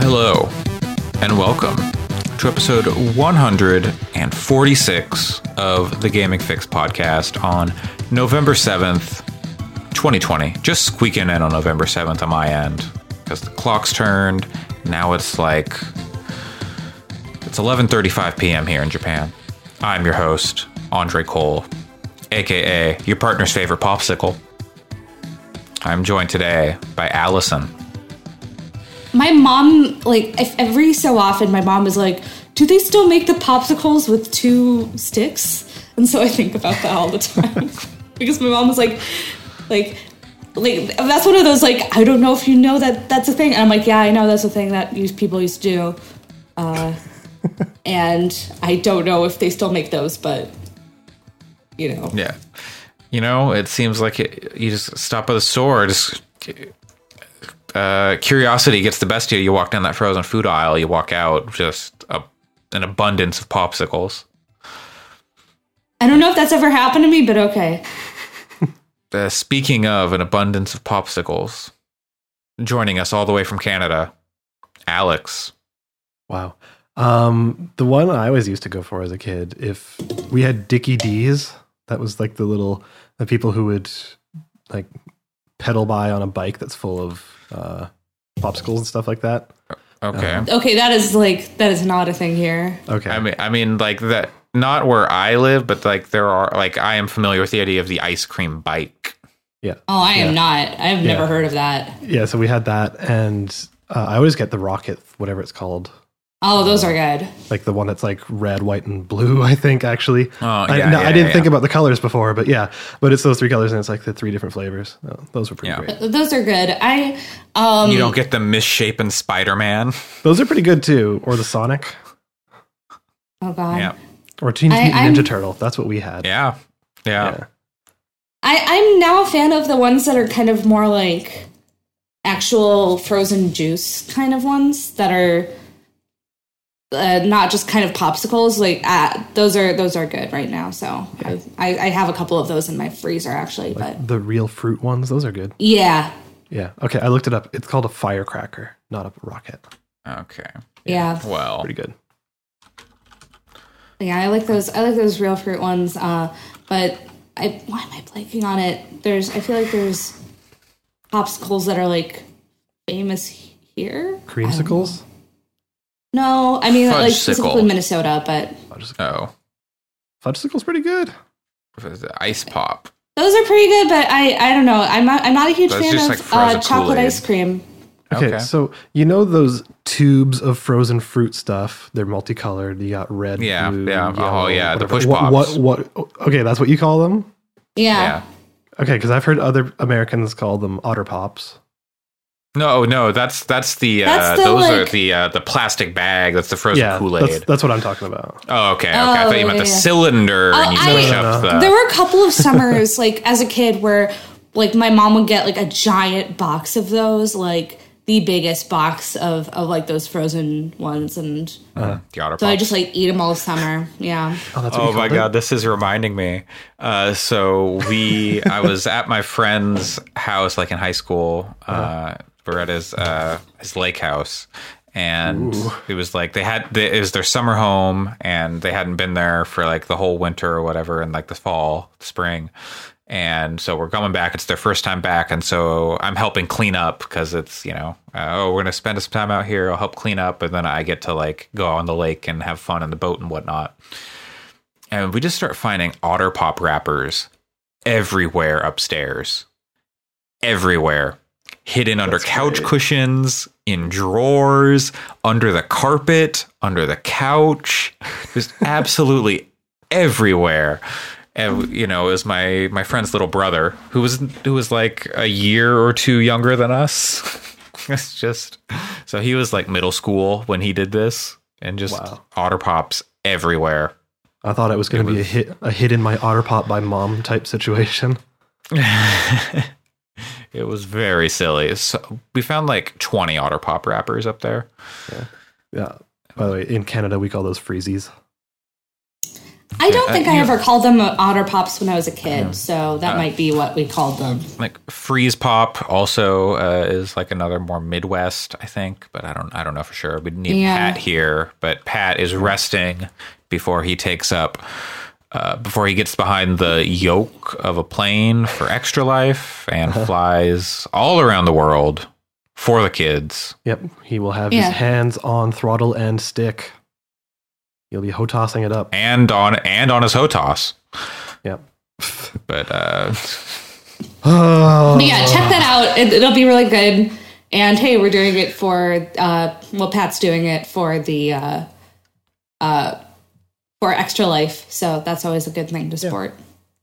Hello, and welcome to episode 146 of the Gaming Fix podcast on November 7th, 2020. Just squeaking in on November 7th on my end because the clock's turned. Now it's like it's 11:35 p.m. here in Japan. I'm your host, Andre Cole, aka your partner's favorite popsicle. I'm joined today by Allison. My mom like if every so often my mom is like do they still make the popsicles with two sticks? And so i think about that all the time. Because my mom was like like like that's one of those like i don't know if you know that that's a thing. And i'm like yeah i know that's a thing that used people used to do. Uh, and i don't know if they still make those but you know. Yeah. You know, it seems like it, you just stop at the store, just uh, curiosity gets the best of you. You walk down that frozen food aisle, you walk out, just a, an abundance of popsicles. i don't know if that's ever happened to me but okay Uh, speaking of an abundance of popsicles, joining us all the way from Canada, Alex. Wow. Um, the one I always used to go for as a kid, if we had Dickie Dee's, that was like the little the people who would like pedal by on a bike that's full of uh, popsicles and stuff like that. Okay. okay that is like that is not a thing here Okay. I mean, I mean, like that. Not where I live, but like there are, like I am familiar with the idea of the ice cream bike. yeah. Oh, I am not. I've never heard of that. Yeah. So we had that, and uh, I always get the rocket, whatever it's called, Oh, those are good. like the one that's like red, white, and blue. I think actually. Oh, I, no, yeah, I didn't yeah, think yeah. about the colors before, but yeah, but it's those three colors, and it's like the three different flavors. Oh, those were pretty Yeah. great. Those are good. I um You don't get the misshapen Spider Man. Those are pretty good too, or the Sonic, oh god. Yeah. or Teenage I- Mutant I'm- Ninja Turtle. That's what we had. Yeah. Yeah. Yeah. I I'm now a fan of the ones that are kind of more like actual frozen juice kind of ones that are uh, not just kind of popsicles. Like uh, those are those are good right now. So I, I I have a couple of those in my freezer actually. But The real fruit ones, those are good. yeah, Yeah. Okay, I looked it up. It's called a firecracker, not a rocket. Okay. yeah, Well, Pretty good. Yeah, I like those. I like those real fruit ones. Uh, but I why am I blanking on it? There's I feel like there's popsicles that are like famous here. Creamsicles? No, I mean like Fudgesicle. specifically Minnesota, but oh, Fudgesicle's pretty good. ice pop. those are pretty good. But I I don't know. I'm not I'm not a huge That's fan of like uh, chocolate Kool-Aid. ice cream. Okay, Okay. so you know those tubes of frozen fruit stuff? They're multicolored. You got red, Yeah, blue, yeah. Oh, yellow, yeah, the whatever. push what, pops. What, what? Okay, that's what you call them. Yeah. Yeah. Okay, because I've heard other Americans call them otter pops. No, no, that's that's the uh, the, those are the uh, the plastic bag. That's the frozen yeah, Kool Aid. that's what I'm talking about. Oh, okay. Okay. Oh, I thought you meant yeah, the yeah. cylinder, and you Oh, I- No, no, no. the. There were a couple of summers, like as a kid, where like my mom would get like a giant box of those, like the biggest box of of like those frozen ones, and the otter so I just like eat them all summer. Yeah. Oh, that's Oh my called it? god, this is reminding me. Uh, so we, I was at my friend's house, like in high school. Uh, we're at his uh, his lake house, and it was like they had the, it was their summer home, and they hadn't been there for like the whole winter or whatever, and like the fall, spring. And so we're coming back. It's their first time back, and so I'm helping clean up because it's you know uh, oh we're gonna spend some time out here. I'll help clean up, and then I get to like go on the lake and have fun in the boat and whatnot. And we just start finding otter pop wrappers everywhere upstairs. Everywhere hidden under couch great. cushions in drawers under the carpet under the couch just absolutely everywhere and you know it was my my friend's little brother who was who was like a year or two younger than us it's just so he was like middle school when he did this and just Wow. otter pops everywhere I thought it was going to be a hit, a hit in my otter pop by mom type situation. it was very silly. So we found like 20 otter pop wrappers up there. Yeah. yeah. By the way, in Canada we call those freezies. I don't Uh, think I you- ever called them Otter Pops when I was a kid, so that might be what we called them. like freeze pop also uh, is like another more midwest i think but i don't i don't know for sure we need Yeah. pat here but pat is resting before he takes up uh, before he gets behind the yoke of a plane for extra life and flies all around the world for the kids Yep. He will have Yeah. his hands on throttle and stick. He'll be tossing it up. and on and on his HOTAS Yep. but uh Oh, But yeah, check that out. It, it'll be really good. And hey, we're doing it for uh, well, Pat's doing it for the uh, uh, for Extra Life, so that's always a good thing to support.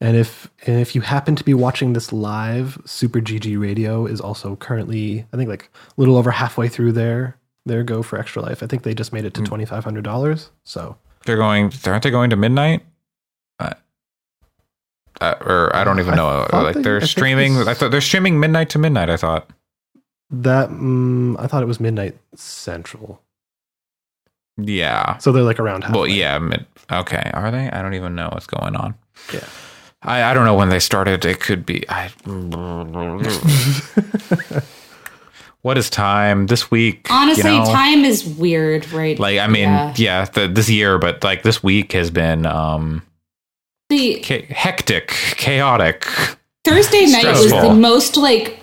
And if and if you happen to be watching this live, Super GG Radio is also currently, I think, like a little over halfway through their their go for Extra Life. I think they just made it to Hmm. twenty five hundred dollars. So they're going aren't they going to midnight uh, uh, or i don't even know like they- they're I streaming it's- i thought they're streaming midnight to midnight i thought that mm, I thought it was midnight central. Yeah So they're like around halfway. Well, yeah. Mid, okay, are they? I don't even know what's going on. Yeah. I, I don't know when they started. It could be. I. what is time this week? you Honestly, know? time is weird, right? Like I mean, Yeah. yeah, the, this year, but like this week has been um the cha- hectic, chaotic. Thursday night was the most like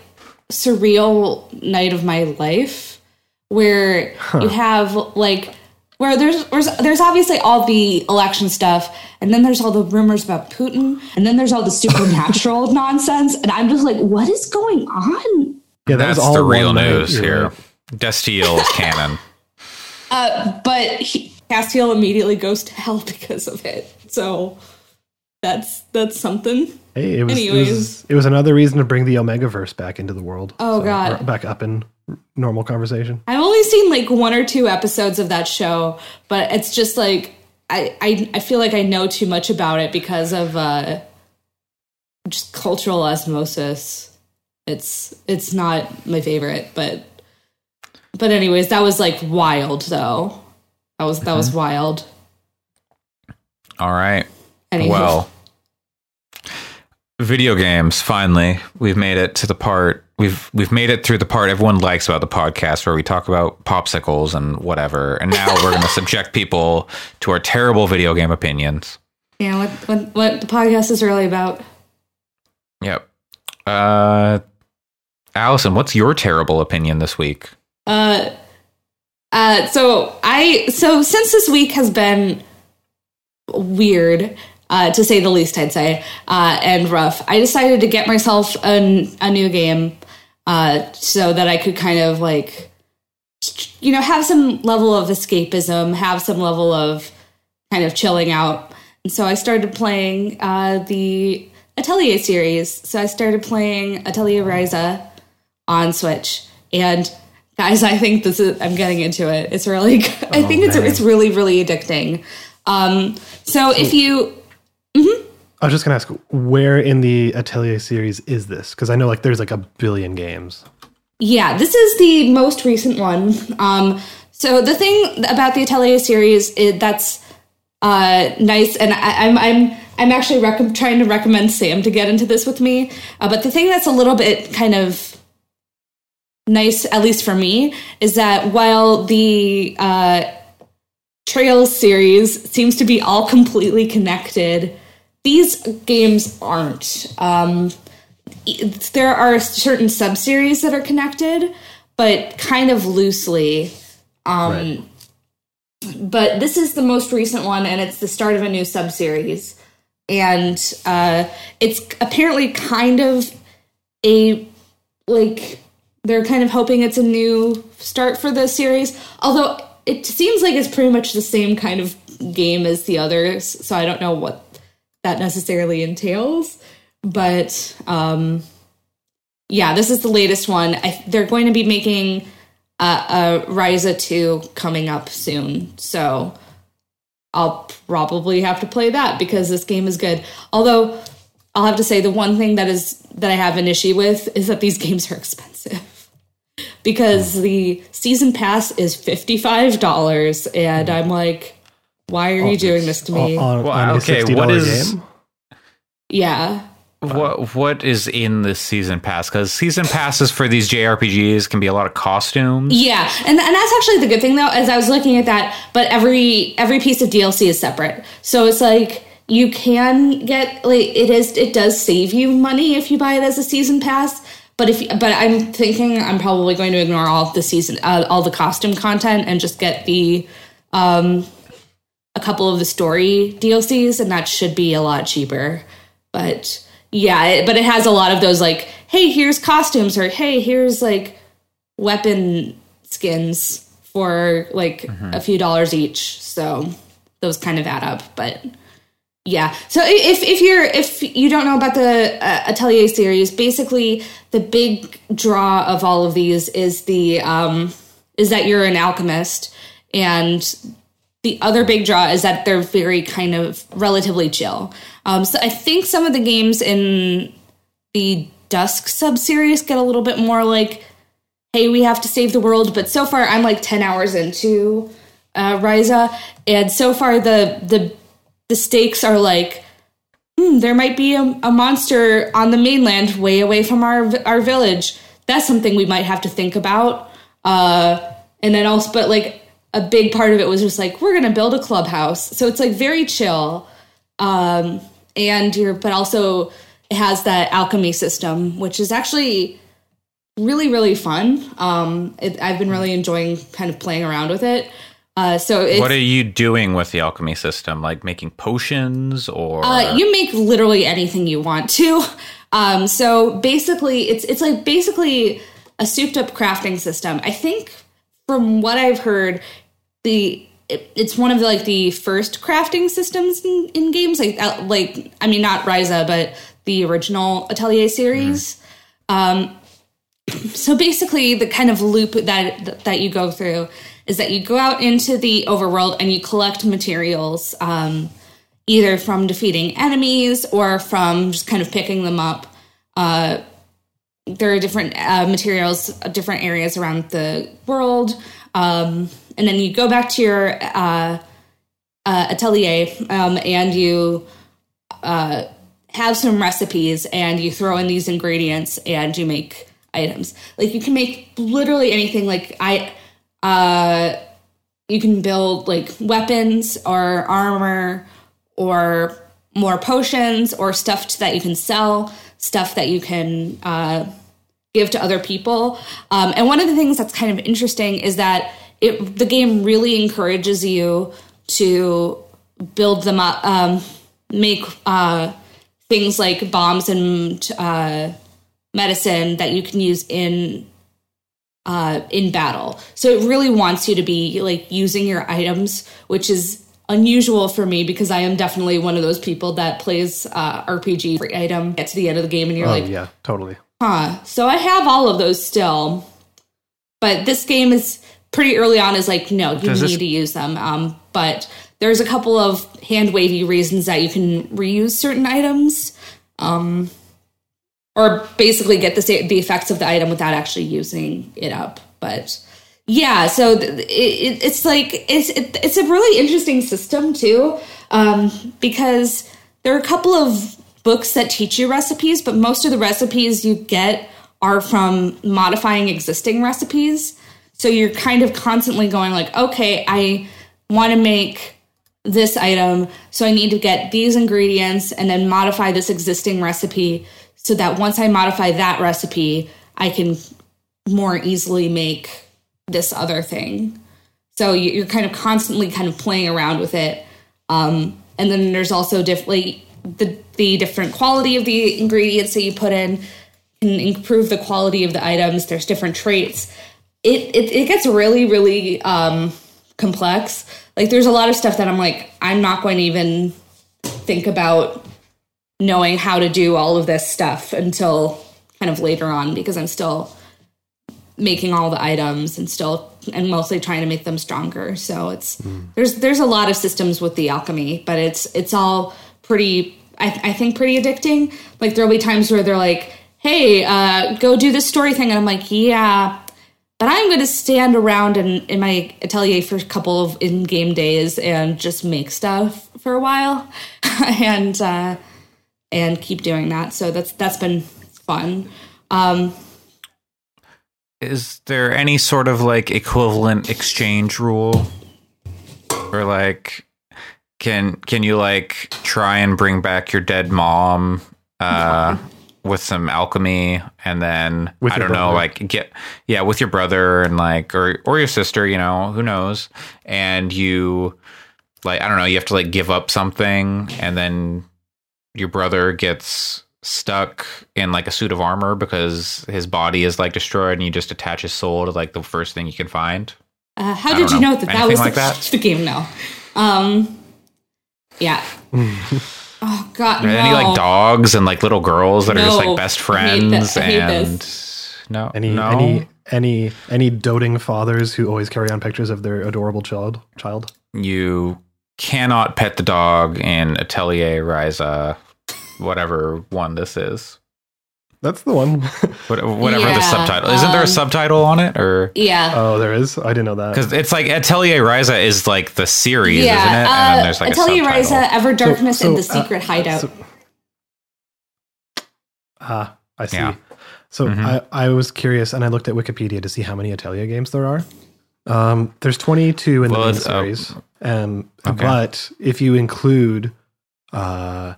surreal night of my life where you have like where there's, there's there's obviously all the election stuff and then there's all the rumors about Putin and then there's all the supernatural nonsense and I'm just like what is going on yeah, that That's all the real one night, news you're here. right. Destiel is canon. uh, but he, Castiel immediately goes to hell because of it so that's that's something Hey, it was, it Anyways. was it was another reason to bring the Omegaverse back into the world. Oh, God. back up in normal conversation. I've only seen like one or two episodes of that show, but it's just like I I, I feel like I know too much about it because of uh just cultural osmosis. It's it's not my favorite, but but anyways, that was like wild though. That was that was wild. All right. Anywho. Well, video games. Finally, we've made it to the part. We've we've made it through the part everyone likes about the podcast, where we talk about popsicles and whatever. And now we're going to subject people to our terrible video game opinions. yeah, what, what what the podcast is really about. Yep. Uh, Allison, what's your terrible opinion this week? Uh, uh, so I so since this week has been weird, uh, to say the least, I'd say, uh, and rough, I decided to get myself a, a new game, uh, so that I could kind of like, you know, have some level of escapism, have some level of kind of chilling out. And so I started playing uh, the Atelier series. So I started playing Atelier Ryza on Switch. And guys, I think this is I'm getting into it. It's really I think it's man. it's really really addicting. Um so if you I was just gonna ask, where in the Atelier series is this? Because I know like there's like a billion games. Yeah, this is the most recent one. Um, so the thing about the Atelier series is that's uh, nice, and I, I'm I'm I'm actually rec- trying to recommend Sam to get into this with me. Uh, but the thing that's a little bit kind of nice, at least for me, is that while the uh, Trails series seems to be all completely connected, these games aren't. Um, there are certain sub-series that are connected but kind of loosely um Right. but this is the most recent one and it's the start of a new sub-series and uh it's apparently kind of a like they're kind of hoping it's a new start for the series although it seems like it's pretty much the same kind of game as the others so i don't know what that necessarily entails but um yeah this is the latest one. I, they're going to be making uh, a Ryza 2 coming up soon so i'll probably have to play that because this game is good. Although i'll have to say the one thing that is that i have an issue with is that these games are expensive. Because the season pass is $55 and i'm like Why are you doing this to me? On, Well, on okay, $60 what is- game? yeah. What what is in the season pass? Because season passes for these JRPGs can be a lot of costumes. Yeah, and and that's actually the good thing though. As I was looking at that, but every every piece of DLC is separate, so it's like you can get like it is it does save you money if you buy it as a season pass. But if but I'm thinking I'm probably going to ignore all the season uh, all the costume content and just get the um a couple of the story DLCs, and that should be a lot cheaper. But yeah, it, but it has a lot of those like, hey, here's costumes, or hey, here's like weapon skins for like a few dollars each. So those kind of add up, but yeah. So if if you're if you don't know about the uh, Atelier series, basically the big draw of all of these is the um is that you're an alchemist and the other big draw is that they're very kind of relatively chill. Um, so I think some of the games in the Dusk sub series get a little bit more like, hey, we have to save the world. But so far, I'm like ten hours into uh, Ryza, and so far the the the stakes are like, hmm, there might be a, a monster on the mainland way away from our our village. That's something we might have to think about. Uh, and then also, but like a big part of it was just like we're gonna build a clubhouse, so it's like very chill. Um, and you're, but also it has that alchemy system, which is actually really really fun. Um, it, I've been really enjoying kind of playing around with it. Uh, so it's, What are you doing with the alchemy system? Like making potions or Uh, you make literally anything you want to. Um, so basically, it's it's like basically a souped up crafting system. I think from what I've heard, the it, it's one of the, like the first crafting systems in, in games. Like like I mean, not Ryza, but the original Atelier series. Um, so basically, the kind of loop that that you go through is that you go out into the overworld and you collect materials. Um, either from defeating enemies or from just kind of picking them up. Uh, there are different uh, materials, different areas around the world, um, and then you go back to your uh, uh, atelier um, and you uh, have some recipes and you throw in these ingredients and you make items. Like you can make literally anything. Like I, uh, you can build like weapons or armor or more potions or stuff that you can sell, stuff that you can uh, give to other people. Um, and one of the things that's kind of interesting is that it the game really encourages you to build them up, um, make uh, things like bombs and uh, medicine that you can use in uh, in battle. So it really wants you to be like using your items, which is unusual for me because I am definitely one of those people that plays uh, RPG free item. Get to the end of the game and you're Oh, like, yeah, totally. huh. So I have all of those still, but this game is pretty early on. Is like, no, you Does need this- to use them. Um, but there's a couple of hand wavy reasons that you can reuse certain items. Um, or basically get the the effects of the item without actually using it up. But yeah, so th- it, it, it's like it's it, it's a really interesting system too, um, because there are a couple of books that teach you recipes, but most of the recipes you get are from modifying existing recipes. So you're kind of constantly going like, okay, I want to make this item, so I need to get these ingredients and then modify this existing recipe so that once I modify that recipe, I can more easily make this other thing. So you- you're kind of constantly kind of playing around with it. Um, and then there's also diff- like the the different quality of the ingredients that you put in can improve the quality of the items. There's different traits. It it, it gets really really um, complex. Like there's a lot of stuff that I'm like I'm not going to even think about knowing how to do all of this stuff until kind of later on because I'm still making all the items and still and mostly trying to make them stronger. So it's there's there's a lot of systems with the alchemy, but it's it's all pretty I, I think pretty addicting. Like there'll be times where they're like, "Hey, uh, go do this story thing," and I'm like, "Yeah." But I'm going to stand around in, in my atelier for a couple of in game days and just make stuff for a while, and uh, and keep doing that. So that's that's been fun. Um, Is there any sort of like equivalent exchange rule? Or like can can you like try and bring back your dead mom uh with some alchemy and then With I don't know like get yeah with your brother and like or or your sister, you know, who knows? And you like I don't know, you have to like give up something and then your brother gets stuck in like a suit of armor because his body is like destroyed and you just attach his soul to like the first thing you can find. uh, how I did don't you know. know that that was like the, that? the game? No. Um, yeah. oh God. Are there any like dogs and like little girls that are just like best I hate friends that- I hate and no Any no any any any doting fathers who always carry on pictures of their adorable child child. you cannot pet the dog in Atelier Ryza, whatever one this is. That's the one. What- Whatever the subtitle. Isn't there a um, subtitle on it or Yeah. oh, there is. I didn't know that. Because it's like Atelier Ryza is like the series, yeah. isn't it? Uh, And then there's like Atelier a subtitle. Ryza, Ever Darkness, so, and the uh, Secret Hideout. so- Ah, I see. Yeah. So Mhm. I, I was curious and I looked at Wikipedia to see how many Atelier games there are. Um, there's 22 in Well, the main it's, uh, series. um, okay. But if you include uh,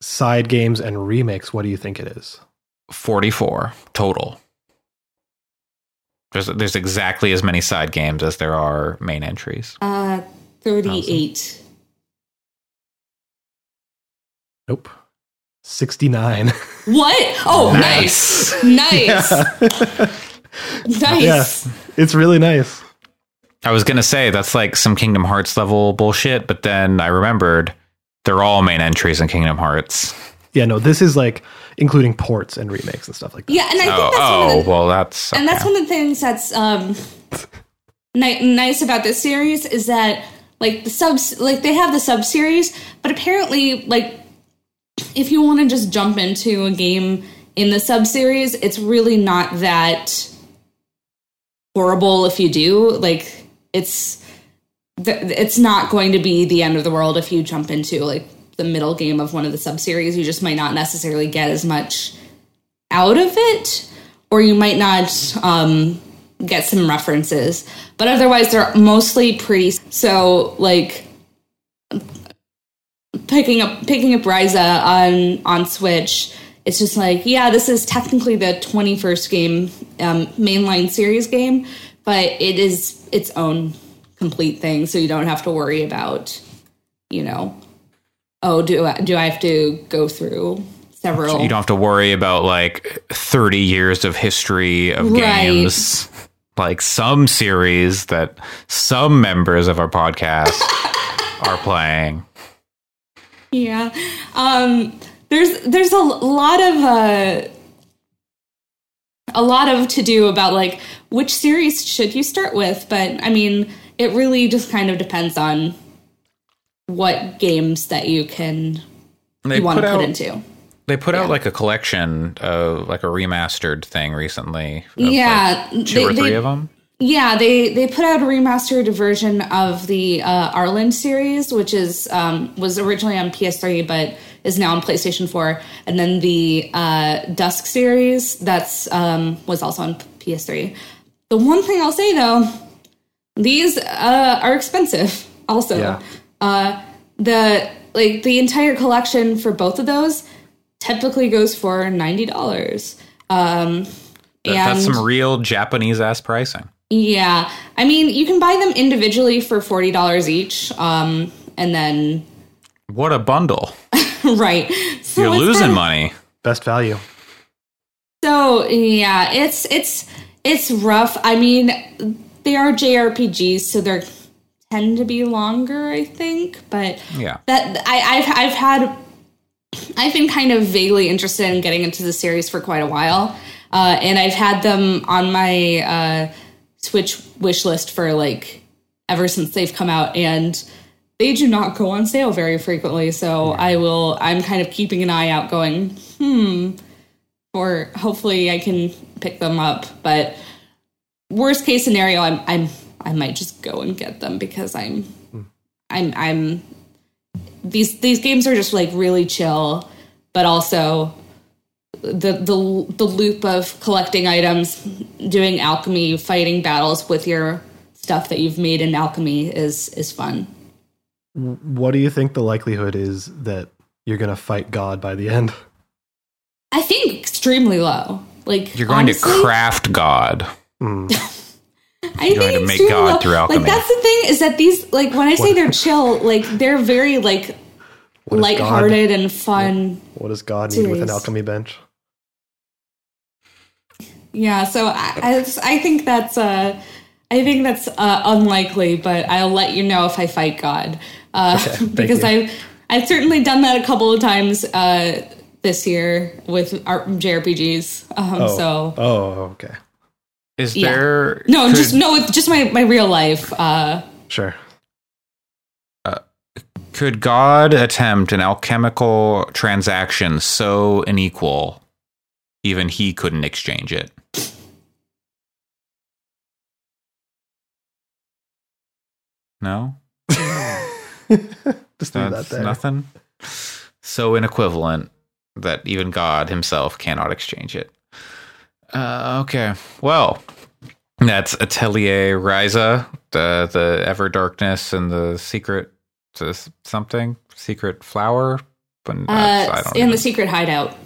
side games and remakes, what do you think it is? 44 total. There's there's exactly as many side games as there are main entries. Uh, 38. Nope. 69. What? Oh, nice. Nice. Nice. Yes. It's really nice. I was gonna say that's like some Kingdom Hearts level bullshit, but then I remembered they're all main entries in Kingdom Hearts. Yeah, no, this is like including ports and remakes and stuff like that. Yeah, and I think Oh, that's one oh of the, well, that's and that's one of the things that's um ni- nice about this series is that like the subs like they have the sub series, but apparently like if you want to just jump into a game in the sub series, it's really not that horrible if you do. Like it's th- it's not going to be the end of the world if you jump into like the middle game of one of the sub series. You just might not necessarily get as much out of it, or you might not um, get some references. But otherwise, they're mostly pretty. So like picking up picking up Ryza on on Switch. It's just like, yeah, this is technically the 21st game, um, mainline series game, but it is its own complete thing. So you don't have to worry about, you know, oh, do I, do I have to go through several? you don't have to worry about like 30 years of history of Right. games like some series that some members of our podcast are playing Yeah. Um there's there's a lot of uh a lot of to do about like which series should you start with, but I mean, it really just kind of depends on what games that you can they you want put to out put into. they put Yeah. out like a collection of like a remastered thing recently Yeah, like, two they- or three they- of them Yeah, they they put out a remastered version of the uh, Arland series, which is um, was originally on PS3 but is now on PlayStation 4, and then the uh, Dusk series that's um, was also on PS3. The one thing I'll say though, these uh, are expensive. Also, Yeah. Uh, the like the entire collection for both of those typically goes for ninety dollars. Um, That- that's some real japanese ass pricing yeah, I mean, you can buy them individually for forty dollars each, um, and then what a bundle right, so you're losing kinda- money Best value. So yeah, it's it's it's rough. I mean, they are JRPGs, so they are tend to be longer, I think. But yeah that I, I've I've had I've been kind of vaguely interested in getting into the series for quite a while, uh, and I've had them on my uh, Switch wish list for like ever since they've come out, and they do not go on sale very frequently. So I will. I'm kind of keeping an eye out, going hmm, or hopefully I can pick them up, but. worst case scenario, I'm I'm I might just go and get them because I'm I'm I'm these these games are just like really chill, but also the the the loop of collecting items, doing alchemy, fighting battles with your stuff that you've made in alchemy is is fun. What do you think the likelihood is that you're going to fight God by the end? I think extremely low. Like You're going honestly, to craft God. Hmm. I You're think going to make extremely God low. through alchemy. Like that's the thing is that these like when I say they're chill, like they're very like What does lighthearted and fun. What does God need with an alchemy bench? Yeah, so I, I, I think that's uh, I think that's uh, unlikely, but I'll let you know if I fight God uh, thank because you. I've I've certainly done that a couple of times uh, this year with our JRPGs. Um, Oh, So oh, okay, Is Yeah. there no, could- just no, with just my my real life. Uh, sure. could God attempt an alchemical transaction so unequal even he couldn't exchange it? No? Just leave that there. nothing. So inequivalent that even God himself cannot exchange it. Uh, okay. Well, that's Atelier Ryza, the the Ever Darkness and the Secret to something Secret Flower. But that's- I uh, don't and know. the secret hideout.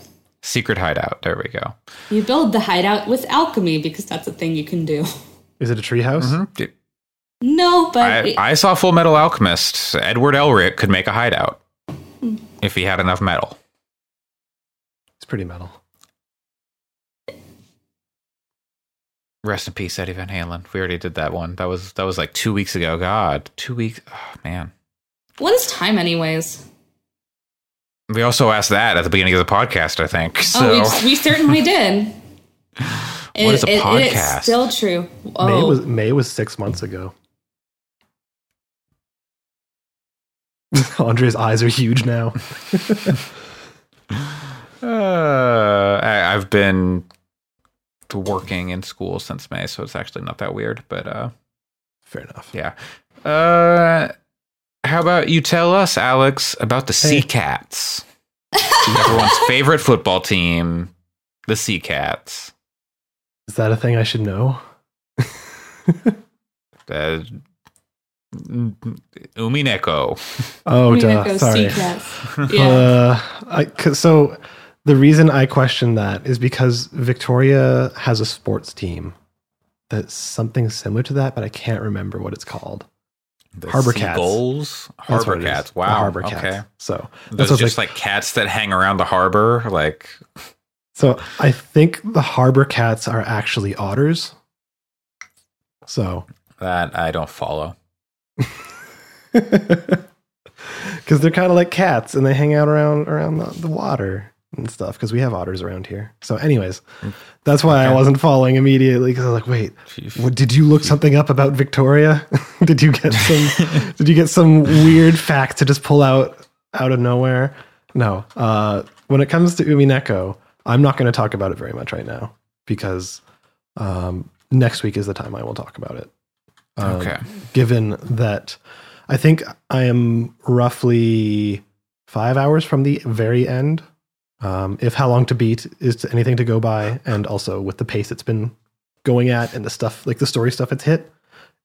Secret Hideout. There we go. You build the hideout with alchemy because that's a thing you can do. Is it a treehouse? Mhm. No, but I, I saw Full Metal Alchemist. Edward Elric could make a hideout if he had enough metal. It's pretty metal. Rest in peace, Eddie Van Halen. We already did that one. That was that was like two weeks ago. God, two weeks. Oh, man. what is time, anyways? We also asked that at the beginning of the podcast. I think so. oh, we, we certainly did. What is a It- podcast? it's still true. May Oh, was May was six months ago. Andre's eyes are huge now. uh, I, I've been working in school since May, so it's actually not that weird. But uh, Fair enough. yeah. Uh, how about you tell us, Alex, about the Hey. Sea Cats, everyone's favorite football team, the Sea Cats. Is that a thing I should know? Uh, Umineko. Oh, I'm duh. Sorry. see cats. Yeah. Uh, I, 'cause- so the reason I question that is because Victoria has a sports team that's something similar to that, but I can't remember what it's called. The Harbor Cats. That's Harbor what it is. Cats. The Wow. Harbor okay. Cats. So Those that's just like, like cats that hang around the harbor. Like, so I think the Harbor Cats are actually otters. So that I don't follow. because they're kind of like cats and they hang out around around the, the water and stuff because we have otters around here. So anyways that's why i wasn't following immediately because i was like wait what, did you look something up about victoria? Did you get some did you get some weird fact to just pull out out of nowhere? No uh when it comes to umineko i'm not going to talk about it very much right now because um next week is the time i will talk about it. Um, Okay. given that I think I am roughly five hours from the very end. Um, if how long to beat is anything to go by, and also with the pace it's been going at and the stuff like the story stuff it's hit,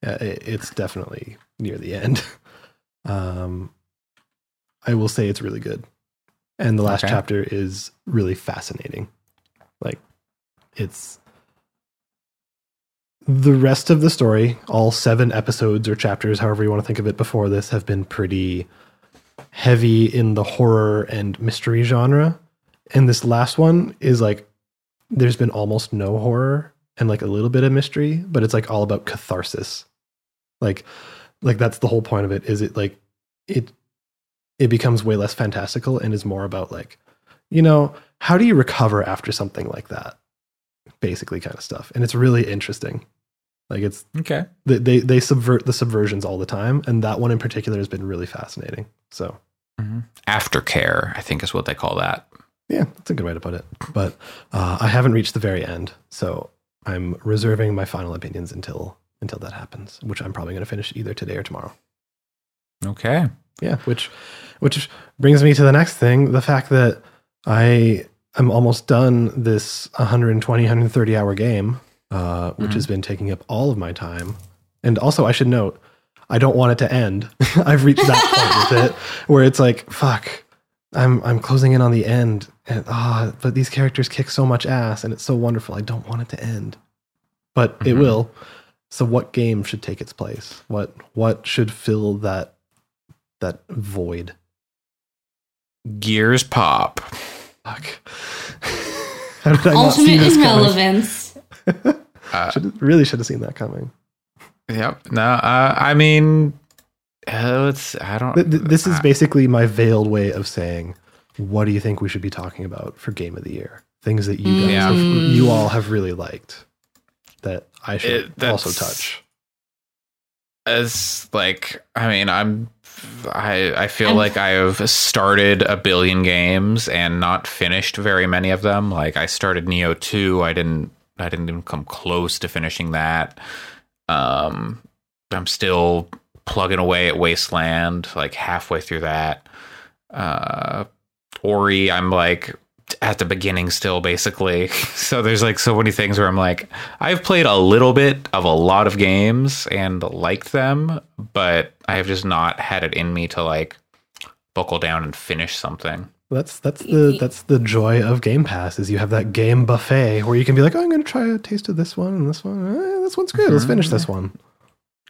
uh, it, it's definitely near the end. Um, I will say it's really good, and the last Okay. chapter is really fascinating. Like, it's the rest of the story, all seven episodes or chapters, however you want to think of it, before this have been pretty heavy in the horror and mystery genre. And this last one is like, there's been almost no horror and like a little bit of mystery, but it's like all about catharsis. Like, like that's the whole point of it. Is it like it? It becomes way less fantastical and is more about like, you know, how do you recover after something like that? Basically, kind of stuff, and it's really interesting. Like it's Okay. they, they they subvert the subversions all the time and that one in particular has been really fascinating so hmm Aftercare, I think is what they call that. Yeah that's a good way to put it but uh, i haven't reached the very end so I'm reserving my final opinions until until that happens, which I'm probably going to finish either today or tomorrow. Okay. Yeah, which which brings me to the next thing, the fact that I am almost done this 120 130 hour game, uh, which has been taking up all of my time. And also I should note, I don't want it to end. I've reached that point with it where it's like, fuck, I'm I'm closing in on the end and ah, but these characters kick so much ass and it's so wonderful. I don't want it to end. But it Mhm. will. So what game should take its place? What what should fill that that void? Gears pop. Fuck. How did I not see Ultimate this coming? irrelevance. Uh, Should, really should have seen that coming. yep. No. Uh, I mean, uh, it's. I don't. Th- th- This is I- basically my veiled way of saying, what do you think we should be talking about for Game of the Year? Things that you guys, Yeah. have, you all have really liked that I should It- also touch. as like i mean i'm i i feel I'm- like i have started a billion games and not finished very many of them like i started Nioh 2 i didn't i didn't even come close to finishing that um i'm still plugging away at wasteland like halfway through that uh ori i'm like at the beginning still basically so there's like so many things where i'm like i've played a little bit of a lot of games and liked them but i have just not had it in me to like buckle down and finish something That's that's the that's the joy of Game Pass is you have that game buffet where you can be like, oh, I'm going to try a taste of this one and this one. Eh, this one's good. Let's finish this one.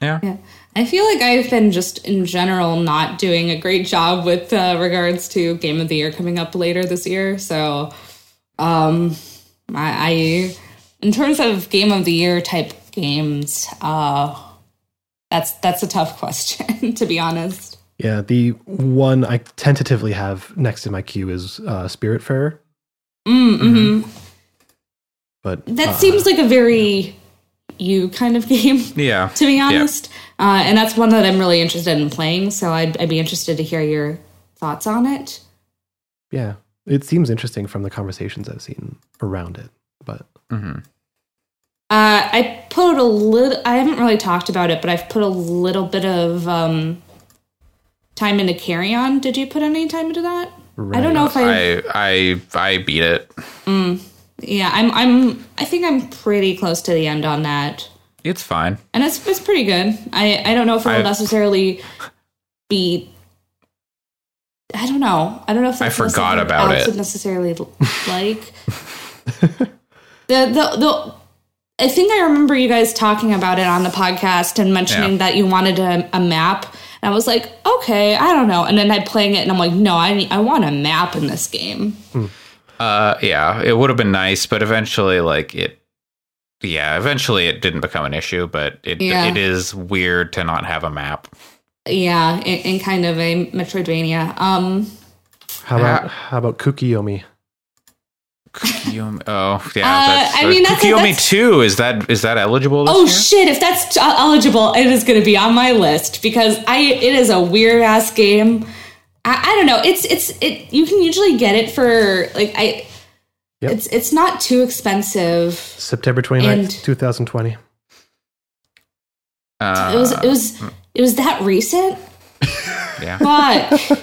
Yeah Yeah. I feel like I've been just in general not doing a great job with uh, regards to Game of the Year coming up later this year. So, um, I, I in terms of Game of the Year type games, uh, that's that's a tough question to be honest. Yeah, the one I tentatively have next in my queue is uh, Spiritfarer, Mm, hmm but That uh, seems like a very you kind of game. yeah to be Yeah. honest. Uh, and that's one that I'm really interested in playing. So I'd, I'd be interested to hear your thoughts on it. yeah, it seems interesting from the conversations I've seen around it. But hmm Uh, I put a little. I haven't really talked about it, but I've put a little bit of um, time into Carrion. Did you put any time into that? I don't know if I. I I I beat it yeah, I'm. I'm. I think I'm pretty close to the end on that, it's fine and it's it's pretty good. I I don't know if it will I- necessarily be. I don't know. I don't know if I forgot about Alex it. Would necessarily like the the the. I think I remember you guys talking about it on the podcast and mentioning Yeah. that you wanted a, a map. And I was like, okay, I don't know. And then I'm playing it, and I'm like, no, I I want a map in this game. Hmm. Uh, yeah, it would have been nice, but eventually, like it, yeah, eventually it didn't become an issue. But it Yeah. it is weird to not have a map. Yeah, in, in kind of a Metroidvania. Um, how about how about Kuukiyomi? Kuukiyomi, oh yeah, Uh, that's, I mean, that's a- Kuukiyomi that's- two. Is that is that eligible? This oh year? shit! If that's uh, eligible, it is going to be on my list because I it is a weird ass game. I, I don't know. It's it's it. You can usually get it for like I. Yep. It's it's not too expensive. September 29th, And- 2020. Uh, It was it was it was that recent. yeah. Fuck.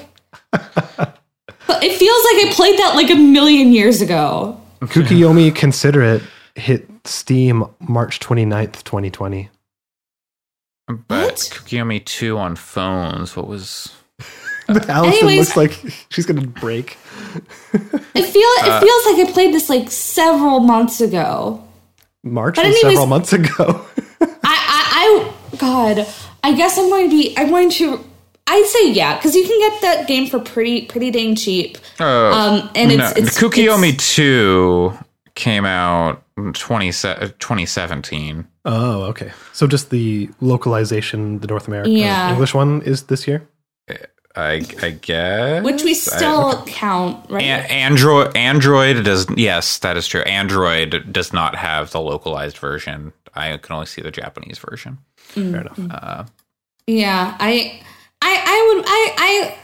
But it feels like I played that like a million years ago. Kuukiyomi Consider It hit Steam March 29th, 2020. But What? Kuukiyomi two on phones. What was? Allison Anyways- looks like she's going to break. It feel it feels like I played this like several months ago. March But was anyways- several months ago. I, I, I, God, I guess I'm going to be. I'm going to. I'd say yeah, because you can get that game for pretty, pretty dang cheap. Oh, Um, and it's, no, it's Kuukiyomi it's- two came out in 20, se- 2017. oh, okay. So just the localization, the North American Yeah. English one is this year? I I guess which we I- still count, right? A- Android Android does yes, that is true. Android does not have the localized version. I can only see the Japanese version. Fair enough. Uh, yeah, I, I, I would, I, I.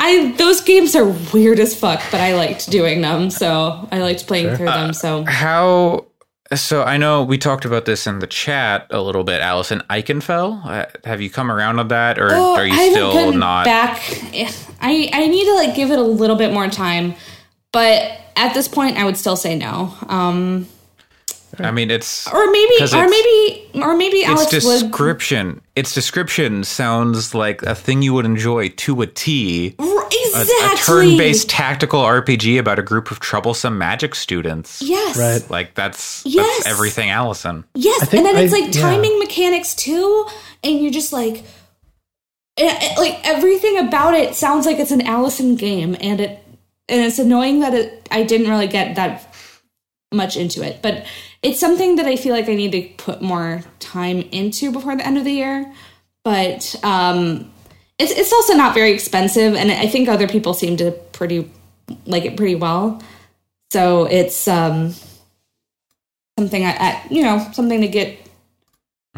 I those games are weird as fuck, but I liked doing them, so I liked playing Sure. through them. So how So I know we talked about this in the chat a little bit, Allison. Ikenfell, uh, have you come around on that, or Oh, are you I still not? back. I I need to like give it a little bit more time, but at this point, I would still say no. Um, I mean, it's or maybe, 'Cause or maybe, or maybe its Alex would. description. Its description sounds like a thing you would enjoy to a T. R- A, Exactly. a turn-based tactical RPG about a group of troublesome magic students. Yes. Right. Like that's Yes. that's everything, Allison. Yes, and then it's I- like yeah. timing mechanics too, and you're just like, eh, eh, like everything about it sounds like it's an Allison game, and it and it's annoying that it I didn't really get that much into it, but it's something that I feel like I need to put more time into before the end of the year. But um, it's it's also not very expensive, and I think other people seem to pretty like it pretty well. So it's um, something I, I you know something to get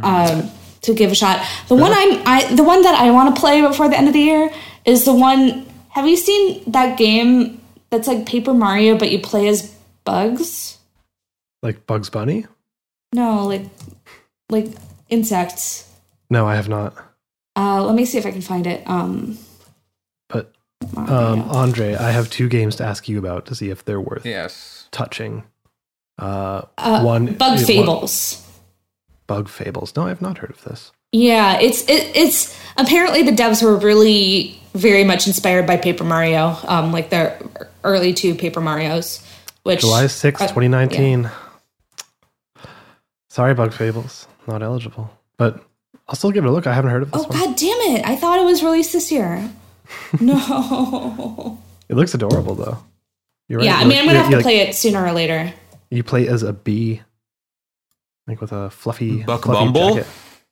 um, to give a shot. The one I'm I the one that I want to play before the end of the year is the one. Have you seen that game that's like Paper Mario, but you play as bugs? Like Bugs Bunny? No, like like insects. No, I have not. Uh, let me see if I can find it. Um, But um, Andre, I have two games to ask you about to see if they're worth Yes. touching. Uh, uh, one Bug one- Fables. Bug Fables. No, I've not heard of this. Yeah, it's it, it's apparently the devs were really very much inspired by Paper Mario, um, like the early two Paper Mario's, which July sixth, uh, twenty 2019. Sorry, Bug Fables. Not eligible. But I'll still give it a look. I haven't heard of this Oh one. god damn it! I thought it was released this year. no. It looks adorable, though. You're right. Yeah, I mean, I'm gonna have you to like- play it sooner or later. You play as a bee, like with a fluffy Buck fluffy Bumble? jacket.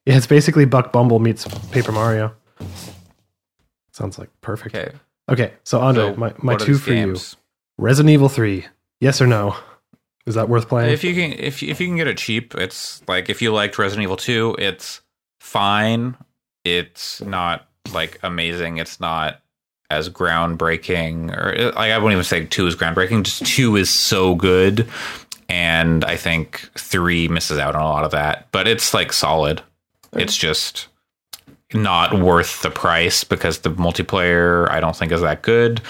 Yeah, it's basically Buck Bumble meets Paper Mario. Sounds like perfect. Okay. Okay, so Andre, So my, my two these for games? you: Resident Evil Three. Yes or no? Is that worth playing? If you can, if if you can get it cheap, it's like if you liked Resident Evil Two, it's fine. It's not like amazing. It's not as groundbreaking, or like I wouldn't even say two is groundbreaking. Just two is so good, and I think three misses out on a lot of that. But it's like solid. It's just not worth the price because the multiplayer I don't think is that good.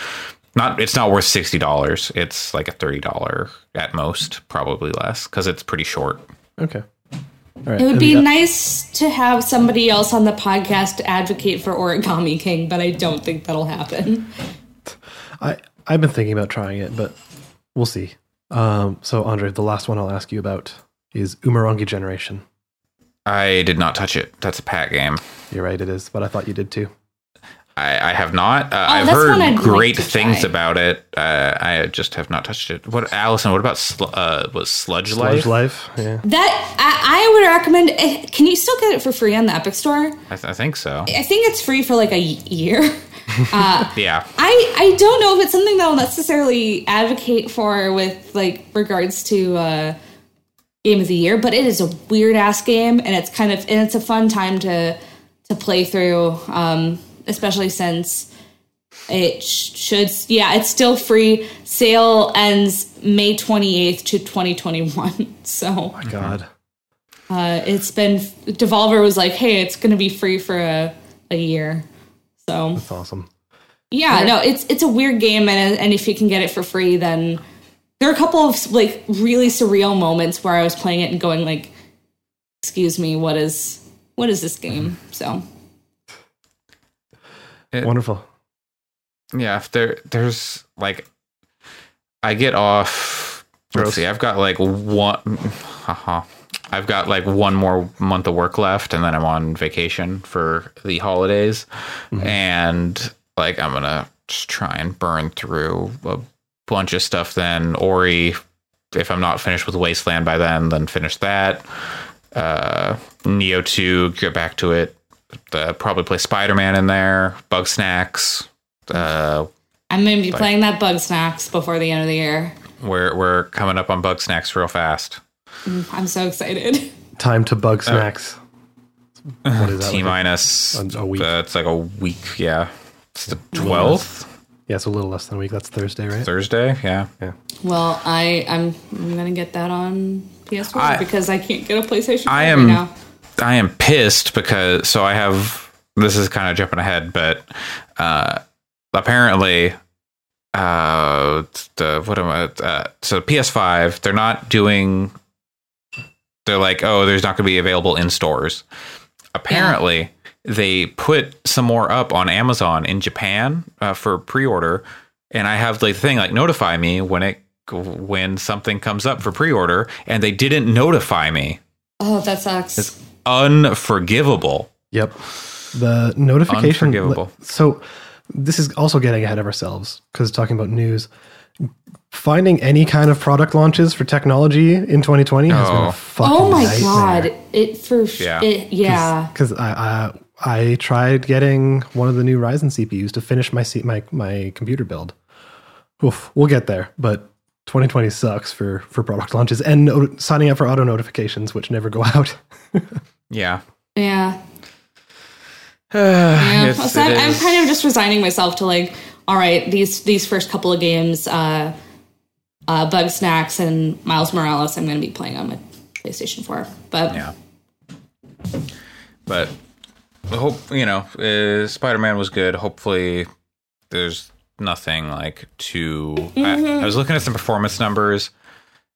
Not it's not worth sixty dollars. It's like a thirty dollar at most, probably less because it's pretty short. okay. All right. It would be the- nice to have somebody else on the podcast to advocate for Origami King, but I don't think that'll happen. I I've been thinking about trying it, but we'll see. Um, so Andre, the last one I'll ask you about is Umurangi Generation. I did not touch it. That's a pat game. You're right, it is, but I thought you did too. I, I have not. Uh, I've Oh, I'd heard great to things try. about it. Uh, I just have not touched it. What, Allison? What about sl- uh, was Sludge, Sludge Life? Life, yeah. That I, I would recommend. eh, Can you still get it for free on the Epic Store? I, th- I think so. I think it's free for like a year. Yeah. I I don't know if it's something that I'll necessarily advocate for with like regards to uh, game of the year, but it is a weird ass game, and it's kind of and it's a fun time to to play through, um, especially since it sh- should yeah it's still free. Sale ends May twenty eighth to twenty twenty one, so my God. uh, it's been Devolver was like, hey, it's to be free for a a year, so. That's awesome. Yeah, no, it's it's a weird game, and and if you can get it for free, then there are a couple of like really surreal moments where I was playing it and going like, "Excuse me, what is what is this game?" So It- Wonderful. Yeah, if there there's like I get off Gross. let's see, I've got like one haha. I've got like one more month of work left and then I'm on vacation for the holidays. And like I'm gonna just try and burn through a bunch of stuff then. Ori if I'm not finished with Wasteland by then, then finish that. Uh Nioh 2, get back to it. Uh, probably play Spider Man in there, Bugsnax, uh, I'm going to be playing that Bugsnax before the end of the year. we're we're coming up on Bugsnax real fast. I'm so excited. Time to Bugsnax. what is that? T like a- minus a- a week. Uh, it's like a week. Yeah, it's the twelfth yeah, it's a little less than a week. That's Thursday, right? Thursday. Yeah, Yeah. Well, I I'm I'm going to get that on PS4 I- because I can't get a PlayStation 5 I right am now. I am pissed because so I have this is kind of jumping ahead, but uh apparently uh the what am I uh, so PS5 they're not doing they're like oh there's not going to be available in stores. Apparently they put some more up on Amazon in Japan uh, for pre-order and I have like the thing like notify me when it when something comes up for pre-order and they didn't notify me Oh, that sucks. It's unforgivable. Yep. The notification. Unforgivable. So this is also getting ahead of ourselves because talking about news. Finding any kind of product launches for technology in 2020 has been Oh. a fucking oh my nightmare. god! It for sh- Yeah. It, yeah. because I, I I tried getting one of the new Ryzen CPUs to finish my C, my my computer build. Oof, we'll get there, but 2020 sucks for for product launches and no, signing up for auto notifications, which never go out. Yeah. Yeah. Yeah. So I'm, I'm kind of just resigning myself to like, all right, these these first couple of games, uh, uh, Bugsnax and Miles Morales, I'm going to be playing on my PlayStation 4. But Yeah. But I hope you know, uh, Spider Man was good. Hopefully, there's nothing like too. I, I was looking at some performance numbers.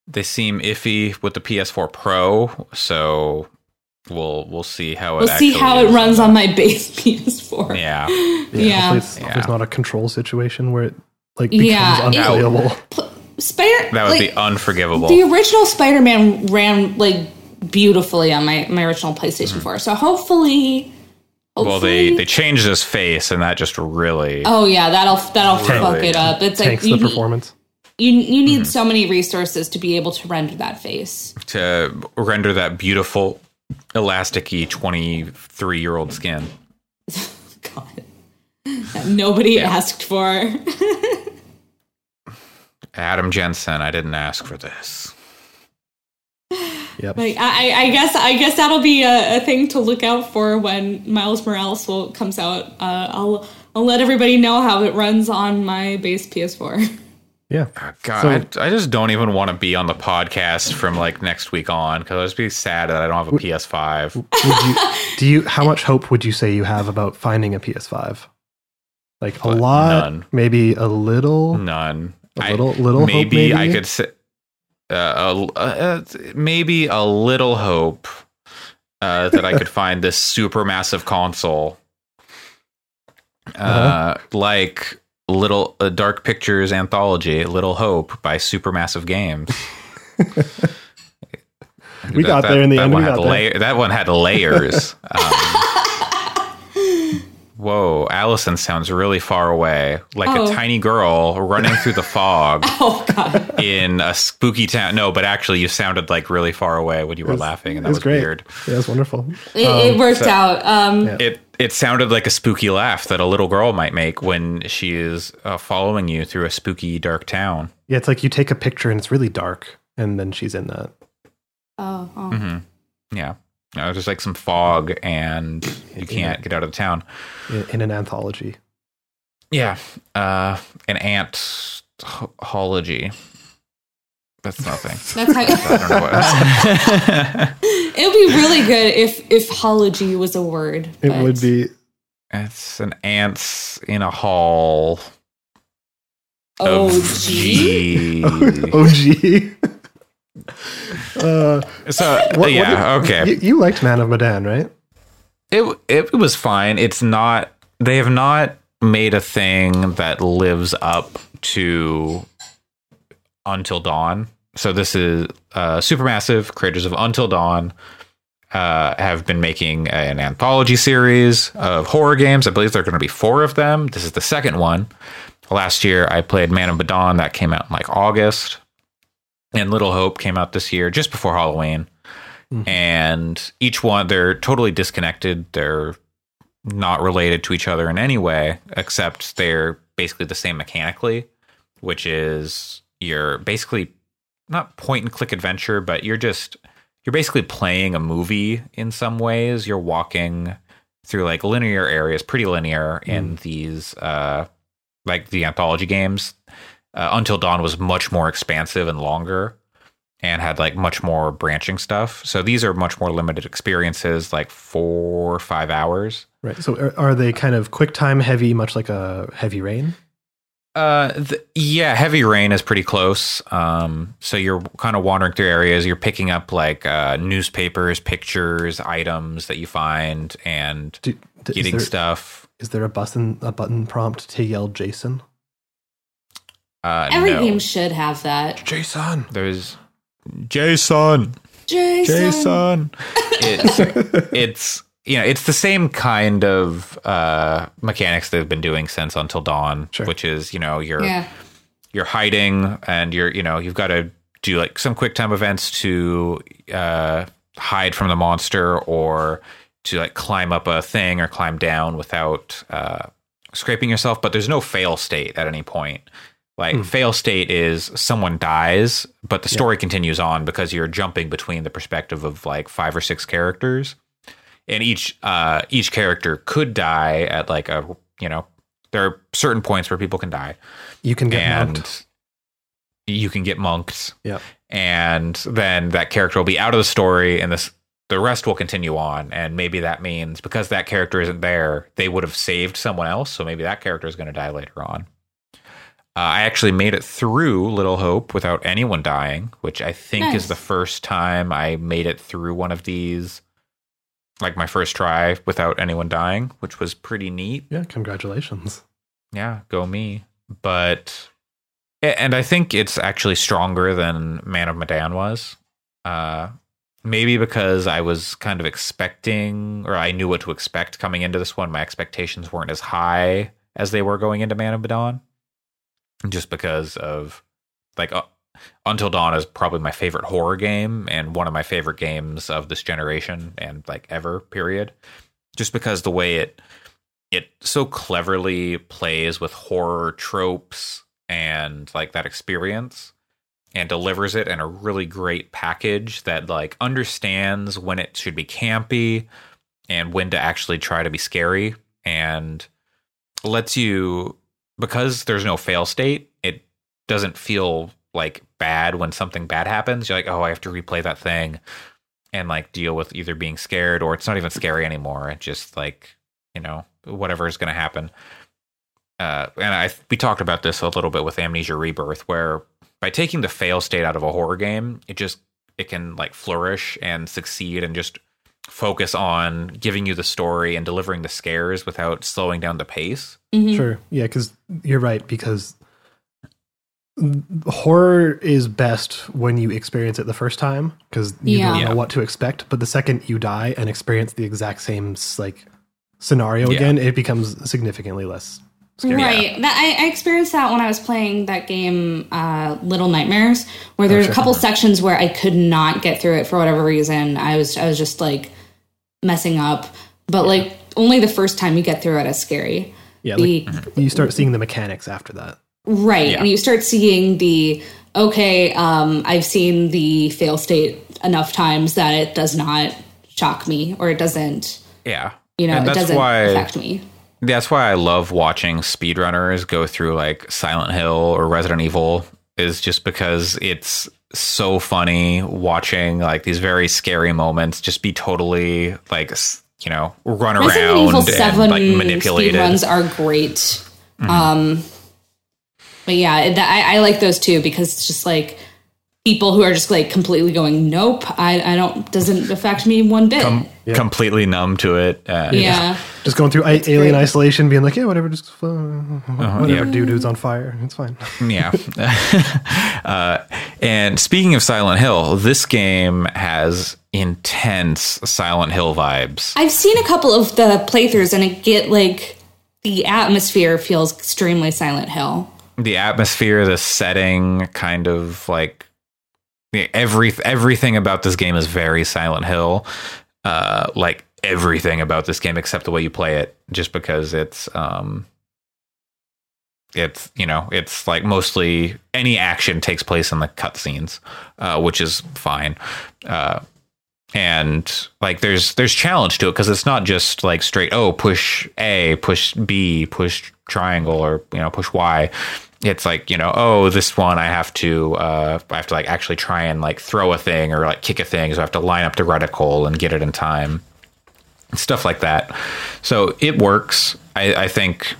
They seem iffy with the PS4 Pro, so we'll we'll see how it. we'll see how it is. runs on my base PS4. Yeah. Yeah. Hopefully it's, hopefully it's not a control situation where it like becomes Yeah, it- unplayable. Spider That would like, be unforgivable. the original Spider-Man ran like beautifully on my my original PlayStation mm-hmm. 4. So hopefully, well, they they changed his face, and that just really. Oh yeah, that'll that'll fuck Really it up. It's like you, the performance. you you need mm-hmm. so many resources to be able to render that face. to render that beautiful elasticy 23 year old skin God, that nobody asked for. adam jensen i didn't ask for this Yep. like I, I- I guess I guess that'll be a, a thing to look out for when Miles Morales will comes out. Uh, I'll I'll let everybody know how it runs on my base PS4. yeah. god I, I just don't even want to be on the podcast from like next week on because i'll just be sad that i don't have a ps5 Would you, do you? How much hope would you say you have about finding a PS5? Like a Uh, lot, none. maybe a little. none a little- little hope, maybe, i could say uh, uh, uh, maybe a little hope uh, that i could find this super massive console uh, Uh-huh. like little uh, dark pictures anthology little hope by supermassive games. We got there in the that end, one we had layer- that one had layers. Um, whoa allison sounds really far away like Oh. a tiny girl running through the fog oh God, in a spooky town no but actually you sounded like really far away when you were laughing and that was was great. weird Yeah, it's wonderful. it, it worked so- out. Um, Yeah. it it sounded like a spooky laugh that a little girl might make when she is uh, following you through a spooky dark town. Yeah, it's like you take a picture and it's really dark, and then she's in that. oh, oh. hmm Yeah, no, there's like some fog and you can't get out of the town. in, in an anthology. Yeah, uh, an ant hology. That's nothing. That's how. I don't know what. it would be really good if if hology was a word. It but- would be it's an ants in a hall. Oh, gee. G. OG. uh, So what- what yeah, did- okay. You, you liked Man of Medan, right? It it was fine. It's not. They have not made a thing that lives up to Until Dawn. So this is uh, Supermassive creators of Until Dawn uh, have been making an anthology series of horror games. I believe there are going to be four of them. This is the second one. Last year I played Man of Medan that came out in like August, and Little Hope came out this year just before Halloween. And each one they're totally disconnected. They're not related to each other in any way except they're basically the same mechanically which is you're basically not point and click adventure but you're just you're basically playing a movie in some ways. You're walking through like linear areas pretty linear in these uh like the anthology games uh, until dawn was much more expansive and longer and had like much more branching stuff. So these are much more limited experiences, like four or five hours. Right. So are, are they kind of quick time heavy, much like a heavy rain? Uh, th- yeah, heavy rain is pretty close. Um, so you're kind of wandering through areas. You're picking up like uh, newspapers, pictures, items that you find, and Do, getting there, stuff. is there a button a button prompt to yell Jason? Uh, Every no. game should have that. Jason. There's Jason. Jason. it's it's you know it's the same kind of uh mechanics they've been doing since until dawn Sure. which is you know you're Yeah. you're hiding and you're you know you've got to do like some quick time events to uh hide from the monster or to like climb up a thing or climb down without uh scraping yourself but there's no fail state at any point like fail state is someone dies but the story continues on because you're jumping between the perspective of like five or six characters. And each uh each character could die at like a you know there are certain points where people can die. You can get and monked. you can get monked. Yeah. and then that character will be out of the story and this the rest will continue on. And maybe that means because that character isn't there they would have saved someone else. So maybe that character is going to die later on uh, i actually made it through little hope without anyone dying which i think Nice. is the first time i made it through one of these like my first try without anyone dying which was pretty neat Yeah, congratulations. yeah, go me. But and I think it's actually stronger than Man of Medan was. Uh maybe because I was kind of expecting or I knew what to expect coming into this one. My expectations weren't as high as they were going into Man of Medan. Just because of like uh, Until Dawn is probably my favorite horror game and one of my favorite games of this generation and like ever period. Just because the way it it so cleverly plays with horror tropes and like that experience and delivers it in a really great package that like understands when it should be campy and when to actually try to be scary and lets you because there's no fail state it doesn't feel like bad when something bad happens. You're like oh i have to replay that thing and like deal with either being scared or it's not even scary anymore. It's just like you know whatever is going to happen. Uh, and I we talked about this a little bit with Amnesia Rebirth, where by taking the fail state out of a horror game, it just it can like flourish and succeed and just focus on giving you the story and delivering the scares without slowing down the pace. Mhm. Sure. Yeah, because you're right. Because horror is best when you experience it the first time because you Yeah. don't Yeah. know what to expect. But the second you die and experience the exact same like scenario Yeah. again, it becomes significantly less scary. Right. That I, I experienced that when I was playing that game, uh, Little Nightmares, where there's sure. a couple sections where I could not get through it for whatever reason. I was I was just like messing up. But like only the first time you get through it is scary. Yeah, The- like you start seeing the mechanics after that. Right. Yeah. And you start seeing the okay, um, I've seen the fail state enough times that it does not shock me or it doesn't Yeah, you know, And it that's doesn't why affect me. that's why I love watching speedrunners go through like Silent Hill or Resident Evil is just because it's so funny watching like these very scary moments just be totally like s- you know run around and Seven like manipulated. speedruns are great. Um, but yeah, I, I like those too because it's just like people who are just like completely going, nope, I, I don't doesn't affect me one bit. Com- completely numb to it. Uh, yeah, Just going through I- alien great. isolation, being like, yeah, whatever, just uh, whatever, yeah. doo doo's on fire, it's fine. Yeah. uh, and speaking of Silent Hill, this game has intense Silent Hill vibes. I've seen a couple of the playthroughs and it get like the atmosphere feels extremely Silent Hill. The atmosphere, the setting, kind of like every everything about this game is very Silent Hill. Uh, like everything about this game except the way you play it, just because it's um, it's you know it's like mostly any action takes place in the cutscenes, uh, which is fine. Uh, and like there's there's challenge to it because it's not just like straight oh push A push B push triangle or you know push Y it's like you know oh this one i have to uh i have to like actually try and like throw a thing or like kick a thing. So i have to line up the reticle and get it in time. Stuff like that. So it works. I i think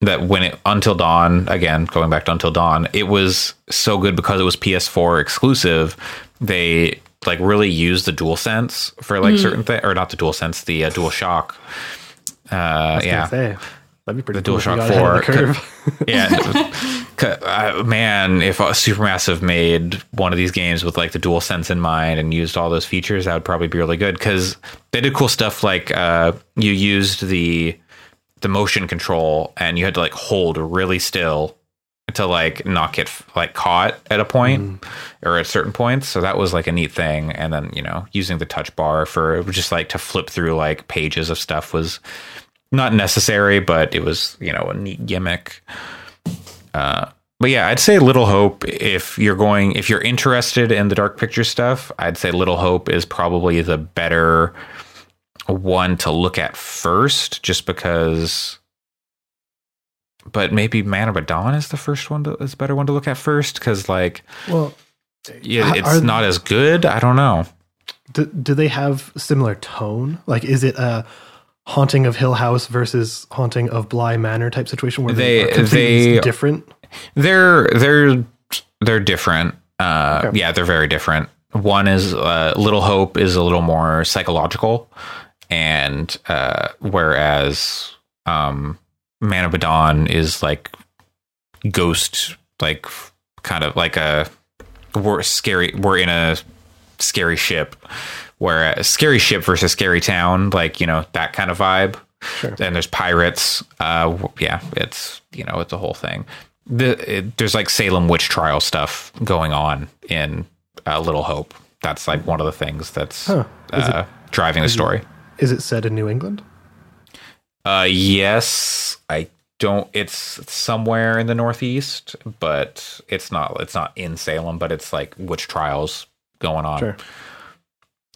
that when it until dawn again going back to until dawn it was so good because it was ps4 exclusive. They like really used the dual sense for like certain things or not the dual sense the uh, dual shock uh yeah that'd be pretty the cool DualShock ahead the 4 curve. yeah. Uh, man if supermassive made one of these games with like the dual sense in mind and used all those features that would probably be really good because they did cool stuff like uh, you used the the motion control and you had to like hold really still to like not get like caught at a point or at certain points. So that was like a neat thing. And then you know using the touch bar for just like to flip through like pages of stuff was not necessary but it was you know a neat gimmick uh, but yeah, I'd say Little Hope. If you're going, if you're interested in the Dark Picture stuff, I'd say Little Hope is probably the better one to look at first, just because. But maybe Man of Medan is the first one to is a better one to look at first because like Well, yeah, it's not as good. I don't know. do, do they have similar tone? Like, is it a haunting of Hill House versus haunting of Bly Manor type situation where they, They- are they- different? They're they're they're different. Uh, Okay. Yeah, they're very different. One is uh, Little Hope is a little more psychological, and uh, whereas um, Man of Medan is like ghost, like kind of like a we're scary. We're in a scary ship, whereas scary ship versus scary town, like you know that kind of vibe Sure. and there's pirates. Uh, yeah, it's you know it's a whole thing. The, it, there's like Salem witch trial stuff going on in uh, Little Hope. That's like one of the things that's Huh. Uh, driving the story. Is it set in New England? Uh, yes, I don't. It's somewhere in the Northeast, but it's not. It's not in Salem, but it's like witch trials going on. Sure.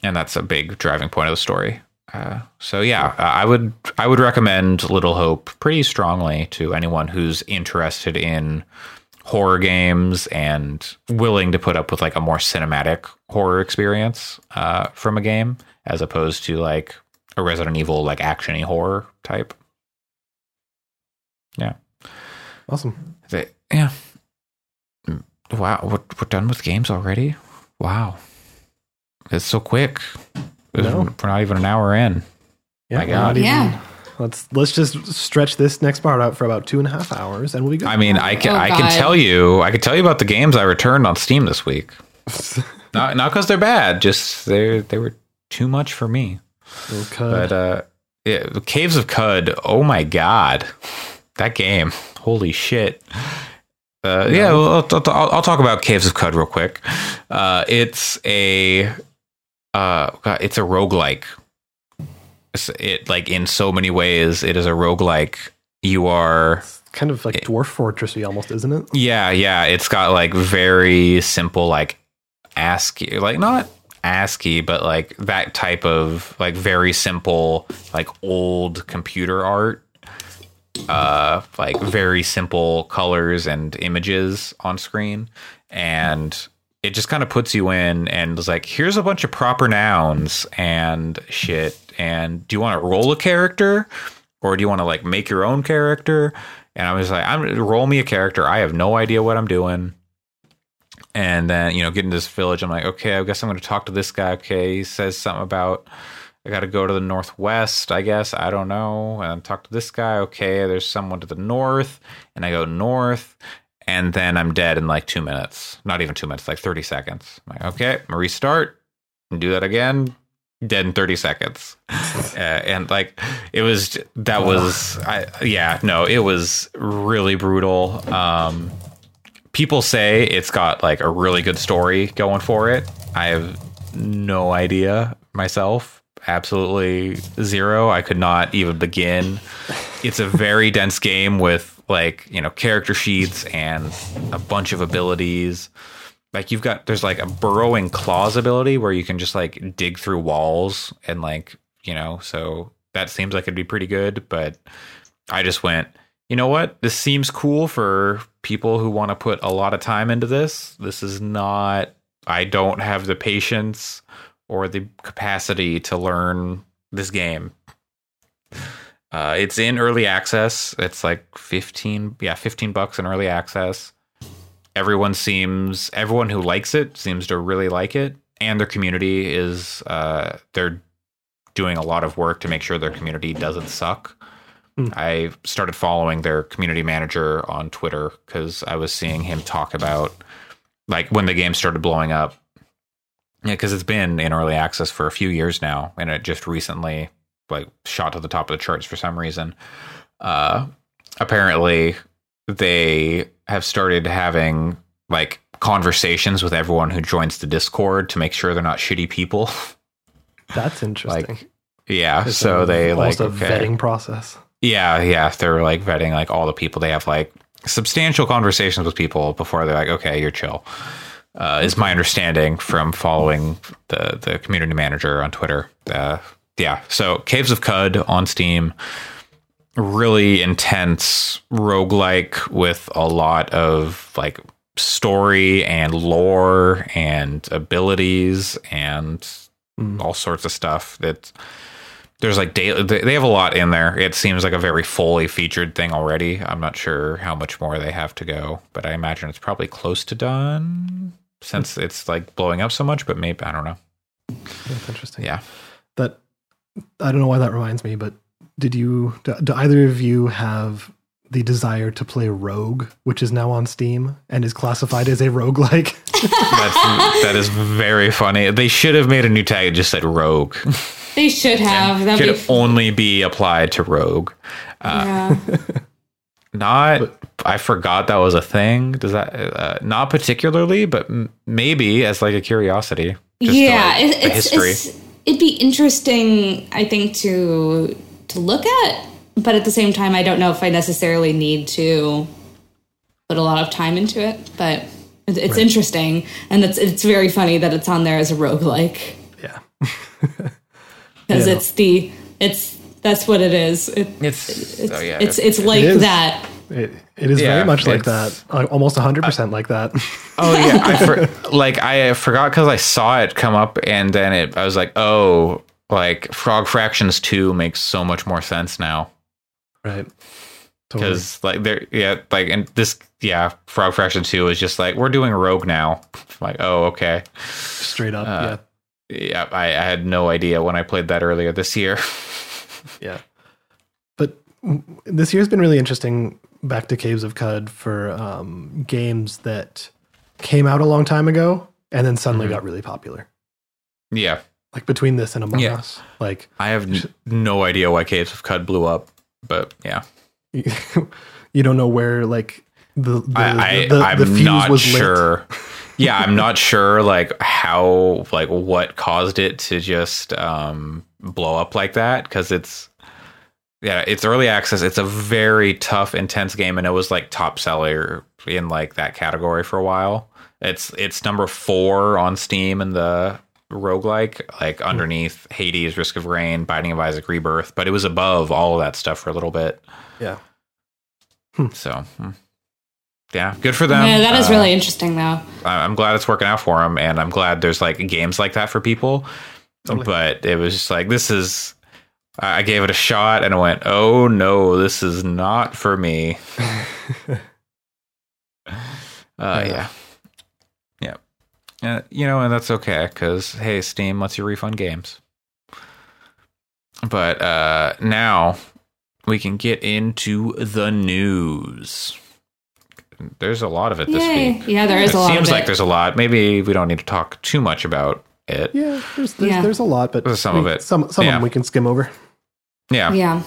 And that's a big driving point of the story. Uh, so yeah, I would I would recommend Little Hope pretty strongly to anyone who's interested in horror games and willing to put up with like a more cinematic horror experience uh, from a game as opposed to like a Resident Evil like actiony horror type. Yeah, Awesome. They- yeah. Mm, Wow, we're, we're done with games already. Wow, it's so quick. No. We're not even an hour in. Yeah. My we're God. not even- Yeah. Let's let's just stretch this next part out for about two and a half hours, and we'll be good. I mean, I can Oh, I can tell you I can tell you about the games I returned on Steam this week. not not because they're bad, just they they were too much for me. Okay. But uh, yeah, Caves of Qud. Oh my god, that game! Holy shit! Uh, yeah, well, I'll, I'll, I'll talk about Caves of Qud real quick. Uh, it's a uh, God, it's a roguelike. It's, it like in so many ways, it is a roguelike. You are kind of like Dwarf Fortressy, almost, isn't it? yeah, yeah. It's got like very simple, like ASCII, like not ASCII, but like that type of like very simple, like old computer art. Uh, like very simple colors and images on screen, and it just kind of puts you in and is like, here's a bunch of proper nouns and shit. And do you want to roll a character, or do you want to like make your own character? And I was like, I'm roll me a character. I have no idea what I'm doing. And then, you know, get into this village. I'm like, okay, I guess I'm going to talk to this guy. Okay. He says something about, I got to go to the northwest, I guess. I don't know. And talk to this guy. Okay. There's someone to the north. And I go north. And then I'm dead in like two minutes. Not even two minutes, like 30 seconds. I'm like, okay, I'm gonna restart and do that again. Dead in 30 seconds. uh, and like, it was, that was, I, yeah, no, it was really brutal. Um, people say it's got like a really good story going for it. I have no idea myself. Absolutely zero. I could not even begin. It's a very dense game with like, you know, character sheets and a bunch of abilities. Like you've got there's like a burrowing claws ability where you can just like dig through walls and like, you know, so that seems like it'd be pretty good, but I just went you know what? This seems cool for people who want to put a lot of time into this. This is not, I don't have the patience or the capacity to learn this game. Uh, it's in early access. It's like 15, yeah, 15 bucks in early access. Everyone seems, everyone who likes it seems to really like it. And their community is, uh, they're doing a lot of work to make sure their community doesn't suck. I started following their community manager on Twitter because I was seeing him talk about like when the game started blowing up. Yeah, because it's been in early access for a few years now, and it just recently like shot to the top of the charts for some reason. Uh, apparently, they have started having like conversations with everyone who joins the Discord to make sure they're not shitty people. That's interesting. like, yeah, It's so a- they like a okay. vetting process. Yeah, yeah. They're like vetting like all the people. They have like substantial conversations with people before they're like, okay, you're chill. Uh, is my understanding from following the the community manager on Twitter. Uh, yeah. So Caves of Qud on Steam, really intense roguelike with a lot of like story and lore and abilities and mm-hmm. all sorts of stuff that there's like daily they they have a lot in there. It seems like a very fully featured thing already. I'm not sure how much more they have to go but i imagine it's probably close to done since it's like blowing up so much but maybe i don't know. That's interesting. yeah. That I don't know why that reminds me, but did you do, do either of you have the desire to play Rogue, which is now on Steam and is classified as a roguelike? that's that is very funny they should have made a new tag that just said rogue They should have. That'd could be f- only be applied to rogue yeah. not i forgot that was a thing does that uh, not particularly but m- maybe as like a curiosity just yeah. like, it- it's, history it's it'd be interesting, I think, to to look at, but at the same time, I don't know if I necessarily need to put a lot of time into it. But it- it's interesting, and it's it's very funny that it's on there as a roguelike yeah. because Yeah. it's the it's that's what it is. It, It's, it's oh yeah, it's it's like is. that. It, it is Yeah, very much like that. Uh, Almost 100% like that. oh yeah. I for, like I forgot because I saw it come up, and then it I was like, oh, like Frog Fractions Two makes so much more sense now right. Totally. because like there, yeah, like and this, yeah, Frog Fraction Two is just like we're doing Rogue now. like oh okay, Straight up. uh, yeah. I, I had no idea when I played that earlier this year. yeah. Yeah. But this year's been really interesting back to Caves of Qud for um, games that came out a long time ago and then suddenly Mhm. got really popular. yeah, Like between this and Among Yeah. Us. Like I have n- no idea why Caves of Qud blew up, but yeah. you don't know where like the the, I, the, I the I'm fuse not was lit. sure. yeah, I'm not sure like how like what caused it to just um blow up like that because it's yeah, it's early access. It's a very tough, intense game, and it was like top seller in like that category for a while. It's it's number four on Steam in the roguelike, like underneath Hades, Risk of Rain, Binding of Isaac, Rebirth, but it was above all of that stuff for a little bit. Yeah. So, hmm. yeah, good for them. yeah, that is Uh, really interesting, though. I- I'm glad it's working out for them, and I'm glad there's like games like that for people. Totally. But it was just like this is. I I gave it a shot, and I went, "Oh no, this is not for me." Uh, yeah, yeah, uh, you know, and that's okay because hey, Steam lets you refund games. But uh, now we can get into the news. There's a lot of it this Yay. week. Yeah, there is it a lot seems like there's a lot. Maybe we don't need to talk too much about it. Yeah, there's there's, Yeah. there's a lot, but There's some we- of it. Some some Yeah. of them we can skim over. Yeah. Yeah.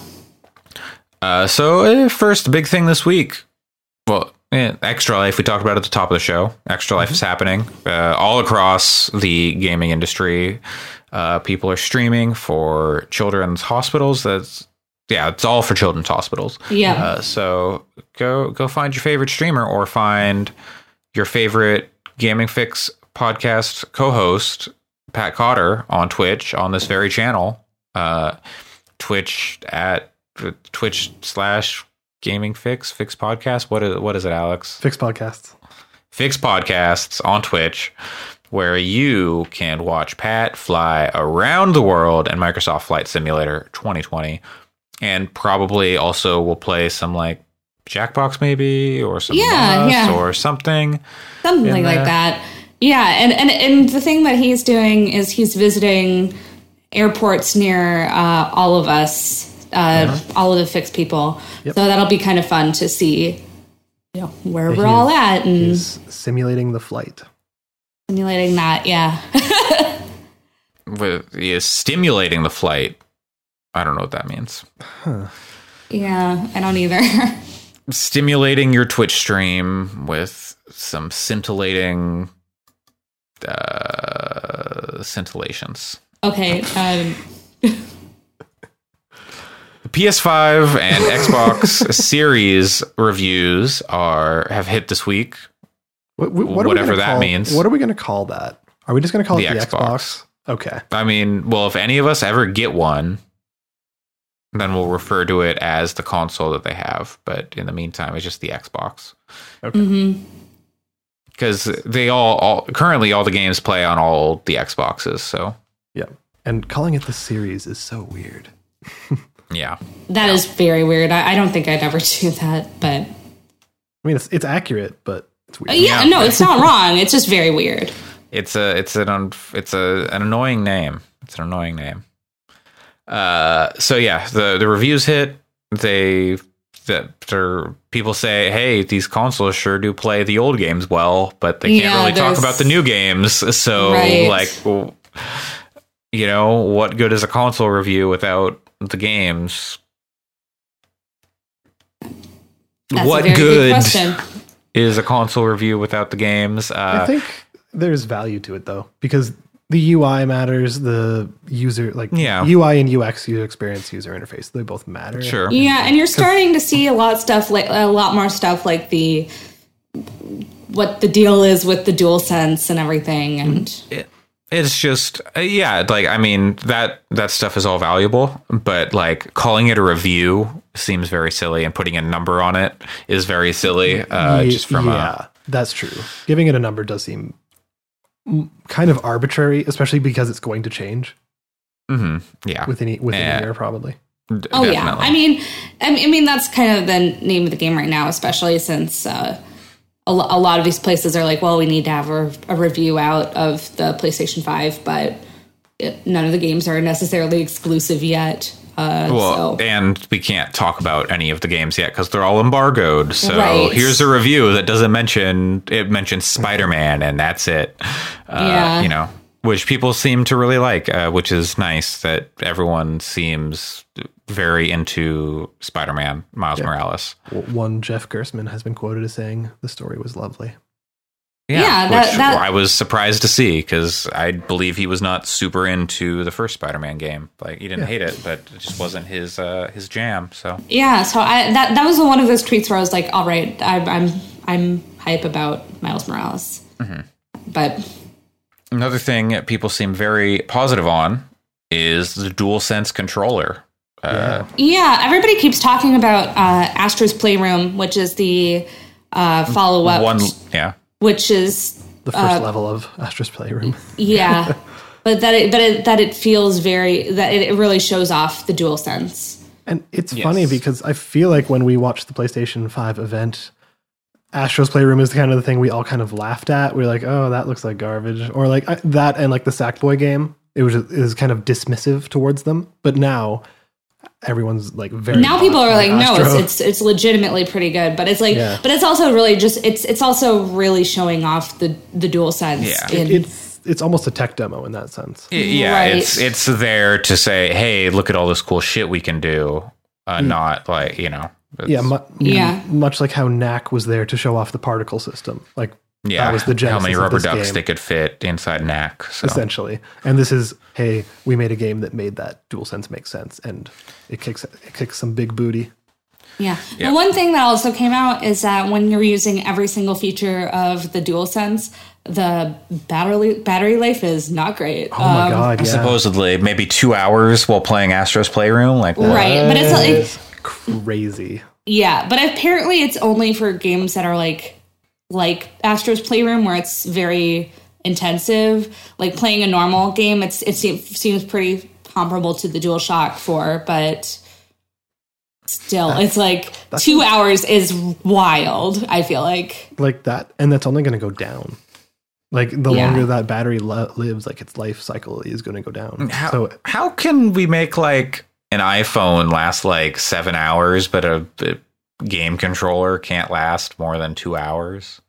Uh, so uh, first big thing this week. Well, eh, Extra Life. We talked about at the top of the show. Extra Life is happening uh, all across the gaming industry. Uh, people are streaming for children's hospitals. That's yeah, it's all for children's hospitals. Yeah. Uh, so go go find your favorite streamer or find your favorite Gaming Fix podcast co-host Pat Cotter on Twitch on this very channel. Twitch at Twitch slash Gaming Fix, Fix Podcast. What is what is it, Alex? Fix podcasts. Fix Podcasts on Twitch, where you can watch Pat fly around the world in Microsoft Flight Simulator 2020, and probably also will play some like Jackbox maybe or some Yeah, yeah. or something. something like there. that. Yeah, and, and and the thing that he's doing is he's visiting airports near uh, all of us, uh, all of the fixed people. Yep. So that'll be kind of fun to see, you know, where Yeah, we're he all at and He's simulating the flight. simulating that. Yeah, With is stimulating the flight. I don't know what that means. yeah. I don't either. Stimulating your Twitch stream with some scintillating uh, scintillations. Okay. Um, PS5 and Xbox Series reviews are have hit this week. What, what, what Whatever that call- means. What are we going to call that? Are we just going to call The it the Xbox. Xbox? Okay. I mean, well, if any of us ever get one, then we'll refer to it as the console that they have. But in the meantime, it's just the Xbox Okay. mhm. because they all, all currently all the games play on all the Xboxes. So Yeah. And calling it the series is so weird. yeah, That is very weird. I, I don't think I'd ever do that, but I mean, it's it's accurate, but it's weird. Uh, yeah, Yeah. no, it's not wrong. It's just very weird. it's a it's an un, it's a an annoying name. It's an annoying name. Uh, so yeah, the the reviews hit. They that there people say, hey, these consoles sure do play the old games well, but they can't Yeah, really talk about the new games. So Right. like, well, you know, what good is a console review without the games? That's what a very good question. is a console review without the games? Uh, I think there's value to it though, because the UI matters, the user like Yeah. UI and UX user experience user interface, they both matter. sure. Yeah, and you're starting to see a lot of stuff like a lot more stuff like the what the deal is with the dual sense and everything and it, it's just uh, yeah like i mean that that stuff is all valuable but like calling it a review seems very silly and putting a number on it is very silly uh Ye- just from yeah, that's true. Giving it a number does seem kind of arbitrary, especially because it's going to change a mhm, yeah within e- within Yeah. a year, probably. d- oh yeah definitely. i mean I mean I mean, that's kind of the name of the game right now especially since uh a, lo- a lot of these places are like well we need to have a, a review out of the playstation 5 but it, none of the games are necessarily exclusive yet uh well, so and we can't talk about any of the games yet because they're all embargoed. So Right. here's a review that doesn't mention it mentions Spider Man, and that's it. Uh, Yeah. you know, which people seem to really like, uh, which is nice that everyone seems very into Spider Man, Miles Morales. One Jeff Gerstmann has been quoted as saying the story was lovely. Yeah, that- which that- I was surprised to see because I believe he was not super into the first Spider Man game. Like he didn't Yeah. hate it, but it just wasn't his uh, his jam. So Yeah, so I that that was one of those tweets where I was like, all right, I, I'm I'm hype about Miles Morales, Mm-hmm. but Another thing that people seem very positive on is the DualSense controller. Uh, yeah, everybody keeps talking about uh, Astro's Playroom, which is the uh, follow up, One, yeah, which is The first level of Astro's Playroom. yeah, but that it, but it, that it feels very that it, it really shows off the dual sense. And it's Yes. funny because I feel like when we watched the PlayStation 5 event, Astro's Playroom is the kind of the thing we all kind of laughed at. We are like, oh, that looks like garbage. Or like I, that and like the Sackboy game, it was it was kind of dismissive towards them. But now everyone's like very now people are on like, no, it's, it's it's legitimately pretty good, but it's like, Yeah. but it's also really just it's it's also really showing off the the dual sense. Yeah. in- it's it's almost a tech demo in that sense. Y- yeah. Right. It's it's there to say, hey, look at all this cool shit we can do. Uh, Not like you know, it's- Yeah, mu- Yeah. much like how Knack was there to show off the particle system. Like yeah. that was the how genesis many of rubber this ducks game. they could fit inside Knack. So essentially. And this is, hey, we made a game that made that DualSense make sense, and it kicks it kicks some big booty. Yeah. Yeah. The one thing that also came out is that when you're using every single feature of the DualSense, the battery battery life is not great. Oh my Um, god, yeah, supposedly maybe two hours while playing Astro's Playroom. Like what? Right, but it's like crazy. Yeah, but apparently it's only for games that are like like Astro's Playroom where it's very intensive. Like playing a normal game, it's it seems, seems pretty comparable to the DualShock 4, but still, it's like two hours is wild. I feel like. like that, and that's only going to go down. Like the Yeah. longer that battery li- lives, like its life cycle is going to go down. How, So how can we make like an iPhone lasts like seven hours, but a, a game controller can't last more than two hours?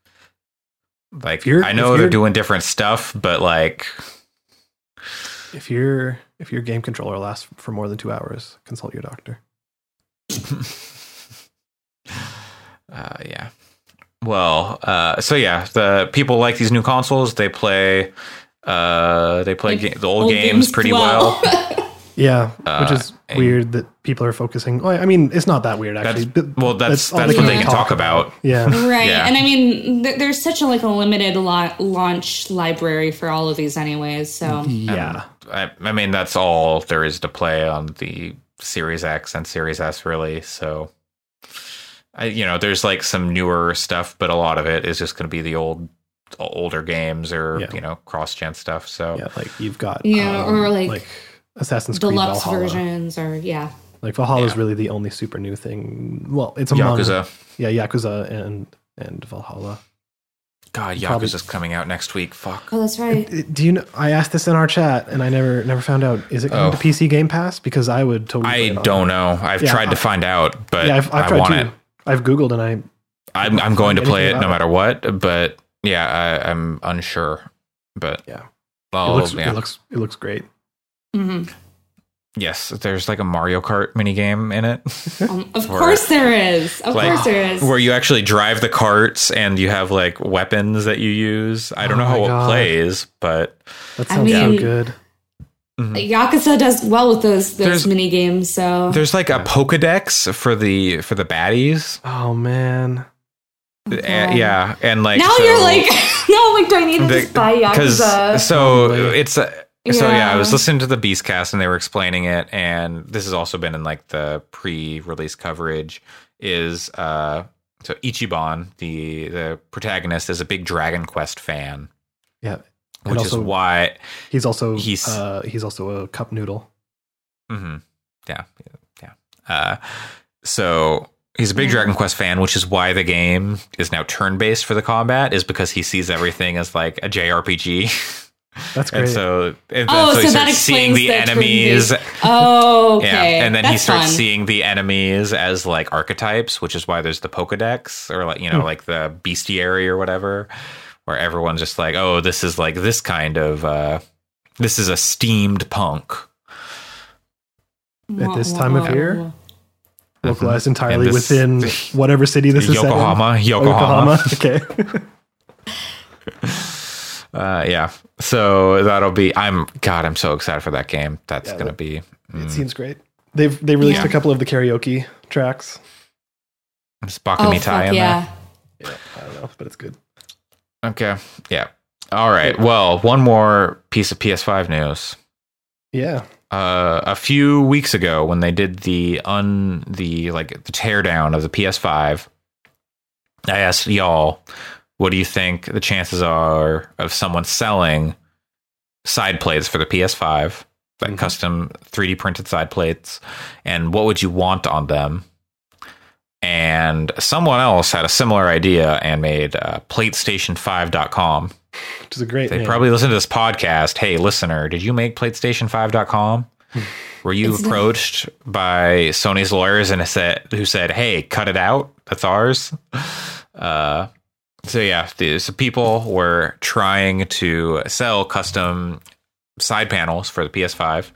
Like, you're- I know they're you're- doing different stuff, but like, if your if your game controller lasts for more than two hours, consult your doctor. uh, yeah. Well, uh, so yeah, the people like these new consoles. They play, uh, they play Like ga- the old, old games, games pretty well. well. Yeah, which Uh, is and- weird that people are focusing. Well, I mean, it's not that weird actually. That's- well, that's- all that's what they can talk about. Yeah, Right. Yeah. And I mean, th- there's such a like a limited la- launch library for all of these anyways, so yeah. I, I mean, that's all there is to play on the Series X and Series S, really. So, I, you know, there's like some newer stuff, but a lot of it is just going to be the old, older games or Yeah. you know, cross gen stuff. So, Yeah, like you've got Yeah, um, or, like, Assassin's Creed deluxe Valhalla. versions or yeah. Like Valhalla is Yeah. really the only super new thing. Well, it's among Yakuza. yeah, Yakuza and and Valhalla. God, Probably- Yakuza's coming out next week. Fuck. Oh, that's right. Uh, Do you know? I asked this in our chat, and I never never found out. Is it coming Oh. to PC Game Pass? Because I would totally. play I it on don't know. I've Yeah, tried to find out, but Yeah, I've, I've I tried want too. it. I've googled and I I'm, I'm going to play it anything no about matter what, but yeah, I, I'm unsure. But Yeah. well, it looks yeah. it looks it looks great. Hmm yes, there's like a Mario Kart mini game in it. Um, of Or- course there is. Of Like, course there is. where you actually drive the carts and you have like weapons that you use. I don't Oh know how my it plays, but That I sounds so mean- good. Yakuza does well with those those There's- mini games. So there's like a Pokedex for the for the baddies. Oh man, Oh, God. yeah, and like now so- you're like, now like, do I need to the- just buy Yakuza? so Probably. it's uh, so yeah i was listening to the beastcast and they were explaining it and this has also been in like the pre-release coverage is uh so ichiban the the protagonist is a big dragon quest fan. Yeah. And which also- is why He's also He's- uh, he's also a cup noodle. hmm yeah yeah uh so he's a big dragon quest fan which is why the game is now turn-based for the combat is because he sees everything as like a jrpg That's great. And so, and Oh, so he so that starts seeing explains the the enemies. turn-based- oh, okay. Yeah, and then he starts fun. seeing the enemies as like archetypes, which is why there's the Pokedex or like you know Hmm. like the bestiary or whatever, where everyone's just like, oh, this is like this kind of uh this is a steamed punk. At this time of year? Localized entirely this- within whatever city this is set in. Yokohama, Yokohama. Okay. Uh, yeah. So that'll be. I'm God. I'm so excited for that game. That's Yeah, gonna that- be. mm, it seems great. They've they released Yeah. a couple of the karaoke tracks. Is Oh, Baka Mitai fuck in yeah. Yeah, I don't know, but it's good. Okay. Yeah. All right. Well, one more piece of PS5 news. Yeah. uh, a few weeks ago when they did the un the like the teardown of the PS5, I asked y'all, what do you think the chances are of someone selling side plates for the PS5, like Mhm. custom 3D printed side plates, and what would you want on them? And someone else had a similar idea and made uh, PlateStation5.com. Which is a great They name. probably listened to this podcast. Hey, listener, did you make PlayStation5.com? Were you It's- approached by Sony's lawyers and said who said, "Hey, cut it out. That's ours." Uh, so yeah, these people were trying to sell custom side panels for the PS5,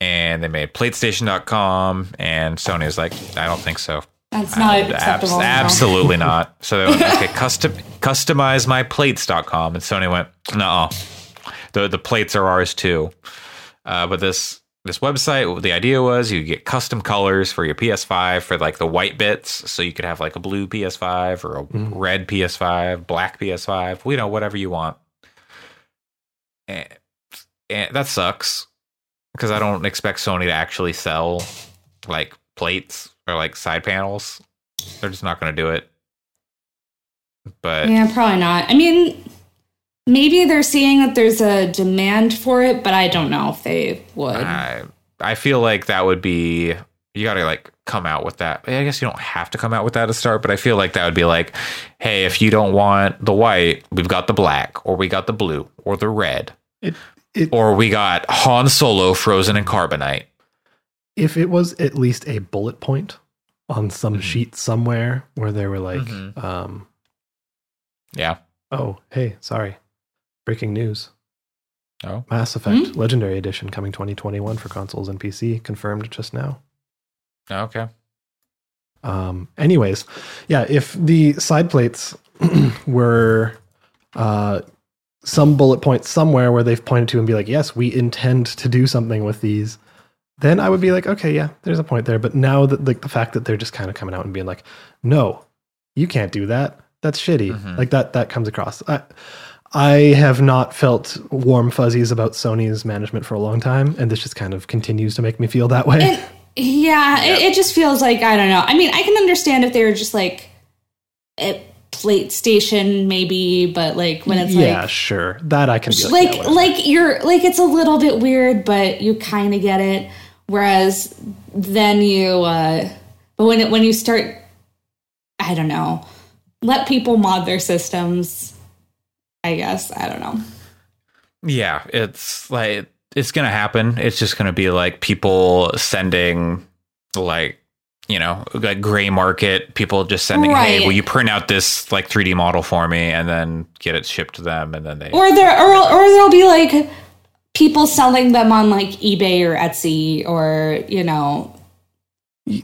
and they made PlateStation.com, and Sony was like, "I don't think so. That's not acceptable. no. absolutely not. So they went, okay, custom customize my plates.com. And Sony went, no, the the plates are ours too. Uh, but this this website, the idea was you get custom colors for your PS5 for like the white bits, so you could have like a blue PS5 or a mm-hmm. red PS5, black PS5, you know, whatever you want. And, and that sucks because I don't expect Sony to actually sell like plates or like side panels. They're just not going to do it. But Yeah, probably not. I mean, maybe they're seeing that there's a demand for it, but I don't know if they would. I I feel like that would be you got to like come out with that. I guess you don't have to come out with that to start, but I feel like that would be like, hey, if you don't want the white, we've got the black, or we got the blue, or the red, It, it, or we got Han Solo frozen in carbonite. if it was at least a bullet point on some Mhm. sheet somewhere where they were like, Mhm. um, Yeah. oh, hey, sorry, breaking news. Oh. Mass Effect Legendary Edition coming 2021 for consoles and PC, confirmed just now. Okay. Um, anyways, yeah, if the side plates were uh, some bullet point somewhere where they've pointed to and be like, yes, we intend to do something with these, then I would be like, okay, yeah, there's a point there. But now that like the fact that they're just kind of coming out and being like, no, you can't do that. That's shitty. Mhm. Like that that comes across. I, I have not felt warm fuzzies about Sony's management for a long time, and this just kind of continues to make me feel that way. And yeah, It, it just feels like I don't know. I mean, I can understand if they were just like a plate station, maybe, but like when it's like yeah, like sure. That I can be like, like like you're like it's a little bit weird, but you kind of get it. Whereas then you, uh but when it when you start, I don't know, let people mod their systems. I guess I don't know. Yeah, it's like it's gonna happen. It's just gonna be like people sending like you know like gray market people just sending hey will you print out this like 3d model for me and then get it shipped to them and then they Or there or or there'll be like people selling them on like eBay or Etsy or you know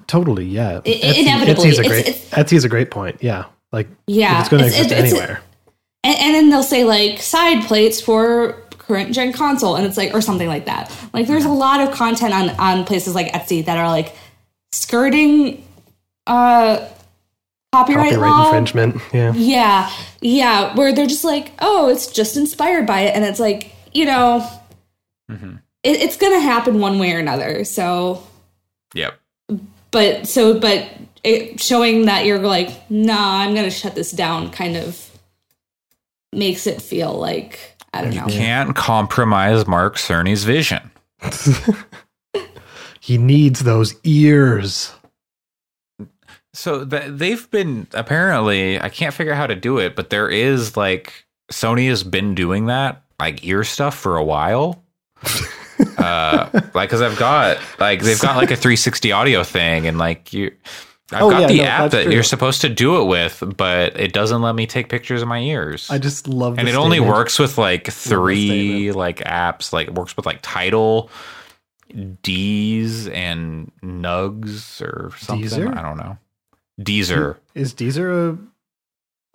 Totally, yeah. I- inevitably, Etsy's a it's- great it's- Etsy's a great point. Yeah, like yeah it's going to exist it's- it's- anywhere. And, and then they'll say like side plates for current gen console and it's like or something like that. Like there's a lot of content on on places like etsy that are like skirting uh copyright, Copyright law. infringement. Yeah, yeah yeah where they're just like oh it's just inspired by it and it's like you know Mhm. it, it's gonna happen one way or another so. Yep. But so but it, showing that you're like nah i'm gonna shut this down kind of makes it feel like i don't know. You can't compromise mark cerny's vision. He needs those ears. so th- they've been apparently i can't figure out how to do it but there is like sony has been doing that like ear stuff for a while. Uh like because i've got like they've got like a 360 audio thing and like you i've Oh, got yeah, the no, app that true. you're supposed to do it with but it doesn't let me take pictures of my ears I just love. and it only works with like three like apps like it works with like Tidal d's and nugs or something Deezer? i don't know deezer Is Deezer a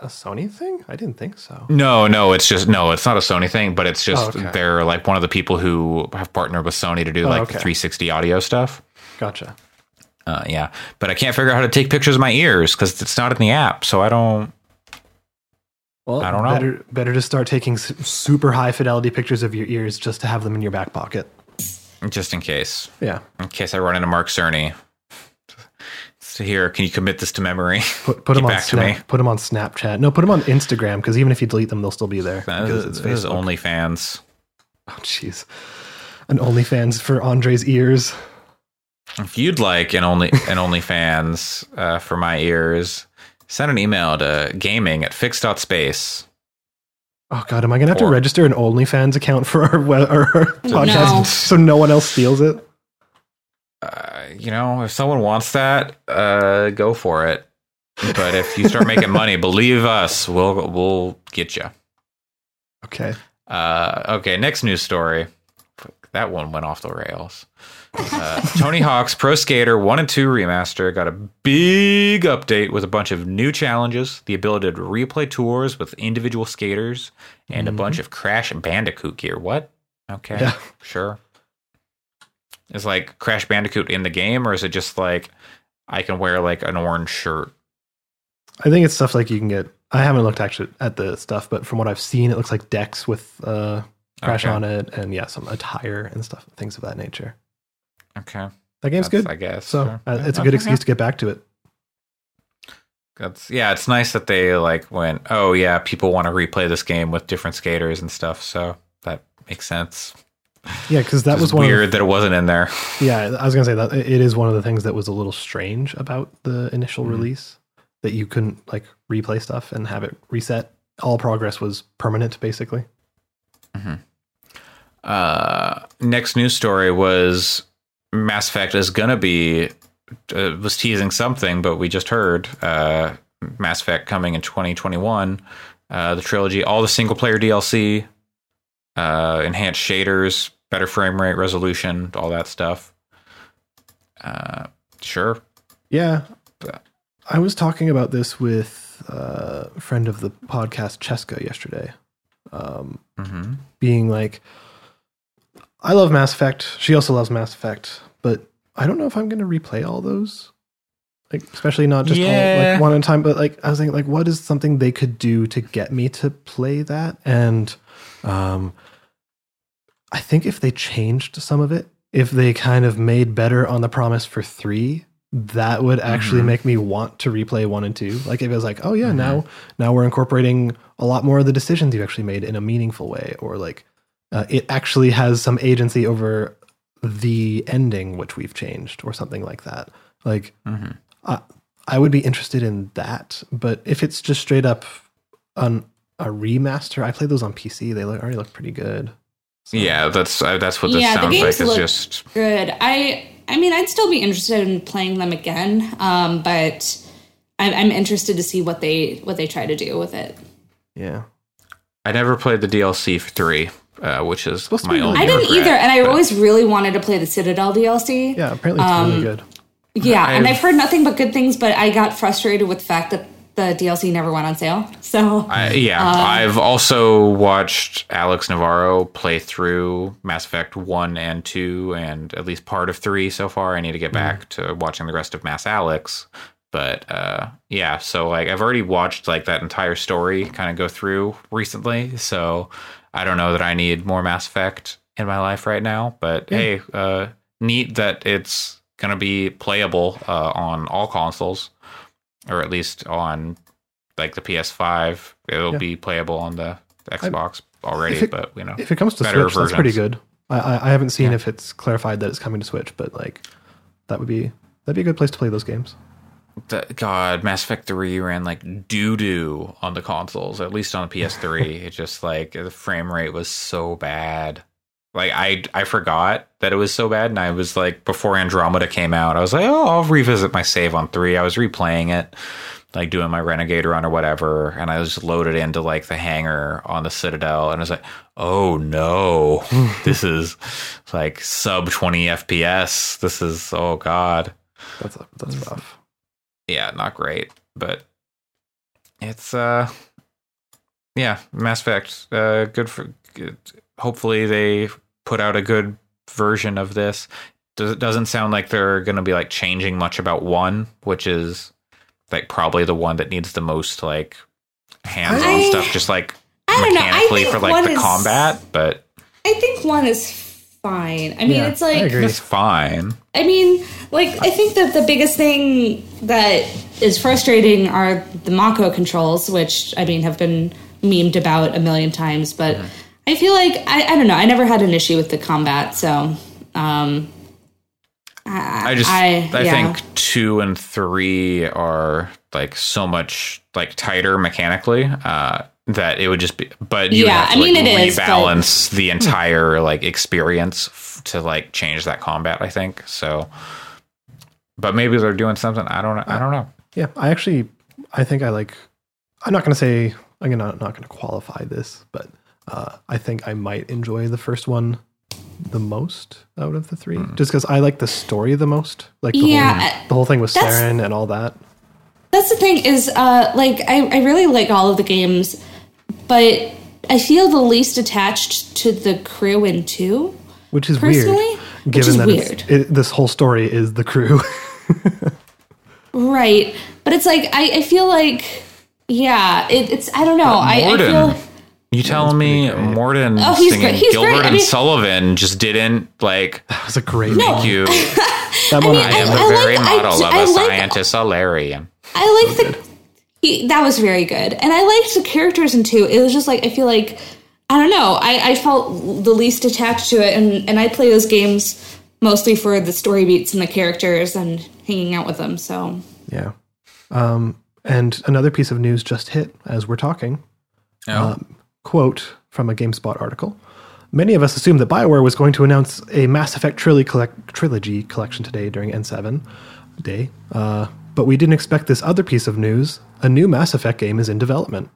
a Sony thing? I didn't think so. no no it's just no it's not a sony thing but it's just Oh, okay. they're like one of the people who have partnered with sony to do Oh, like okay. 360 audio stuff Gotcha. Uh, yeah but i can't figure out how to take pictures of my ears because it's not in the app so i don't Well, I don't know. Better, better to start taking super high fidelity pictures of your ears just to have them in your back pocket. just in case Yeah, in case i run into mark cerny so here can you commit this to memory put put them on back to me. Snap, put them on Snapchat. No, put them on Instagram because even if you delete them, they'll still be there because it's is Facebook. OnlyFans. Oh, jeez. An OnlyFans for Andre's ears. If you'd like an only an OnlyFans uh, for my ears, send an email to gaming at fix.space. Oh God, am I gonna have to register an OnlyFans account for our, we- our, our podcast No. so no one else steals it? Uh, you know, if someone wants that, uh, go for it. But if you start making money, believe us, we'll we'll get you. Okay. Uh, okay, next news story. That one went off the rails. Uh, Tony Hawk's Pro Skater 1 and 2 remaster got a big update with a bunch of new challenges, the ability to replay tours with individual skaters, and a bunch of Crash Bandicoot gear. What? Okay, Yeah. sure. Is like Crash Bandicoot in the game, or is it just like I can wear like an orange shirt? I think it's stuff like you can get. I haven't looked actually at the stuff, but from what I've seen, it looks like decks with uh, crash Okay. on it, and yeah, some attire and stuff, things of that nature. Okay. that game's That's- good. I guess. So Sure. uh, it's a good yeah. excuse to get back to it. That's yeah, it's nice that they like went, oh yeah, people want to replay this game with different skaters and stuff, so that makes sense. Yeah, because that was was one. weird Of that it wasn't in there. yeah, I was gonna say that it is one of the things that was a little strange about the initial Mhm. release that you couldn't like replay stuff and have it reset. All progress was permanent, basically. Mm-hmm. Uh, next news story was Mass Effect is gonna be uh, was teasing something, but we just heard uh, Mass Effect coming in 2021. Uh, the trilogy, all the single player DLC, uh, enhanced shaders, better frame rate, resolution, all that stuff. Uh, sure. Yeah, I was talking about this with uh, a friend of the podcast, Cheska, yesterday. Um, hmm being like, I love Mass Effect. She also loves Mass Effect, but I don't know if I'm going to replay all those. Like, especially not just all, like one at a time, but like I was thinking, like, what is something they could do to get me to play that? And um, I think if they changed some of it, if they kind of made better on the promise for three, that would actually Mhm. make me want to replay one and two. Like if it was like, oh yeah, Mhm. now now we're incorporating a lot more of the decisions you actually made in a meaningful way, or like uh, it actually has some agency over the ending which we've changed, or something like that. Like hmm I would be interested in that, but if it's just straight up on a remaster, I played those on PC. They look, already look pretty good. So- Yeah, that's uh, that's what this Yeah, sounds like. games Is look- just Good. I I mean, I'd still be interested in playing them again, um, but I'm, I'm interested to see what they what they try to do with it. yeah. I never played the DLC for three, uh, which is Supposed to my be really only. I didn't regret, either, and I always really wanted to play the Citadel DLC. Yeah, apparently it's Um, really good. Yeah, and I've- I've heard nothing but good things, but I got frustrated with the fact that the DLC never went on sale. So I, yeah, Um, I've also watched Alex Navarro play through Mass Effect one and two, and at least part of three so far. I need to get back to watching the rest of Mass Alex, but uh, yeah. So like, I've already watched like that entire story kind of go through recently. So I don't know that I need more Mass Effect in my life right now. But hey, uh, neat that it's gonna be playable uh, on all consoles or at least on like the PS5. It'll Yeah. be playable on the Xbox already, it- but you know, If it comes to Switch, that's pretty good. I, I, I haven't seen Yeah. if it's clarified that it's coming to Switch, but like that would be that'd be a good place to play those games. The, God, Mass Effect 3 ran like doo doo on the consoles, at least on the PS3. it just like the frame rate was so bad. Like I I forgot that it was so bad, and I was like before Andromeda came out, I was like, oh, I'll revisit my save on three. I was replaying it, like doing my Renegade run or whatever, and I was loaded into like the hangar on the Citadel, and I was like, oh no, this is like sub twenty FPS. This is oh god That's that's rough. Yeah, not great, but it's uh yeah, Mass Effect uh good for good. hopefully they put out a good version of this. Does it doesn't sound like they're going to be like changing much about 1, which is like probably the one that needs the most like hands-on I- stuff just like I don't know. I mechanically think for like the is- combat, but I think one is fine. I mean, Yeah, it's I like agree. it's fine. I mean, like I think that the biggest thing that is frustrating are the Mako controls, which I mean have been memed about a million times. But I feel like I, I don't know. I never had an issue with the combat, so um, I, I just I, yeah. think two and three are like so much like tighter mechanically uh that it would just be but you Yeah, have to I mean, like, it is, but- rebalance the entire like experience f- to like change that combat i think so but maybe they're doing something i don't know i don't know Yeah, I actually I think I like. I'm not going to say I'm not not going to qualify this, but uh, I think I might enjoy the first one the most out of the three, just because I like the story the most. Like the Yeah, whole, the whole thing with that's- Saren and all that. That's the thing is, uh, like, I, I really like all of the games, but I feel the least attached to the crew in two. Which is Personally? weird, Which given is that weird. It, this whole story is the crew. Right. But it's like, I, I feel like, yeah, it, it's, I don't know. I, I feel, You telling me pretty great. Mordin Oh, he's singing great. He's Gilbert great. I and mean- Sullivan just didn't like That was a great No. one. you? That one mean, I am I- the I very like- I model j- of I a like- scientist Salarian. I liked the he, that was very good, and I liked the characters in two. It was just like I feel like I don't know. I, I felt the least attached to it, and and I play those games mostly for the story beats and the characters and hanging out with them. So Yeah. Um, and another piece of news just hit as we're talking. Oh. Um, quote from a GameSpot article. Many of us assumed that BioWare was going to announce a Mass Effect trilogy, collect- trilogy collection today during N7 Day, uh, but we didn't expect this other piece of news. A new Mass Effect game is in development.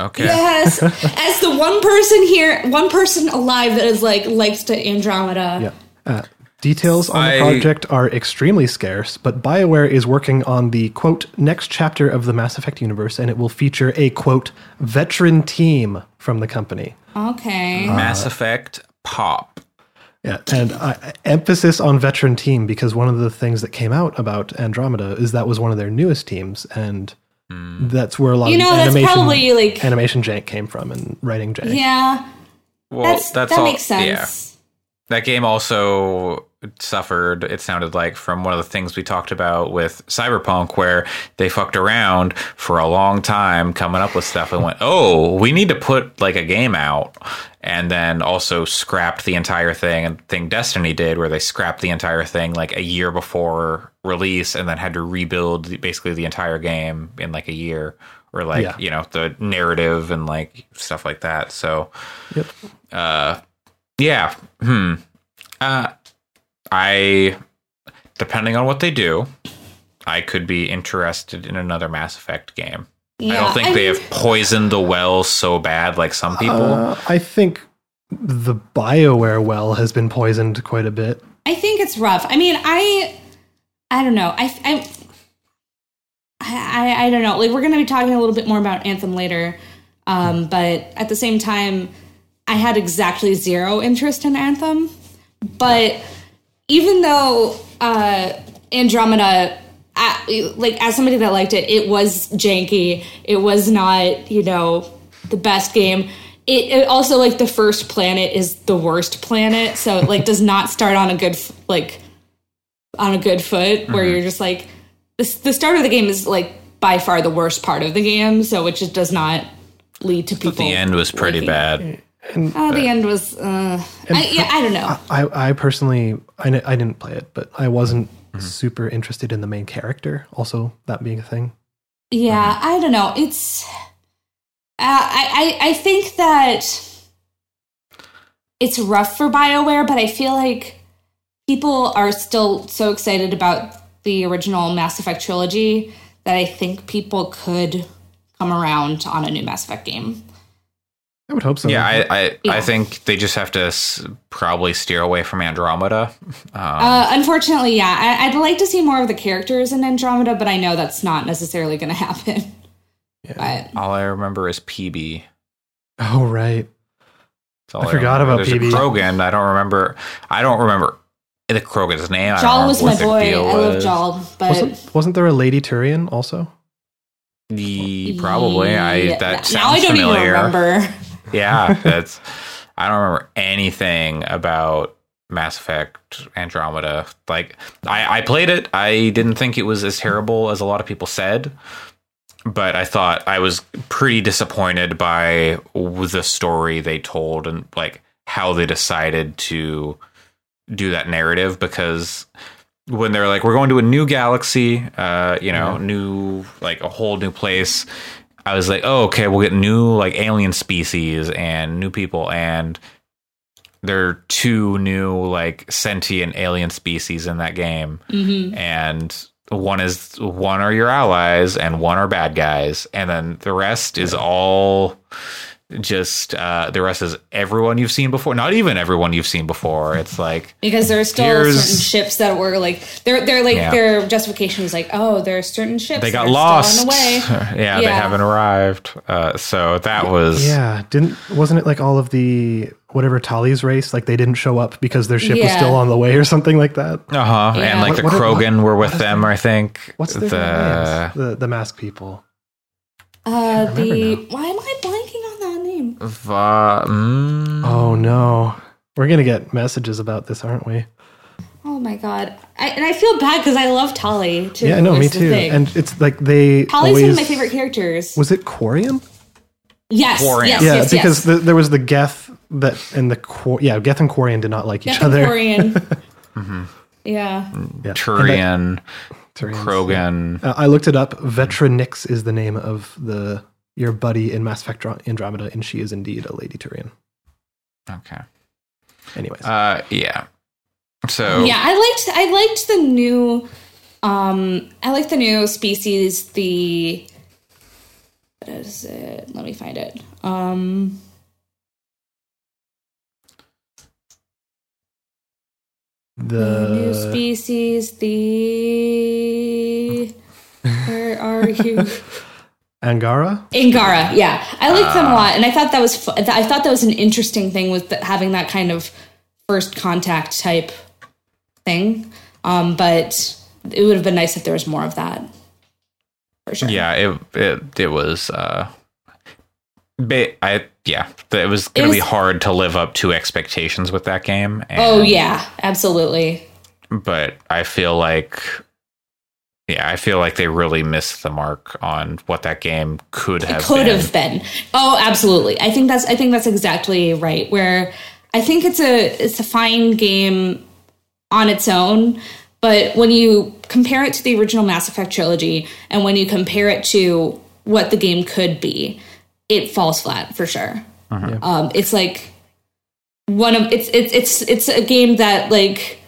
okay. yes, as the one person here, one person alive that is like likes to Andromeda. Yeah. Uh, details on I- the project are extremely scarce, but BioWare is working on the quote next chapter of the Mass Effect universe, and it will feature a quote veteran team from the company. Okay. Mass Effect pop. Yeah, and uh, emphasis on veteran team because one of the things that came out about Andromeda is that was one of their newest teams, and that's where a lot You of know, that's probably, like- animation jank came from and writing jank. yeah, Well, that's, that's, that all, makes sense. Yeah. That game also suffered, it sounded like, from one of the things we talked about with Cyberpunk, where they fucked around for a long time coming up with stuff and went, oh, we need to put like a game out. And then also scrapped the entire thing and thing Destiny did, where they scrapped the entire thing like a year before release and then had to rebuild basically the entire game in like a year or like, Yeah. you know, the narrative and like stuff like that. So, Yep. uh, yeah. Hmm. Uh, I, depending on what they do, I could be interested in another Mass Effect game. I don't think I they mean- have poisoned the well so bad like some people. Uh, I think the BioWare well has been poisoned quite a bit. I think it's rough. I mean, I, I don't know. I, I, I, I don't know. Like we're going to be talking a little bit more about Anthem later, um, but at the same time, I had exactly zero interest in Anthem. But even though uh, Andromeda, like as somebody that liked it, it was janky. It was not, you know, the best game. It, it also like the first planet is the worst planet, so it like does not start on a good like on a good foot where you're just like the, the start of the game is like by far the worst part of the game, so it just does not lead to people. the end was pretty liking it. Bad. Oh, the end was. Uh, I, yeah, I don't know. I, I personally, I, I didn't play it, but I wasn't super interested in the main character. Also, that being a thing. Yeah, I don't know. It's. Uh, I, I I think that it's rough for Bioware, but I feel like people are still so excited about the original Mass Effect trilogy that I think people could come around on a new Mass Effect game. I would hope so. Yeah, I I, Yeah. I think they just have to s- probably steer away from Andromeda. Um, Uh, unfortunately, yeah, I, I'd like to see more of the characters in Andromeda, but I know that's not necessarily going to happen. But all I remember is Peebee. oh, right. That's all I forgot remember. about There's Peebee. a Krogan. I don't remember. I don't remember the Krogan's name. I Jaal was my boy. deal I love was. Jaal, but Wasn't wasn't there a Lady Turian also? The, probably. I Yeah, that sounds now I don't familiar. even remember. Yeah, that's. I don't remember anything about Mass Effect Andromeda. Like, I, I played it. I didn't think it was as terrible as a lot of people said, but I thought I was pretty disappointed by the story they told and like how they decided to do that narrative because when they're like we're going to a new galaxy uh you know new like a whole new place i was like oh okay we'll get new like alien species and new people and there are two new like sentient alien species in that game. Hmm and one is one are your allies and one are bad guys. And then the rest is all just uh the rest is everyone you've seen before not even everyone you've seen before it's like Because there are still certain ships that were like they're they're like Yeah. their justification is like oh there are certain ships they that got are lost still on the way. yeah, they haven't arrived uh so that was Yeah, didn't wasn't it like all of the whatever Tali's race like they didn't show up because their ship was still on the way or something like that? uh-huh and like What- the what- krogan were with them their- i think What's their the? The the mask people. Uh, the now. why am I blanking on that name? Va- mm, Oh no, we're gonna get messages about this, aren't we? Oh my god! I, and I feel bad because I love Tali too. Yeah, no, me too. thing. And it's like they Tali's always one of my favorite characters. was it Quarian? yes, Quarian. yes, Yeah, yes, because yes. The, there was the Geth that and the Quar- yeah Geth and Quarian did not like each Death and other. Quarian. Mm-hmm. Yeah. Yeah. Turian, Turians, Krogan. Uh, I looked it up. Vetra Nyx is the name of the your buddy in Mass Effect Andromeda, and she is indeed a Lady Turian. Okay. Anyways, Uh, yeah. So Yeah, I liked I liked the new um I liked the new species, the what is it? Let me find it. Um the new species, the where are you? Angara. Angara, yeah, I liked them a lot, and I thought that was fu- I thought that was an interesting thing with the, having that kind of first contact type thing. Um, but it would have been nice if there was more of that. For sure. yeah, it it it was. Uh, ba- I yeah, it was gonna be hard to live up to expectations with that game. And, Oh yeah, absolutely. but I feel like. Yeah, I feel like they really missed the mark on what that game could have Could been. have been. Oh, absolutely. I think that's I think that's exactly right. Where I think it's a it's a fine game on its own, but when you compare it to the original Mass Effect trilogy and when you compare it to what the game could be, it falls flat for sure. Um, it's like one of it's it's it's it's a game that like i-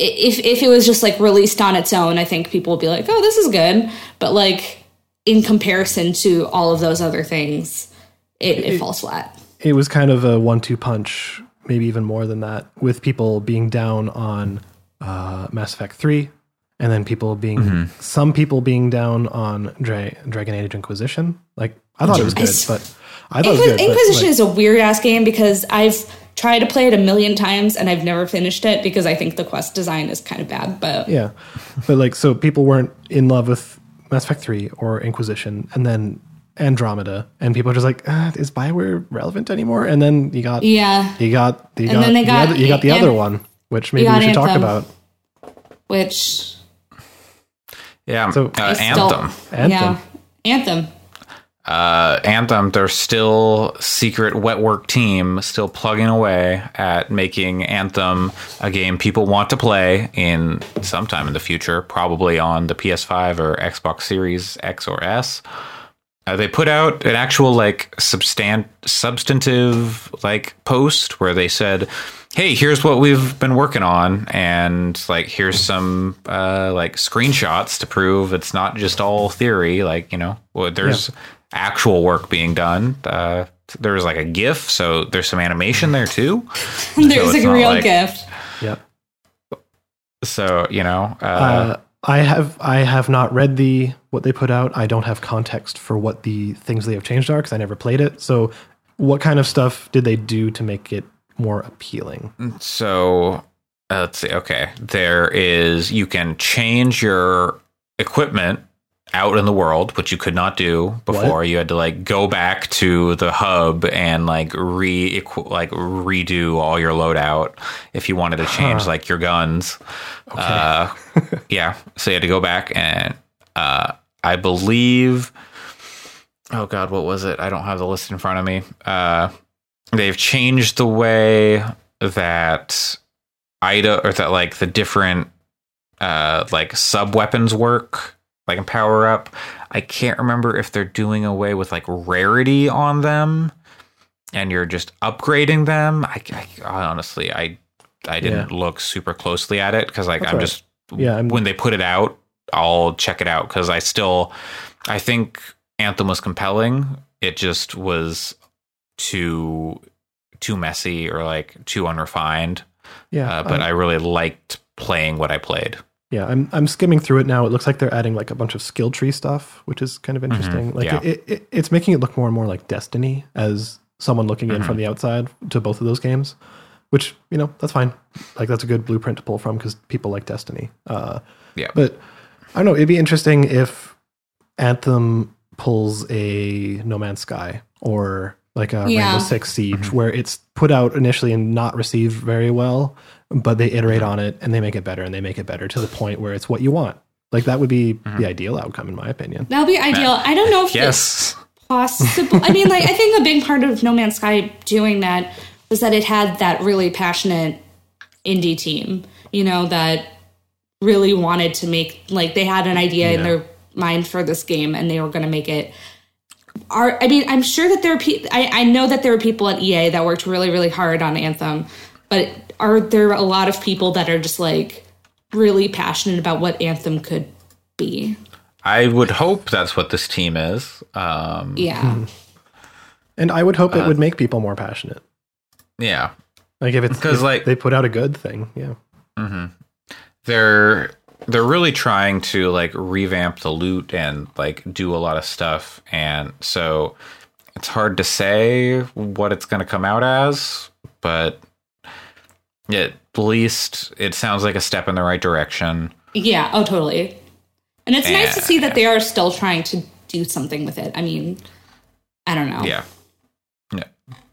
if if it was just like released on its own, I think people would be like, "Oh, this is good," but like in comparison to all of those other things, it, it falls flat. It was kind of a one-two punch, maybe even more than that, with people being down on uh, Mass Effect Three, and then people being Mm-hmm. some people being down on Dra- Dragon Age Inquisition. Like I thought it was good, Yes. but I thought it was Inquis- good. but, Inquisition like, is a weird ass game because I've tried to play it a million times and I've never finished it because I think the quest design is kind of bad. But Yeah. But like so people weren't in love with Mass Effect 3 or Inquisition and then Andromeda and people are just like, ah, is Bioware relevant anymore? And then you got yeah, you got you And got, then they the got other, you got the An- other one, which maybe we should talk about. which Yeah, So- uh, Anthem. Anthem. yeah, Anthem. Uh, Anthem, there's still secret wet work team still plugging away at making Anthem a game people want to play in sometime in the future, probably on the PS5 or Xbox Series X or S. Uh, they put out an actual like substan- substantive like post where they said, "Hey, here's what we've been working on, and like here's some uh, like screenshots to prove it's not just all theory. Like you know, well, there's actual work being done. Uh, there was like a GIF, so there's some animation there too. There's it's a real like- gift. Yep. So you know, uh, Uh, I have I have not read the what they put out. I don't have context for what the things they have changed are because I never played it. So, what kind of stuff did they do to make it more appealing? So uh, let's see. Okay, there is you can change your equipment out in the world, which you could not do before. What? You had to like go back to the hub and like re like redo all your loadout if you wanted to change like your guns. Uh, yeah, so you had to go back and uh, I believe. Oh God, what was it? I don't have the list in front of me. Uh, they've changed the way that Ida or that like the different uh like sub weapons work like in power up. I can't remember if they're doing away with like rarity on them and you're just upgrading them. I, I honestly I I didn't look super closely at it because like That's I'm right. just Yeah, I'm- when they put it out, I'll check it out because I still I think Anthem was compelling. It just was too too messy or like too unrefined. Yeah, Uh, but I'm- I really liked playing what I played. Yeah, I'm I'm skimming through it now. It looks like they're adding like a bunch of skill tree stuff, which is kind of mm-hmm. interesting. Like yeah. it, it, it's making it look more and more like Destiny as someone looking in from mm-hmm. the outside to both of those games, which you know that's fine. Like that's a good blueprint to pull from because people like Destiny. Uh, Yeah. but I don't know. It'd be interesting if Anthem pulls a No Man's Sky or like a Yeah. Rainbow Six Siege, mm-hmm. where it's put out initially and not received very well, but they iterate on it and they make it better and they make it better to the point where it's what you want. Like that would be mm-hmm. the ideal outcome, in my opinion. That would be ideal. I don't know if it's Yes. possible. I mean, like, I think a big part of No Man's Sky doing that was that it had that really passionate indie team, you know, that really wanted to make, like, they had an idea in their mind for this game and they were going to make it. Are, I mean, I'm sure that there are people, I, I know that there are people at EA that worked really, really hard on Anthem, but are there a lot of people that are just like really passionate about what Anthem could be? I would hope that's what this team is. Um, Yeah. And I would hope Uh, it would make people more passionate. yeah. Like if it's because like- they put out a good thing, yeah. they're they're really trying to like revamp the loot and like do a lot of stuff and so it's hard to say what it's going to come out as but at least it sounds like a step in the right direction Yeah, oh, totally. And it's nice to see that they are still trying to do something with it. I mean, I don't know. yeah yeah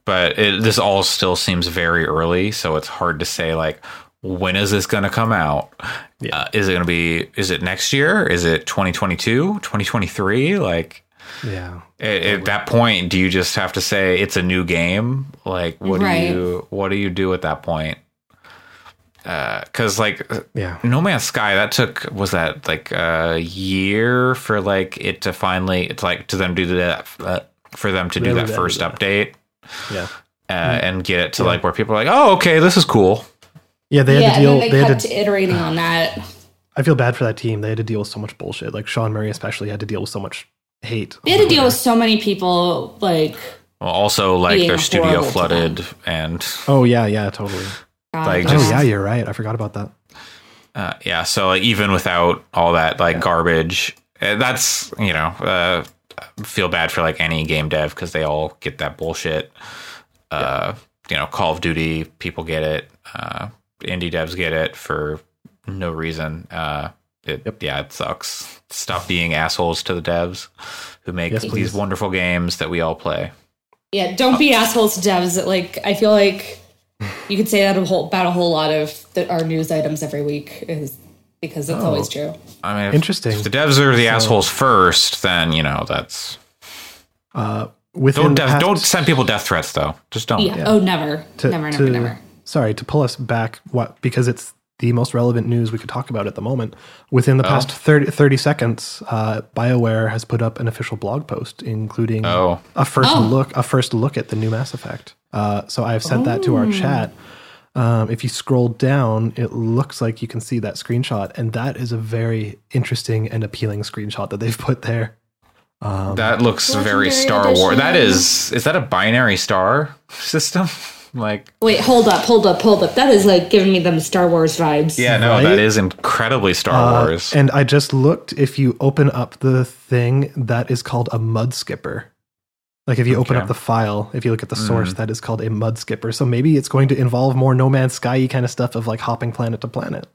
but it, this all still seems very early so it's hard to say like when is this going to come out Yeah. uh, is it going to be is it next year is it 2022 2023 like Yeah. At, at that point, do you just have to say it's a new game? Like, what Right. do you what do you do at that point? Because like Yeah. No Man's Sky, that took was that like a year for like it to finally it's like to them do that uh, for them to do Really that that- first yeah. update Yeah. uh, and get it to like where people are like, oh, okay, this is cool. Yeah, they had yeah, to deal and they, they, had kept to iterating on that. I feel bad for that team. They had to deal with so much bullshit. Like Sean Murray especially had to deal with so much hate. They had to deal with so many people, like, Well, also, like their studio flooded and Oh yeah, yeah, totally. God, Like, Oh yeah, you're right. I forgot about that. Uh, yeah, so like, even without all that like garbage, uh, that's you know, uh, feel bad for like any game dev because they all get that bullshit. Uh, You know, Call of Duty people get it. Uh, indie devs get it for no reason. Uh, it, Yeah, it sucks. Stop being assholes to the devs who make Yes, these wonderful games that we all play. yeah, don't be assholes to devs. Like, I feel like you could say that a whole, about a whole lot of the, our news items every week, is because it's always true. I mean, if, Interesting. if the devs are the assholes first, then you know that's Uh, within don't death, past- don't send people death threats though. Just don't. Yeah. Oh, never, to- never, never, to- never. Sorry to pull us back. What because it's the most relevant news we could talk about at the moment. Within the Oh. past 30, 30 seconds, uh, BioWare has put up an official blog post, including Oh. a first Oh. look, a first look at the new Mass Effect. Uh, so I've sent that to Oh. our chat. Um, if you scroll down, it looks like you can see that screenshot, and that is a very interesting and appealing screenshot that they've put there. That looks very Star Wars. That edition. is is that a binary star system? like Wait, hold up, hold up, hold up. That is like giving me them Star Wars vibes. yeah, no, Right? that is incredibly Star Uh, Wars. and I just looked. If you open up the thing, that is called a mud skipper. Like if you open up the file, if you look at the source, that is called a mud skipper. So maybe it's going to involve more No Man's Sky kind of stuff of like hopping planet to planet.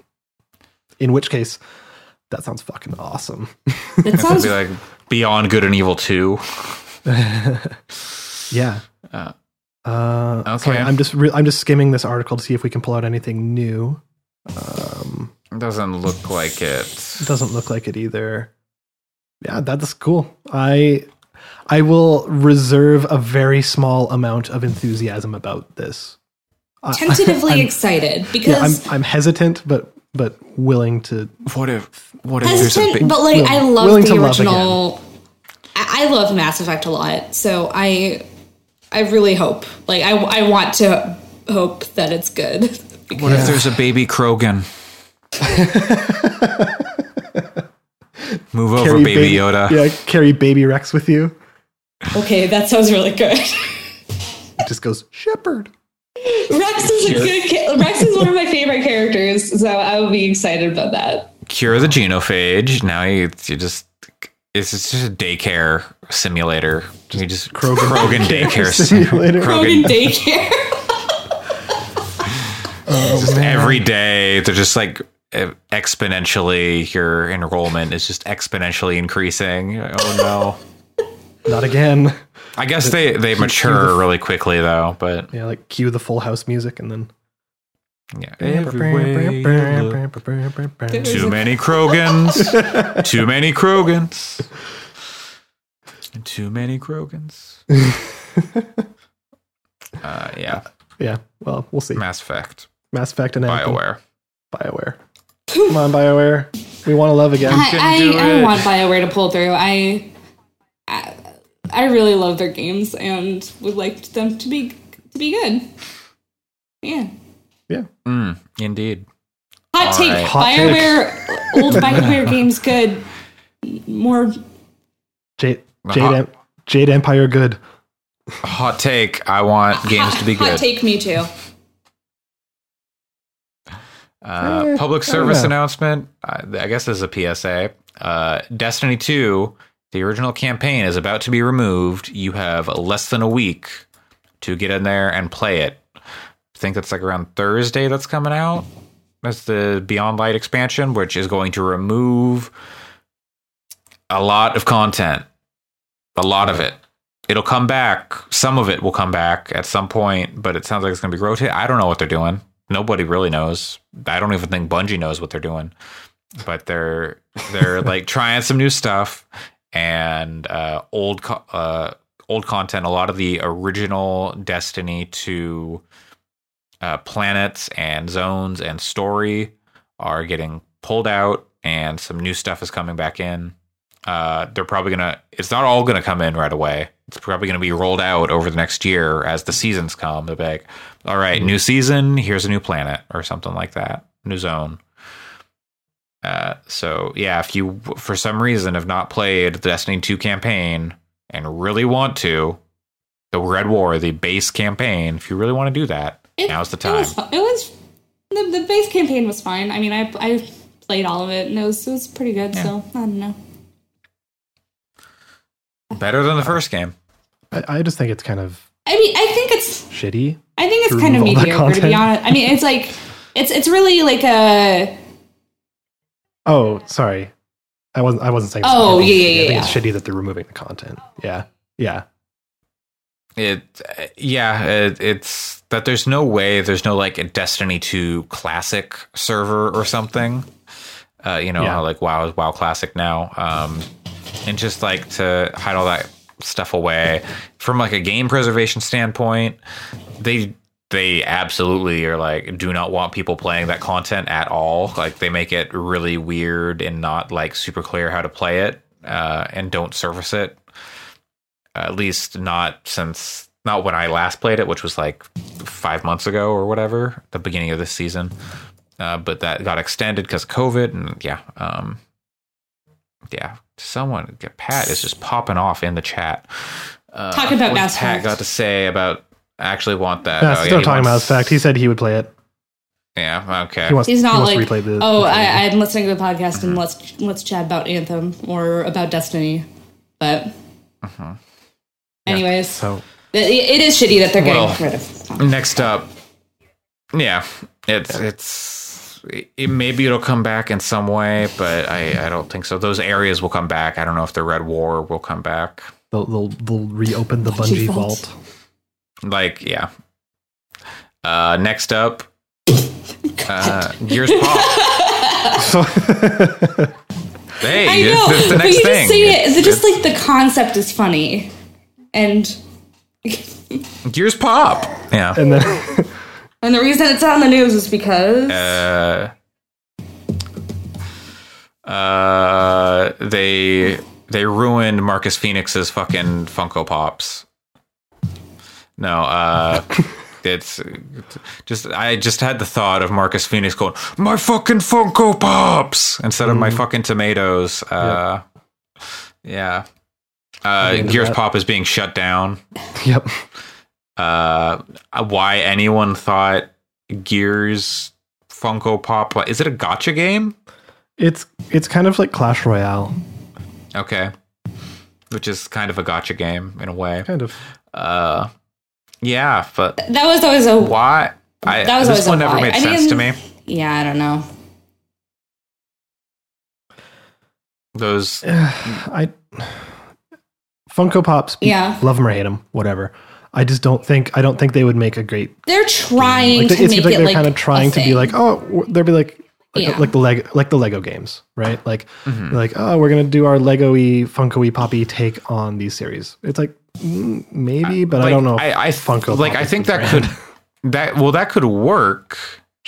In which case, that sounds fucking awesome. That It'd sounds be like Beyond Good and Evil Two. yeah. Uh, Uh, sorry, okay. I'm just re- I'm just skimming this article to see if we can pull out anything new. Um, Doesn't look like it. It doesn't look like it either. Yeah, that's cool. I I will reserve a very small amount of enthusiasm about this. Tentatively I'm, excited yeah, I'm because I'm hesitant, but but willing to. What if what if there's a hesitant, but like I love the to love original. I, I love Mass Effect a lot, so I I really hope. Like I I want to hope that it's good. what if there's a baby Krogan? Move over, carry baby, Yoda. Yeah, carry baby Wrex with you. Okay, that sounds really good. It just goes Shepard. Wrex is a good. Ca- Wrex is one of my favorite characters, so I will be excited about that. Cure the genophage. Now you you just it's just a daycare simulator. You just Krogan Krogan, daycare daycare simulator. Krogan Krogan daycare. Oh, just every day they're just like exponentially your enrollment is just exponentially increasing oh no Not again. I guess they they mature really quickly though, but Yeah, like cue the Full House music and then. Yeah. Every way you look. Too many Krogans. Too many Krogans. Too many Krogans. uh, yeah. Yeah, well, we'll see. Mass Effect. Mass Effect and Anthem. BioWare. BioWare. Come on, BioWare. We want to love again. I, do I, I want BioWare to pull through. I, I I really love their games and would like them to be to be good. Yeah. Yeah. Mm, indeed. Hot All take: right. Hot take. BioWare, old BioWare games good. More Jade, Jade, hot- Em- Jade Empire good. Hot take. I want games to be hot good. take. Me too. Uh, Eh, public service know. announcement. Uh, I guess this is a PSA. Uh, Destiny 2, the original campaign, is about to be removed. You have less than a week to get in there and play it. Think that's like around Thursday that's coming out. That's the Beyond Light expansion, which is going to remove a lot of content. A lot of it. It'll come back. Some of it will come back at some point, but it sounds like it's going to be rotated. I don't know what they're doing. Nobody really knows. I don't even think Bungie knows what they're doing. But they're they're like trying some new stuff and uh, old co- uh, old content. A lot of the original Destiny 2 uh, planets and zones and story are getting pulled out, and some new stuff is coming back in. Uh, they're probably gonna. It's not all gonna come in right away. It's probably gonna be rolled out over the next year as the seasons come. They're like, all right, new season. Here's a new planet or something like that. New zone. Uh, so yeah, if you for some reason have not played the Destiny 2 campaign and really want to, the Red War, the base campaign, if you really want to do that, It- now's the It time. was. It was. The, the base campaign was fine. I mean, I I played all of it and it was it was pretty good. So I don't know. Better than the first game. I, I just think it's kind of I mean, I think it's shitty. I think it's kind of remove all that mediocre to be honest. I mean, it's like it's it's really like a Oh, sorry. I wasn't. I wasn't saying. Oh, it's yeah, yeah, I think yeah, it's shitty that they're removing the content. Yeah, yeah. It, yeah, it, it's that there's no way there's no like a Destiny 2 classic server or something. Uh, you know, Yeah. how like WoW is WoW Classic now. Um, and just like to hide all that stuff away from like a game preservation standpoint, they they absolutely are like do not want people playing that content at all. Like they make it really weird and not like super clear how to play it, uh, and don't surface it at least not since not when I last played it, which was like five months ago or whatever, the beginning of this season. Uh, but that got extended because of COVID, and yeah, um, yeah. Someone, Pat is just popping off in the chat. Uh, Talking about what's Mass Pat Effect. got to say about I actually want that. That's Oh, yeah, still he talking about wants- his fact. He said he would play it. Yeah, okay. He wants. he's he not wants like to replay the. oh the I, I'm listening to the podcast and let's let's chat about Anthem or about Destiny, but anyways, so it, it is shitty that they're getting Well, rid of. Next up, yeah, it's it's it, maybe it'll come back in some way, but I I don't think so. Those areas will come back. I don't know if the Red War will come back. they'll, they'll they'll reopen the Bungie Bungie vault. vault. Like yeah. Uh, next up, uh, Gears Pop. Hey, I know, it's the but next you thing. just say it. It's- It's just like the concept is funny, and Gears Pop. Yeah. and then and the reason it's on the news is because uh, uh, they they ruined Marcus Fenix's fucking Funko Pops. No, uh, it's just I just had the thought of Marcus Phoenix going my fucking Funko Pops instead of my fucking tomatoes. Uh, yeah. Uh, Gears that. Pop is being shut down. yep. Uh, why anyone thought Gears Funko Pop is it a gacha game? It's it's kind of like Clash Royale, Okay. Which is kind of a gacha game in a way. kind of. Uh yeah, but that was always a why? I That was this always a one never why. made I sense to me. yeah. I don't know. Those I Funko Pops, Yeah. love them or hate them, whatever. I just don't think I don't think they would make a great. They're trying Like, to it make seems like it they're like kind of trying to be like, oh, they'll be like. Like, Yeah. like the Lego, like the Lego games, right? Like, Mm-hmm. like oh, we're gonna do our Lego-y, Funko-y, Poppy take on these series. It's like mm, maybe, but I don't know. if I, I Funko like. Pop I think that brand. could that well that could work.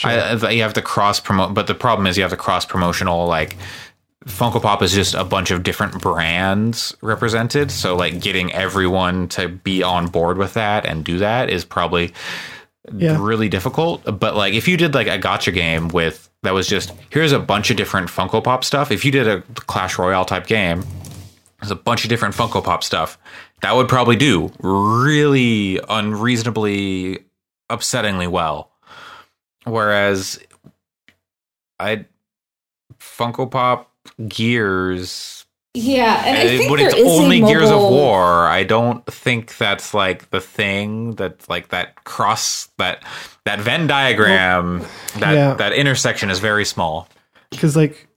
I, I- you have to cross promote, but the problem is you have to cross promotional. Like Funko Pop is just a bunch of different brands represented. So like getting everyone to be on board with that and do that is probably Yeah. really difficult. But like if you did like a gacha game with that was just here's a bunch of different Funko Pop stuff. If you did a Clash Royale type game, there's a bunch of different Funko Pop stuff. That would probably do really unreasonably upsettingly well. Whereas I Funko Pop Gears yeah, and I eh, think when it's is only a Gears of War, I don't think that's like the thing that like that cross that that Venn diagram that yeah. that intersection is very small. because like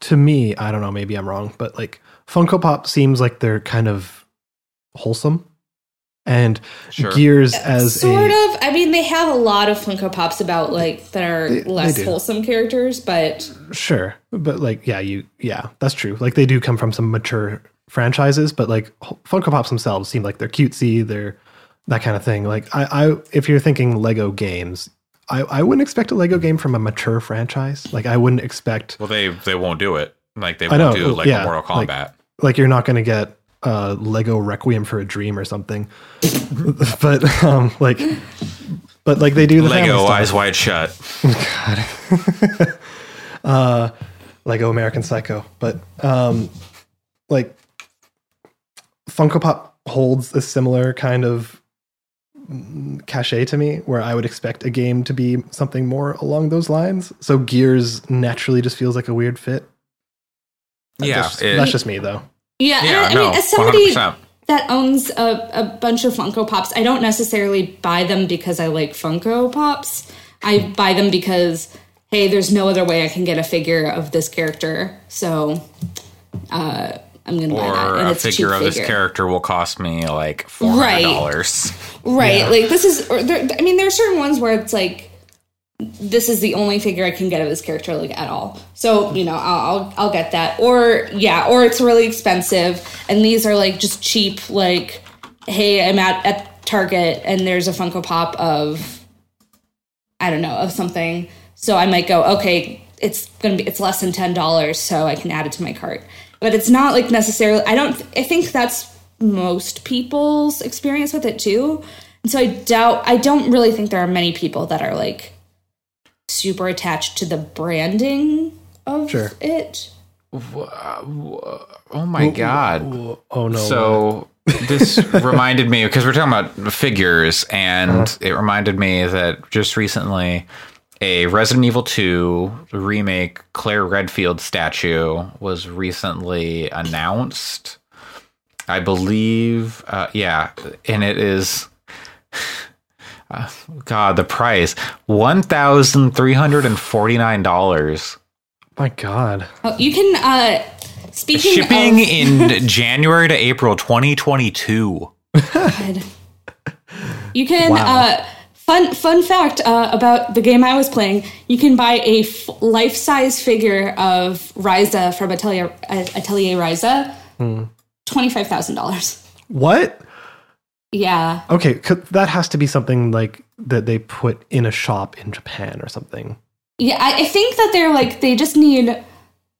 to me i don't know maybe i'm wrong but like funko pop seems like they're kind of wholesome and Sure. gears uh, as sort a of. I mean, they have a lot of Funko Pops about like that are They- they less do. wholesome characters, but sure but like yeah you yeah that's true like they do come from some mature franchises but like funko pops themselves seem like they're cutesy they're that kind of thing like i i if you're thinking lego games i i wouldn't expect a lego game from a mature franchise like i wouldn't expect Well, they they won't do it. Like they I won't know, do like yeah, a Mortal like- Kombat. like you're not going to get uh, Lego Requiem for a Dream or something, but um, like, but like they do the Lego. Eyes Wide Shut. uh, Lego American Psycho, but um, like Funko Pop holds a similar kind of cachet to me, where I would expect a game to be something more along those lines. So Gears naturally just feels like a weird fit. That's Yeah, just, it- that's just me though. Yeah. Yeah, I, I mean, as somebody 100%. that owns a, a bunch of Funko Pops, I don't necessarily buy them because I like Funko Pops. I buy them because hey, there's no other way I can get a figure of this character, so uh, I'm gonna buy that. And a it's a figure of this character will cost me like four hundred dollars. Right. Like this is or there, I mean there are certain ones where it's like this is the only figure I can get of this character like at all. So, you know, I'll I'll, I'll get that. Or yeah, or it's really expensive and these are like just cheap like hey, I'm at at Target and there's a Funko Pop of I don't know, of something. So I might go, okay, it's to be it's less than $10 so I can add it to my cart. But it's not like necessarily I don't I think that's most people's experience with it too. And so I doubt I don't really think there are many people that are like super attached to the branding of Sure. it. Oh my god! Oh no! So this reminded me because we're talking about figures, and it reminded me that just recently a Resident Evil 2 remake Claire Redfield statue was recently announced. I believe, uh, yeah, and it is. Uh, God, the price one thousand three hundred and forty nine dollars. my God, Oh, you can uh speaking Shipping of in January to April 2022. God. You can Wow. uh fun fun fact uh, about the game I was playing, you can buy a f- life-size figure of Ryza from Atelier uh, Atelier Ryza. $25,000. what? Yeah. Okay, 'cause that has to be something like that they put in a shop in Japan or something. Yeah, I, I think that they're like they just need.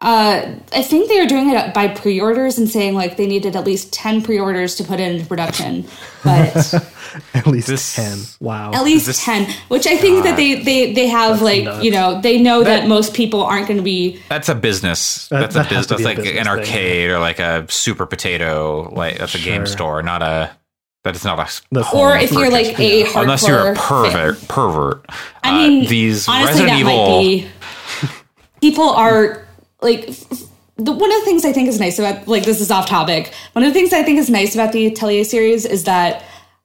Uh, I think they are doing it by pre-orders and saying like they needed at least ten pre-orders to put it into production, but At least This- ten. Wow. at least This- ten. Which I think that they they they have like nuts. you know they know that, That- most people aren't going to be. That's a business. That- that's that a has business. a That's like business an thing, arcade or like a super potato. Like that's a game store, not a. That is not a. That's- Or if you're like a hardcore, unless you're a fan. pervert. Pervert. I Uh, mean, these honestly, Resident that Evil. might be. People are like f- f- the one of the things I think is nice about like this is off topic. One of the things I think is nice about the Atelier series is that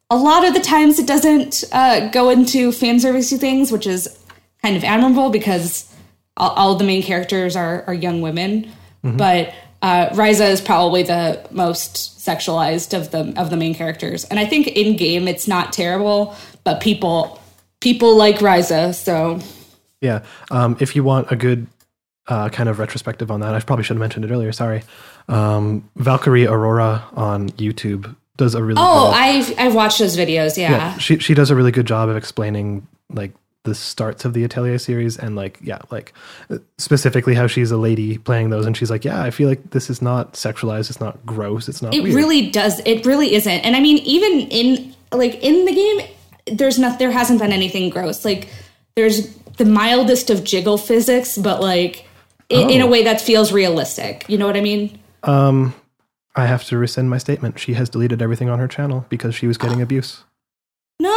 a lot of the times it doesn't uh, go into fan servicey things, which is kind of admirable because all, all of the main characters are are young women. But uh, Ryza is probably the most sexualized of the of the main characters, and I think in game it's not terrible, but people people like Ryza, so Yeah. Um, if you want a good uh, kind of retrospective on that, I probably should have mentioned it earlier. Sorry. Um, Valkyrie Aurora on YouTube does a really oh, good, I've I've watched those videos, yeah. yeah, she she does a really good job of explaining like the starts of the Atelier series and like yeah, like uh, specifically how she's a lady playing those, and she's like, yeah, I feel like this is not sexualized, it's not gross, it's not. It weird. really does. It really isn't. And I mean, even in like in the game, there's not. There hasn't been anything gross. Like there's the mildest of jiggle physics, but like in, in a Oh. way that feels realistic. You know what I mean? Um, I have to rescind my statement. She has deleted everything on her channel because she was getting abuse. No,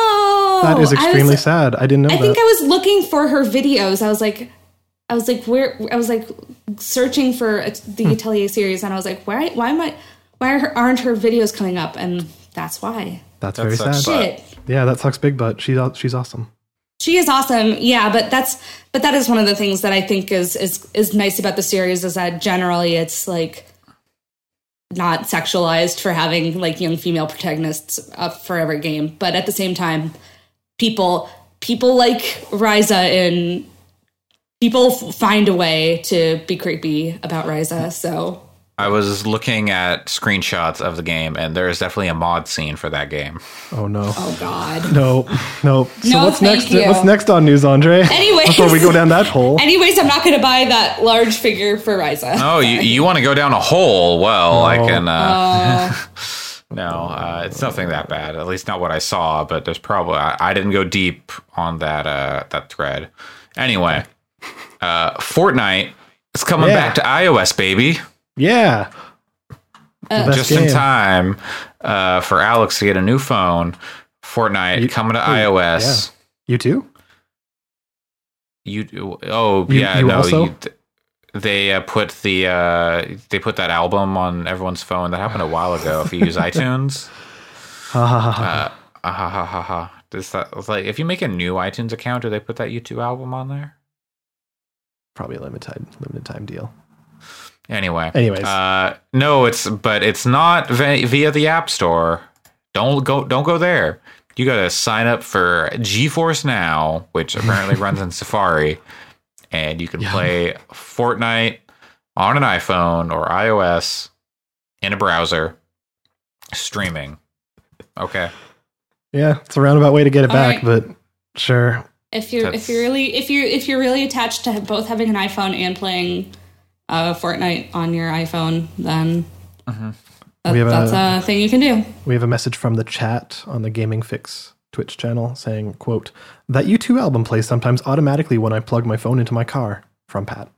That is I extremely was- sad. I didn't know I that. think I was looking for her videos. I was like, I was like, where? I was like searching for a- the Hmm. Atelier series, and I was like, why? Why am I? Why are- aren't her videos coming up? And that's why. That's That very sucks. sad. Shit. Yeah, that sucks big, but she's aw- she's awesome. She is awesome, yeah. But that's but that is one of the things that I think is is is nice about the series is that generally it's like not sexualized for having like young female protagonists up for every game, but at the same time, people people like Ryza and people f- find a way to be creepy about Ryza. So I was looking at screenshots of the game, and there is definitely a mod scene for that game. Oh no. oh god. No, no. So No, what's thank next? you. What's next on News, Andre? Anyways. before we go down that hole. Anyways, I'm not going to buy that large figure for Ryza. Oh, you, you want to go down a hole? Well, I can. Uh, Oh. no, uh, it's nothing that bad. At least not what I saw. But there's probably I, I didn't go deep on that uh, that thread. Anyway, uh, Fortnite is coming Yeah. back to iOS, baby. Yeah. The best Just in time uh, for Alex to get a new phone. Fortnite You- coming to ooh, iOS. You too? You oh You- yeah you no also? you, they uh, put the uh, they put that album on everyone's phone. That happened a while ago. If you use iTunes, Ha ha ha ha. uh, ah, ha ha ha ha. Does that like if you make a new iTunes account, do they put that U2 album on there? Probably a limited limited time deal. Anyway, Anyways. uh, no, it's but it's not vi- via the App Store. Don't go don't go there. You got to sign up for GeForce Now, which apparently runs in Safari, and you can Yeah. play Fortnite on an iPhone or iOS in a browser streaming. Okay. Yeah, it's a roundabout way to get it All back, right. but sure. if you're That's- if you're really if you're if you're really attached to both having an iPhone and playing uh, Fortnite on your iPhone, then that- We have a- that's a thing you can do. We have a message from the chat on the Gaming Fix Twitch channel saying, quote, that U2 album plays sometimes automatically when I plug my phone into my car. From Pat.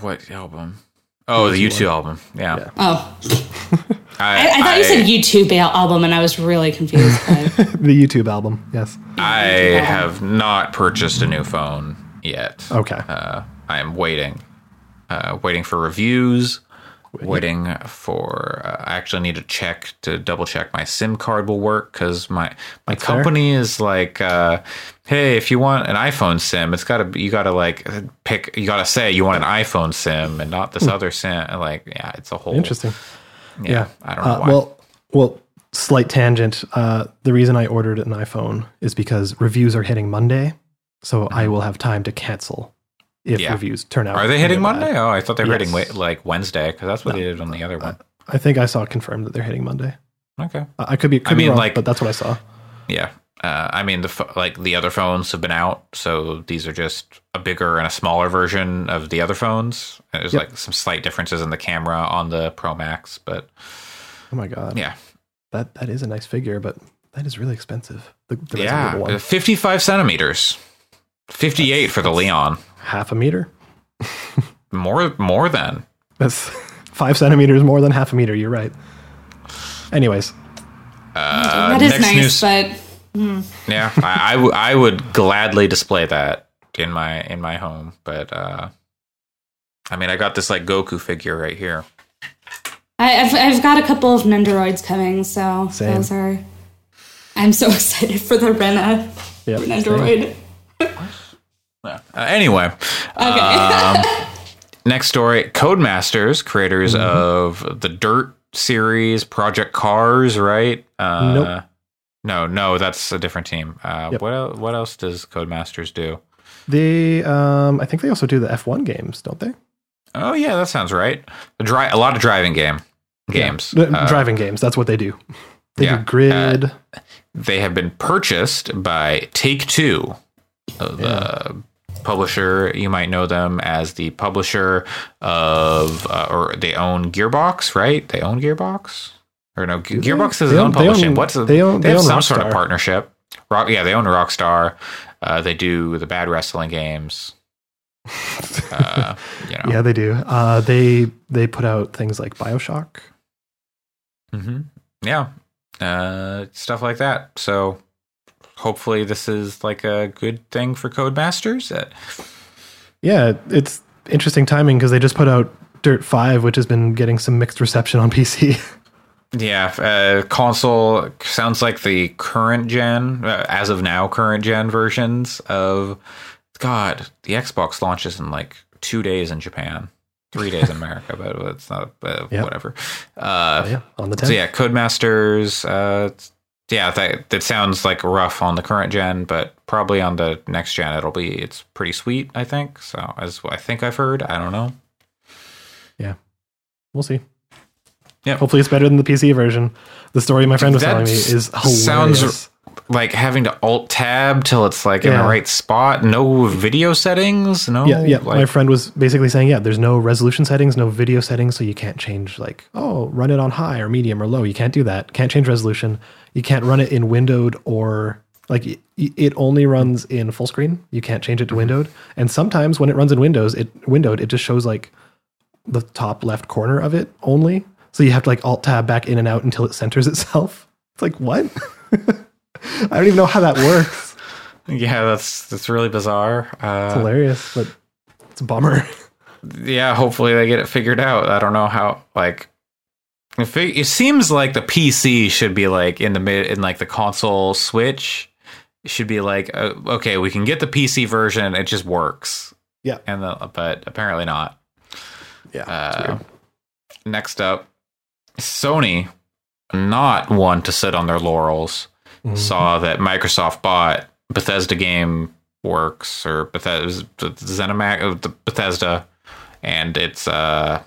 What album? Oh, the U2 U2 album. Yeah. Yeah. Oh, I, I thought you said YouTube album, and I was really confused. By, the YouTube album, yes. I have not purchased a new phone yet. Okay. Uh, I am waiting, uh, waiting for reviews, waiting for. Uh, I actually need to check to double check my SIM card will work because my my That's fair. company is like, uh, hey, if you want an iPhone SIM, it's got to you got to like pick. You got to say you want an iPhone SIM and not this other SIM. Like, yeah, it's a whole Interesting. Yeah, Yeah. I don't know Uh, why. well, well, slight tangent. Uh, the reason I ordered an iPhone is because reviews are hitting Monday, so I will have time to cancel if. Yeah. reviews turn out. Are they hitting. Monday? Oh, I thought they were hitting Yes. wa- like Wednesday because that's what they did on the other one. I think I saw confirmed that they're hitting Monday. Okay. I could be, could I be mean, wrong, like- but that's what I saw. Yeah. Uh, I mean, the like the other phones have been out, so these are just a bigger and a smaller version of the other phones. There's Yep. like some slight differences in the camera on the Pro Max, but Oh my god, yeah, that that is a nice figure, but that is really expensive. The, the yeah, 55 centimeters, 58 for the Leon. Half a meter. More, more than That's five centimeters more than half a meter. You're right. Anyways, that is Uh, next nice, news- but yeah. I, I, w- I would gladly display that in my in my home, but uh, I mean, I got this like Goku figure right here. I, I've I've got a couple of Nendoroids coming, so Same. those are. I'm so excited for the Rena yeah. Nendoroid. Uh, anyway, Okay. next story Codemasters, creators Mm-hmm. of the Dirt series, Project Cars, right? Uh, Nope. No, no, that's a different team. Uh, Yep. What el- what else does Codemasters do? They, um, I think they also do the F1 games, don't they? Oh yeah, that sounds right. A, dri- a lot of driving game games. Yeah. Uh, driving games. That's what they do. They yeah, do grid. they have been purchased by Take Two, uh, the publisher. You might know them as the publisher of, uh, or they own Gearbox, right? They own Gearbox, or no? Ge- Gearbox is their own- publishing. own- What's the, they own- they, they have own some sort of partnership. Rock, yeah, they own Rockstar. Uh, they do the bad wrestling games. Uh, you know, yeah, they do. Uh, they they put out things like Bioshock. hmm Yeah. Uh, stuff like that. So hopefully this is like a good thing for Codemasters. Uh, Yeah, it's interesting timing because they just put out Dirt Five, which has been getting some mixed reception on PC. yeah. Uh, console sounds like the current gen, uh, as of now, current gen versions of God. The Xbox launches in like two days in Japan, three days in America, but it's not, uh, Yep. whatever. Uh, yeah, on the So yeah, Codemasters. Uh, yeah, that that sounds like rough on the current gen, but probably on the next gen it'll be it's pretty sweet. I think so. As I think I've heard. I don't know. Yeah, we'll see. Yeah. Hopefully, it's better than the PC version. The story my friend was telling me is hilarious. sounds- Like having to alt tab till it's like in the right spot. No video settings. No. yeah, yeah. Like, my friend was basically saying, yeah, there's no resolution settings, no video settings, so you can't change like, oh, run it on high or medium or low. You can't do that. Can't change resolution. You can't run it in windowed or like it, it only runs in full screen. You can't change it to mm-hmm. windowed. And sometimes when it runs in Windows, it windowed, it just shows like the top left corner of it only. So you have to like alt tab back in and out until it centers itself. It's like what? I don't even know how that works. yeah, that's that's really bizarre. It's Uh, hilarious, but it's a bummer. yeah, hopefully they get it figured out. I don't know how like if it, it seems like the PC should be like in the mid in like the console switch should be like uh, okay, we can get the PC version, it just works. Yeah. And the, but apparently not. Yeah. Uh, next up, Sony not one to sit on their laurels Mhm. saw that Microsoft bought Bethesda Game Works or Bethesda ZeniMax, uh, the Bethesda, and its uh,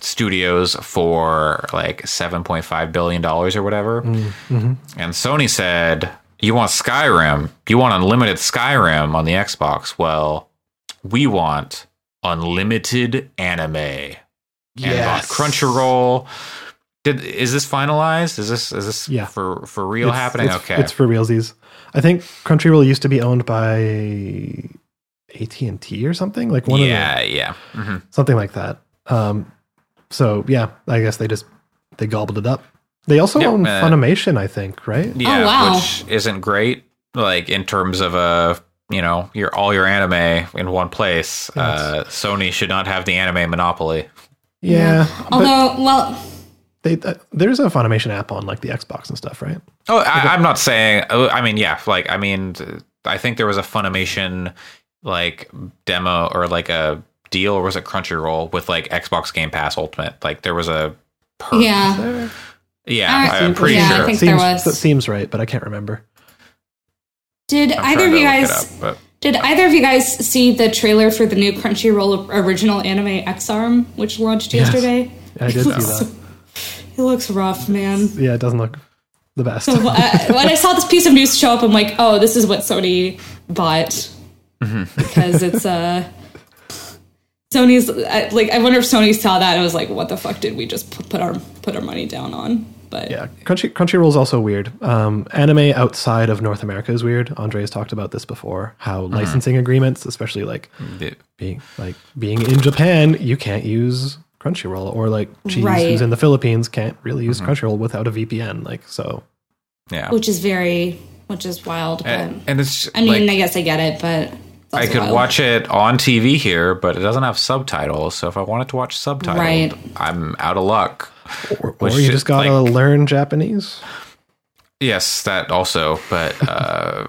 studios for like seven point five billion dollars or whatever. Mhm. And Sony said, "You want Skyrim? You want unlimited Skyrim on the Xbox? Well, we want unlimited anime." And on Crunchyroll. Did is this finalized? Is this is this Yeah. for for real It's- happening? It's, okay. it's for realsies. I think Crunchyroll used to be owned by AT and T or something like one of yeah, yeah. hmm something like that. Um, so yeah, I guess they just they gobbled it up. They also Yep, own uh, Funimation, I think, right? Yeah, wow. which isn't great. Like in terms of uh, you know, your all your anime in one place. Uh, Sony should not have the anime monopoly. Yeah, but Although, well, they, uh, there's a Funimation app on like the Xbox and stuff, right? Oh, I, I'm not saying. I mean, yeah, like I mean, I think there was a Funimation like demo or like a deal, or was it Crunchyroll with like Xbox Game Pass Ultimate? Like there was a perk. yeah. There yeah, Uh, I'm pretty yeah, I sure. think seems, there was. That seems right, but I can't remember. Did I'm either of you to look it guys up, did either of you guys see the trailer for the new Crunchyroll original anime Ex-Arm, which launched Yes. yesterday? I did see that. It looks rough, man. Yeah, it doesn't look the best. So, uh, when I saw this piece of news show up, I'm like, oh, this is what Sony bought because it's uh Sony's like I wonder if Sony saw that and was like, what the fuck did we just put, put our put our money down on? But Yeah, Crunchy Crunchyroll is also weird. Um, anime outside of North America is weird. Andre has talked about this before. How Mm-hmm. licensing agreements, especially like The- being like being in Japan, you can't use Crunchyroll, or like Cheese, Right. who's in the Philippines, can't really use Mm-hmm. Crunchyroll without a VPN. Like so, yeah, which is very which is wild. But and, and it's I mean, like, I guess I get it, but I could wild. watch it on TV here, but it doesn't have subtitles. So if I wanted to watch subtitles, Right. I'm out of luck. or, or you is, just gotta like- learn Japanese. Yes, that also. But uh,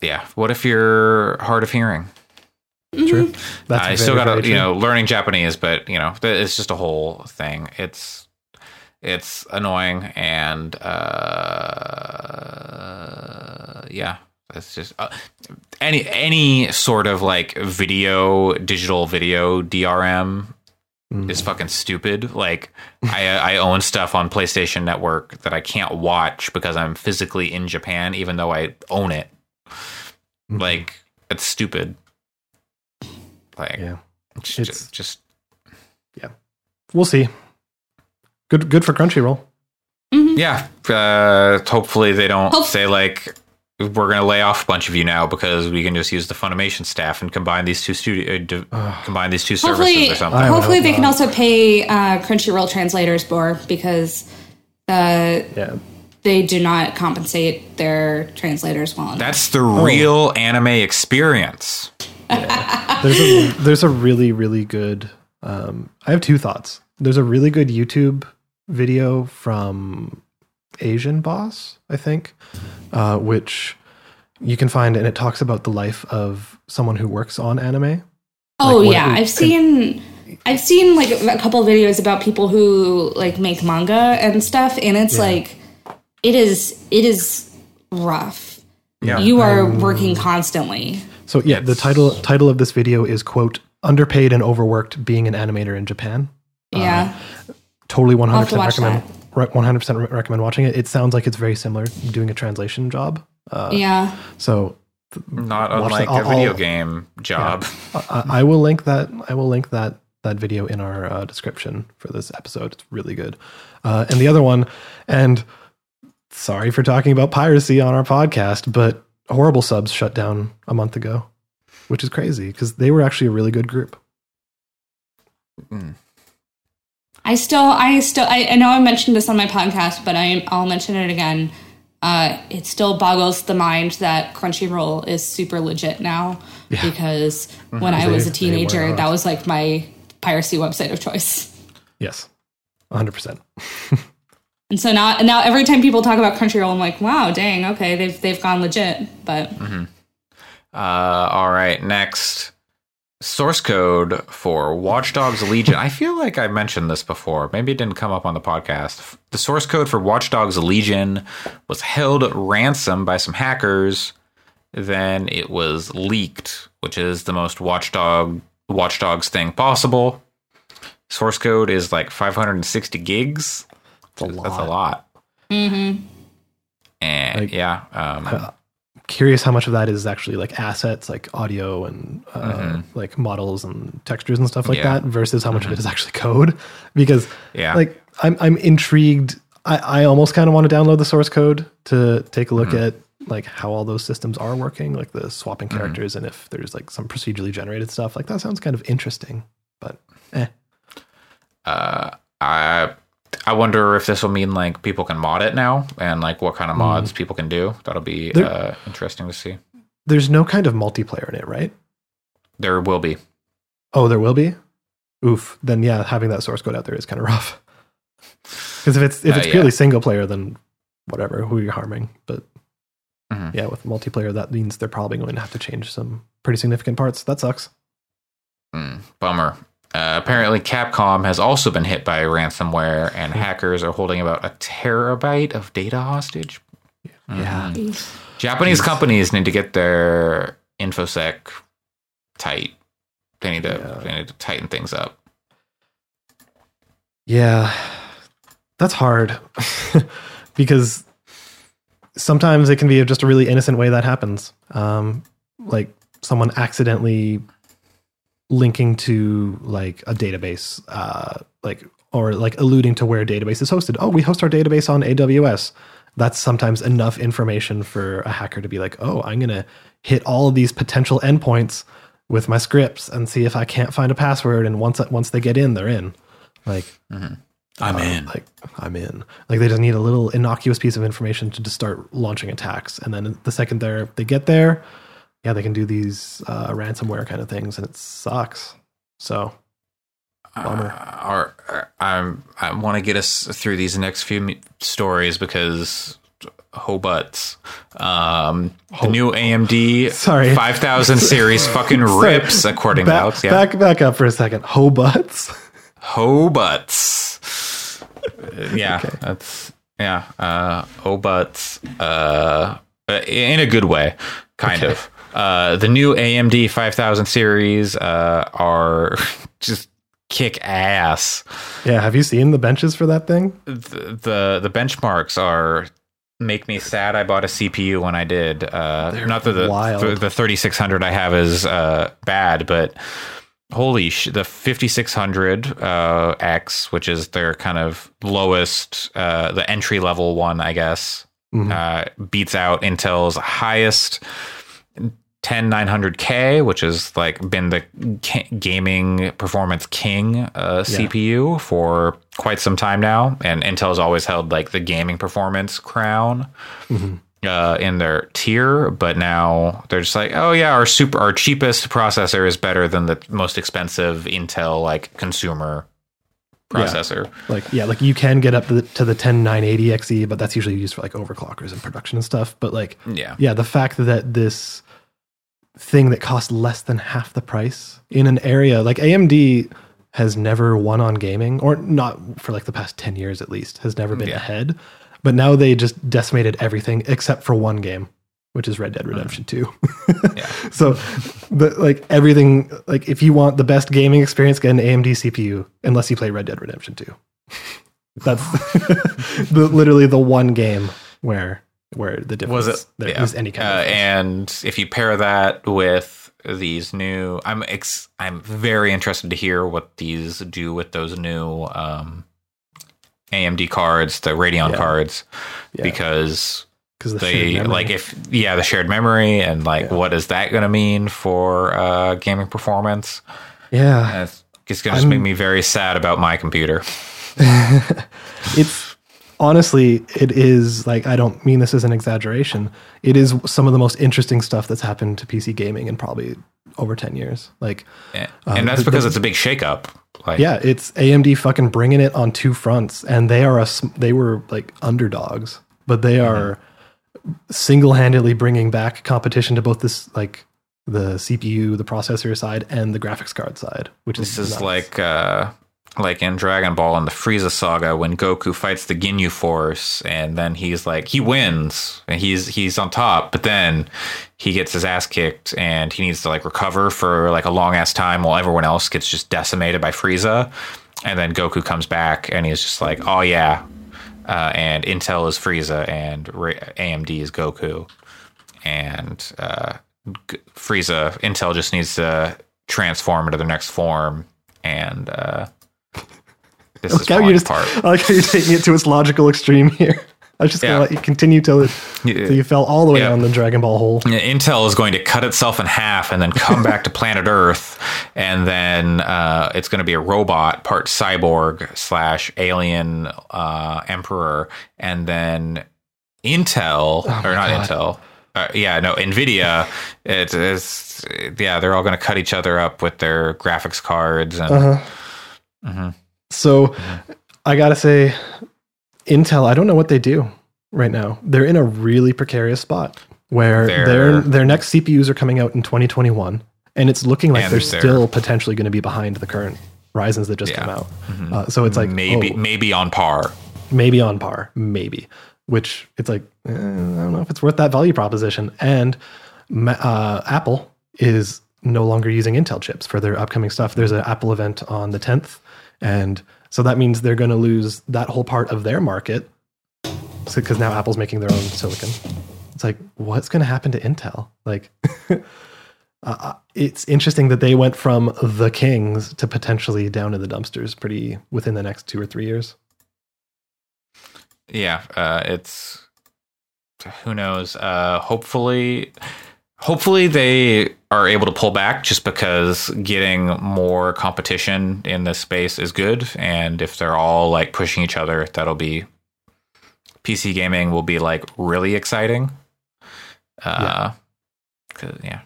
yeah, what if you're hard of hearing? True. That's I very, still got to you know, learning Japanese, but you know, it's just a whole thing. It's it's annoying and uh yeah, it's just uh, any any sort of like video digital video DRM Mm. is fucking stupid. Like I I own stuff on PlayStation Network that I can't watch because I'm physically in Japan even though I own it. Mhm. Like it's stupid. Like yeah, it's, It's- just we'll see. Good, good for Crunchyroll. yeah. Uh, hopefully they don't Hope- say like we're gonna lay off a bunch of you now because we can just use the Funimation staff and combine these two studio uh, d- combine these two services Hopefully, or something. Hopefully hope they can also pay uh, Crunchyroll translators more because uh, Yeah, they do not compensate their translators well enough. That's the real anime experience. There's a there's a really really good. Um, I have two thoughts. There's a really good YouTube video from Asian Boss, I think, uh, which you can find, and it talks about the life of someone who works on anime. Oh Like, what- yeah, I've seen I've seen like a couple videos about people who like make manga and stuff, and it's Yeah. like it is it is rough. Yeah. You are working constantly. So yeah, the title title of this video is quote underpaid and overworked being an animator in Japan. Yeah. Totally 100% to recommend re- 100% re- recommend watching it. It sounds like it's very similar doing a translation job. Uh, yeah. So Not unlike I'll- a video I'll- game job. I, I will link that. I will link that that video in our uh, description for this episode. It's really good. Uh, and the other one, and sorry for talking about piracy on our podcast, but Horrible Subs shut down a month ago, which is crazy because they were actually a really good group. Mm. I still, I still, I, I know I mentioned this on my podcast, but I, I'll mention it again. Uh, it still boggles the mind that Crunchyroll is super legit now because mm-hmm. when I was a teenager, uh, that was like my piracy website of choice. Yes, 100. And so now, now every time people talk about Crunchyroll, I'm like, wow, dang, okay, they've they've gone legit. But Uh, all right, next source code for Watch Dogs Legion. I feel like I mentioned this before. Maybe it didn't come up on the podcast. The source code for Watch Dogs Legion was held ransom by some hackers. Then it was leaked, which is the most Watchdog Watch Dogs thing possible. Source code is like 560 gigs. That's a lot. That's a lot. Mm-hmm. And Like- yeah, um, Curious how much of that is actually like assets, like audio and uh, Mhm. like models and textures and stuff like Yeah. that, versus how much of it is actually code. Because yeah, like I'm I'm intrigued. I, I almost kind of want to download the source code to take a look Mm-hmm. at like how all those systems are working, like the swapping Mm-hmm. characters and if there's like some procedurally generated stuff. Like that sounds kind of interesting. But eh. uh, I I wonder if this will mean like people can mod it now, and like what kind of mods people can do. That'll be There- uh, interesting to see. There's no kind of multiplayer in it, right? There will be. Oh, there will be. Oof. Then yeah, having that source code out there is kind of rough. Because if it's if Uh, it's yeah. purely single player, then whatever, who you're harming. But Mhm. yeah, with multiplayer, that means they're probably going to have to change some pretty significant parts. That sucks. Mm, bummer. Uh, apparently, Capcom has also been hit by ransomware, and hackers are holding about a terabyte of data hostage. Yeah. Mhm. Japanese companies need to get their infosec tight. They need to Yeah. they need to tighten things up. Yeah, that's hard because sometimes it can be just a really innocent way that happens. Um, like someone accidentally linking to like a database, uh, like or like alluding to where a database is hosted. Oh, we host our database on AWS. That's sometimes enough information for a hacker to be like, oh, I'm gonna hit all of these potential endpoints with my scripts and see if I can't find a password. And once once they get in, they're in. Like I'm uh, in. Like I'm in. Like they just need a little innocuous piece of information to just start launching attacks, and then the second they're they get there, yeah, they can do these uh, ransomware kind of things, and it sucks. So Bummer. Uh, or, or I'm, I want to get us through these next few stories because ho butts. Um, the new AMD Sorry. 5000 series fucking rips, according to Back, Alex. Yeah. back back up for a second. Ho butts. Ho butts. Uh, yeah, that's yeah. Uh, butts. Uh, uh, in a good way, kind Okay. of. Uh, the new AMD 5000 series uh, are just kick ass. Yeah, have you seen the benches for that thing? The, the the benchmarks are make me sad. I bought a CPU when I did. Uh, not that the wild. the, the 3600 I have is uh, bad, but holy sh- the 5600 uh, X, which is their kind of lowest, uh, the entry level one, I guess, Mhm. uh, beats out Intel's highest 10900K, which has like been the gaming performance king uh, CPU for quite some time now, and Intel's always held like the gaming performance crown uh, in their tier, but now they're just like, oh yeah, our super, our cheapest processor is better than the most expensive Intel like consumer processor. Like yeah, like you can get up to the, to the 10980 XE, but that's usually used for like overclockers and production and stuff. But like Yeah, yeah, the fact that this thing that costs less than half the price in an area like AMD has never won on gaming, or not for like the past 10 years at least, has never mm, been Yeah. ahead. But now they just decimated everything except for one game, which is Red Dead uh-huh. Redemption 2. Yeah. so, the, like everything, like if you want the best gaming experience, get an AMD CPU, unless you play Red Dead Redemption 2. That's the, literally the one game where where the difference was it? there yeah. is any kind uh, of and if you pair that with these new i'm ex- i'm very interested to hear what these do with those new um amd cards the radeon Yeah. cards Yeah. because because the they like if yeah the shared memory and like what is that going to mean for uh gaming performance? Yeah. It's, it's going to just make me very sad about my computer. It's honestly it is like i don't mean this as an exaggeration. It is some of the most interesting stuff that's happened to pc gaming in probably over 10 years. Like and, Um, and that's because it's a big shakeup. Like yeah it's amd fucking bringing it on two fronts and they are a sm- they were like underdogs but they are single-handedly bringing back competition to both this like the cpu the processor side and the graphics card side which is This is nuts. like uh like in Dragon Ball in the Frieza saga when Goku fights the Ginyu Force and then he's like he wins and he's he's on top, but then he gets his ass kicked and he needs to like recover for like a long ass time while everyone else gets just decimated by Frieza. And then Goku comes back and he's just like, "Oh yeah." Uh, and Intel is Frieza and AMD is Goku. And uh, Frieza, Intel just needs to transform into their next form, and uh, this is how you're just, apart. I like how you're taking it to its logical extreme here. I was just Yeah. gonna let you continue till it, till you fell all the way Yeah. down the Dragon Ball hole. Yeah, Intel is going to cut itself in half and then come back to planet Earth, and then uh, it's going to be a robot, part cyborg slash alien uh, emperor, and then Intel or not God. Intel. Uh, yeah, no, Nvidia. It is yeah, they're all going to cut each other up with their graphics cards and Uh-huh. Mhm. So I gotta say, Intel. I don't know what they do right now. They're in a really precarious spot where their their next CPUs are coming out in 2021, and it's looking like And they're, still potentially going to be behind the current Ryzen's that just Yeah. came out. Uh, so it's like maybe oh, maybe on par. maybe on par, maybe. Which it's like eh, I don't know if it's worth that value proposition. And uh, Apple is no longer using Intel chips for their upcoming stuff. There's an Apple event on the 10th, and so that means they're going to lose that whole part of their market. Because now Apple's making their own silicon. It's like what's going to happen to Intel? Like. Uh, it's interesting that they went from the kings to potentially down in the dumpsters pretty within the next two or three years. yeah uh it's who knows uh hopefully hopefully they are able to pull back just because getting more competition in this space is good. And if they're all like pushing each other that'll be pc gaming will be like really exciting. Uh 'cause- yeah.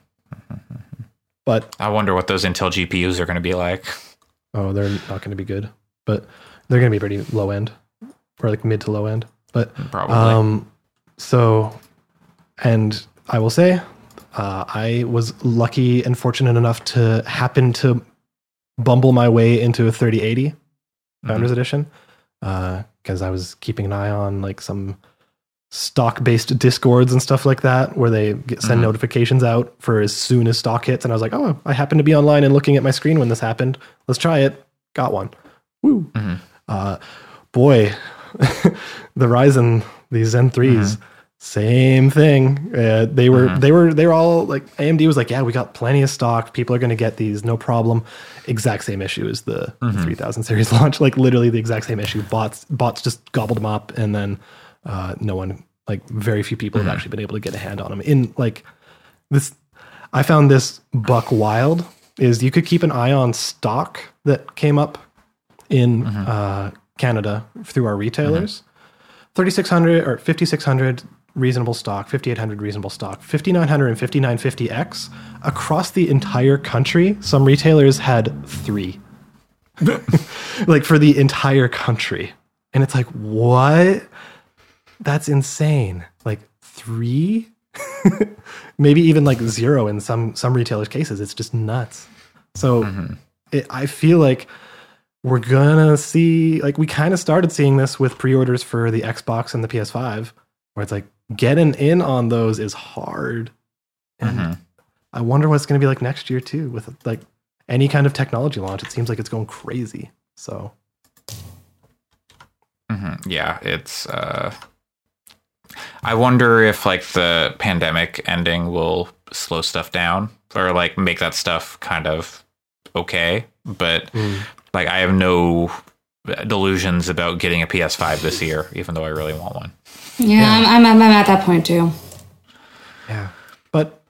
But i wonder what those intel gpus are going to be like. Oh, they're not going to be good, but they're going to be pretty low end or like mid to low end. But probably. um, so, and I will say, uh, I was lucky and fortunate enough to happen to bumble my way into a 3080 Founders mm-hmm. Edition uh, because I was keeping an eye on like some stock based discords and stuff like that where they get, send mm-hmm. notifications out for as soon as stock hits and i was like oh i happened to be online and looking at my screen when this happened. Let's try it. Got one. Woo. Mm-hmm. Uh, boy the ryzen these zen 3s same thing. Uh, they were they were they were all like amd was like yeah we got plenty of stock. People are going to get these. No problem. Exact same issue as the 3000 series launch. Like literally the exact same issue. Bots bots just gobbled them up and then uh, no one like very few people have actually been able to get a hand on them in like this i found this buck wild is you could keep an eye on stock that came up in uh, canada through our retailers. 3600 or 5600 reasonable stock 5800 reasonable stock 5900 and 5950x across the entire country some retailers had three. Like for the entire country. And it's like what? That's insane. Like three? Maybe even like zero in some some retailers cases. It's just nuts. So mm-hmm. it, i feel like we're gonna see like we kind of started seeing this with pre-orders for the xbox and the ps5 where it's like getting in on those is hard and i wonder what it's gonna be like next year too with like any kind of technology launch it seems like it's going crazy so Mhm. Yeah, it's. Uh, I wonder if like the pandemic ending will slow stuff down or like make that stuff kind of okay. But like, I have no delusions about getting a PS5 this year, even though I really want one. Yeah, I'm, I'm, I'm at that point too. yeah but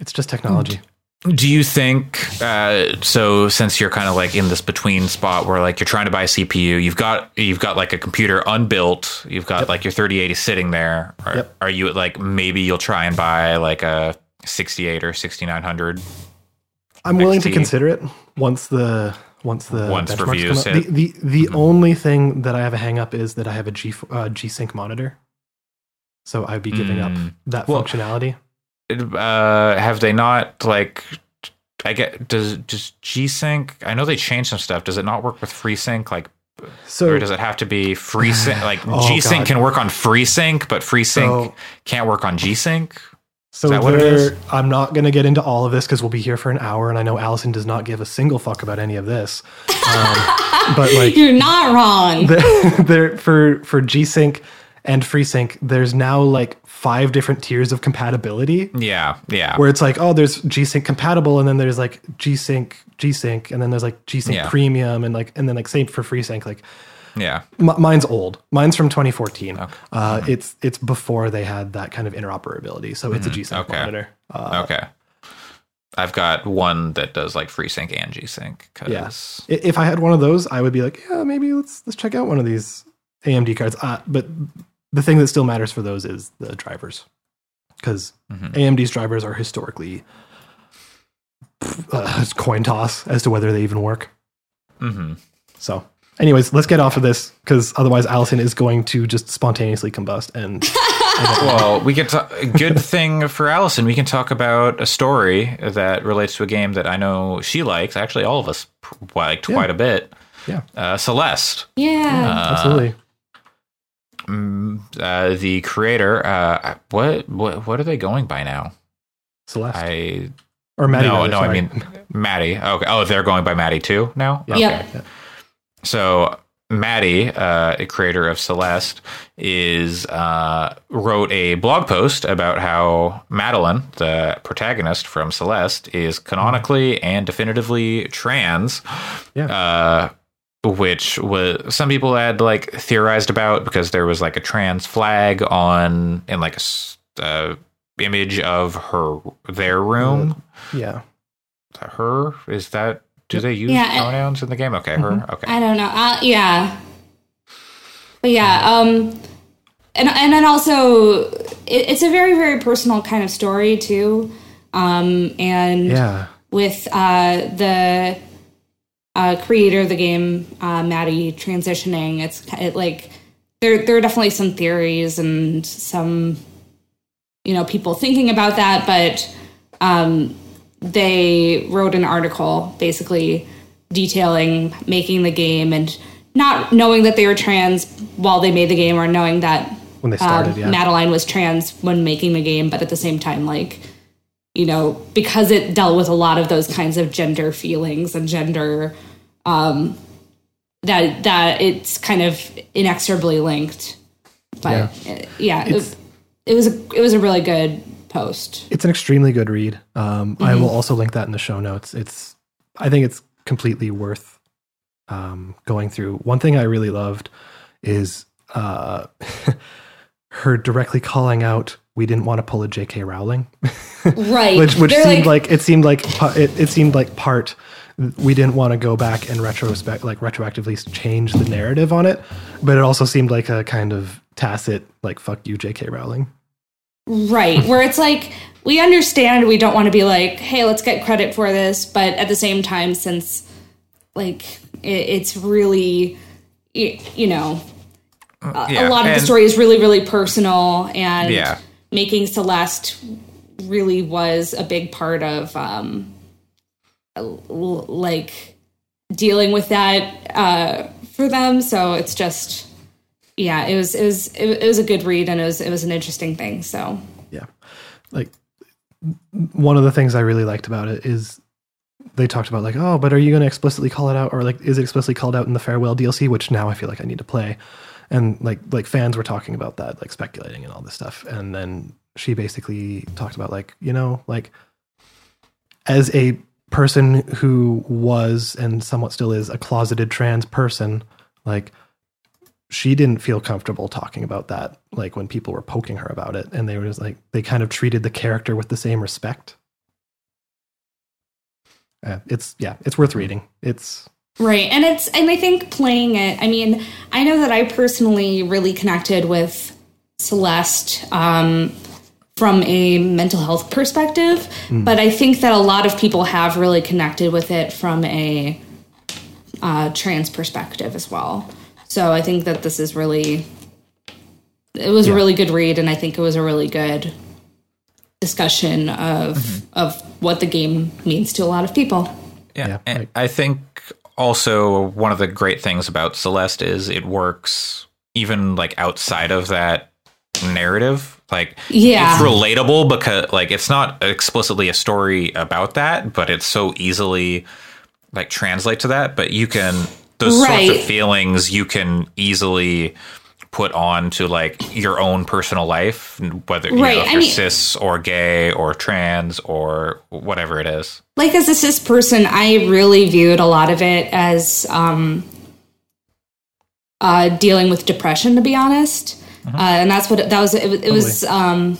it's just technology Do you think uh, so? Since you're kind of like in this between spot where like you're trying to buy a CPU, you've got you've got like a computer unbuilt, you've got like your 3080 sitting there. Are, Yep. are you like maybe you'll try and buy like a 68 or 6900? I'm willing to consider it once the once the Once benchmarks reviews come up. hit. The the, the only thing that I have a hang up is that I have a G uh, G Sync monitor, so I'd be giving up Mm. that Well, functionality. Uh, have they not like? I get does does G Sync? I know they changed some stuff. Does it not work with FreeSync? Like, So or does it have to be FreeSync? Like Oh, G Sync can work on FreeSync, but FreeSync So- can't work on G Sync. So that what it? I'm not going to get into all of this because we'll be here for an hour, and I know Allison does not give a single fuck about any of this. Um, but like You're not wrong. there for for G Sync and FreeSync, there's now like five different tiers of compatibility. Yeah, yeah. where it's like, oh, there's G Sync compatible, and then there's like G Sync, G Sync, and then there's like G Sync Yeah. Premium, and like, and then like same for FreeSync. Like, yeah. m- mine's old. Mine's from 2014. Uh, it's it's before they had that kind of interoperability, so it's a G Sync Mm-hmm. Okay. monitor. Uh, Okay. I've got one that does like FreeSync and G-Sync. Cause yeah. If I had one of those, I would be like, yeah, maybe let's let's check out one of these AMD cards. Uh, but the thing that still matters for those is the drivers, because Mhm. AMD's drivers are historically uh, coin toss as to whether they even work. Mhm. So, anyways, let's get off of this because otherwise Allison is going to just spontaneously combust. And Well, we can talk. Good thing for Allison, we can talk about a story that relates to a game that I know she likes. Actually, all of us p- liked quite a bit. yeah, Uh, Celeste, Yeah. absolutely. mm, uh, the creator. Uh, what what what are they going by now? Celeste I or Maddie. no rather, no. I mean Maddie. Okay. Oh, they're going by Maddie too now. Yeah. Yep. Yeah. So Maddie, uh, a creator of Celeste, is uh, wrote a blog post about how Madeline, the protagonist from Celeste, is canonically and definitively trans. Yeah. Uh, which was some people had like theorized about because there was like a trans flag on in like a uh, image of her their room. yeah. Her is that? Do they use Yeah, pronouns in the game? Okay, her. Okay. I don't know. Uh, yeah. But yeah, um, and and then also it, it's a very very personal kind of story too, um, and Yeah. with uh, the uh, creator of the game, uh, Maddie, transitioning. It's it, like there there are definitely some theories and some you know people thinking about that, but um, they wrote an article basically detailing making the game and not knowing that they were trans while they made the game, or knowing that When they started, um, yeah. Madeline was trans when making the game, but at the same time, like you know, because it dealt with a lot of those kinds of gender feelings and gender um, that that it's kind of inexorably linked. But yeah, yeah it, it was a it was a really good post. It's an extremely good read. Um, I will also link that in the show notes. It's, I think it's completely worth um, going through. One thing I really loved is uh, her directly calling out, "We didn't want to pull a J.K. Rowling," Right, which which They're seemed like, it seemed like it, it seemed like part. We didn't want to go back and retrospect, like retroactively change the narrative on it, but it also seemed like a kind of tacit, like "fuck you, J.K. Rowling." Right, where it's like we understand we don't want to be like, hey, let's get credit for this, but at the same time, since like it, it's really, you know, a, Yeah, a lot of the story is really, really personal, and Yeah. making Celeste really was a big part of um, like dealing with that uh, for them. So it's just yeah, it was it was it, was a good read and it was it was an interesting thing. So. Yeah. Like one of the things i really liked about it is they talked about like oh but are you going to explicitly call it out? or like is it explicitly called out in the farewell dlc which now i feel like i need to play. And like like fans were talking about that like speculating and all this stuff. And then she basically talked about like you know like as a person who was and somewhat still is a closeted trans person like she didn't feel comfortable talking about that like when people were poking her about it and they were just like they kind of treated the character with the same respect uh, it's yeah it's worth reading it's Right. And it's and I think playing it, I mean, I know that I personally really connected with Celeste um from a mental health perspective, but I think that a lot of people have really connected with it from a uh, trans perspective as well. So I think that this is really it was a really good read and I think it was a really good discussion of mm-hmm. of what the game means to a lot of people. Yeah, Yeah, and I think also one of the great things about Celeste is it works even like outside of that narrative. Like, Yeah. it's relatable because like it's not explicitly a story about that, but it's so easily like translate to that. But you can those sorts of feelings you can easily put on to like your own personal life, whether you right. know, if you're mean- cis or gay or trans or whatever it is. like as a cis person, I really viewed a lot of it as um, uh, dealing with depression, to be honest. Uh, and that's what it, that was. It, was- it was um,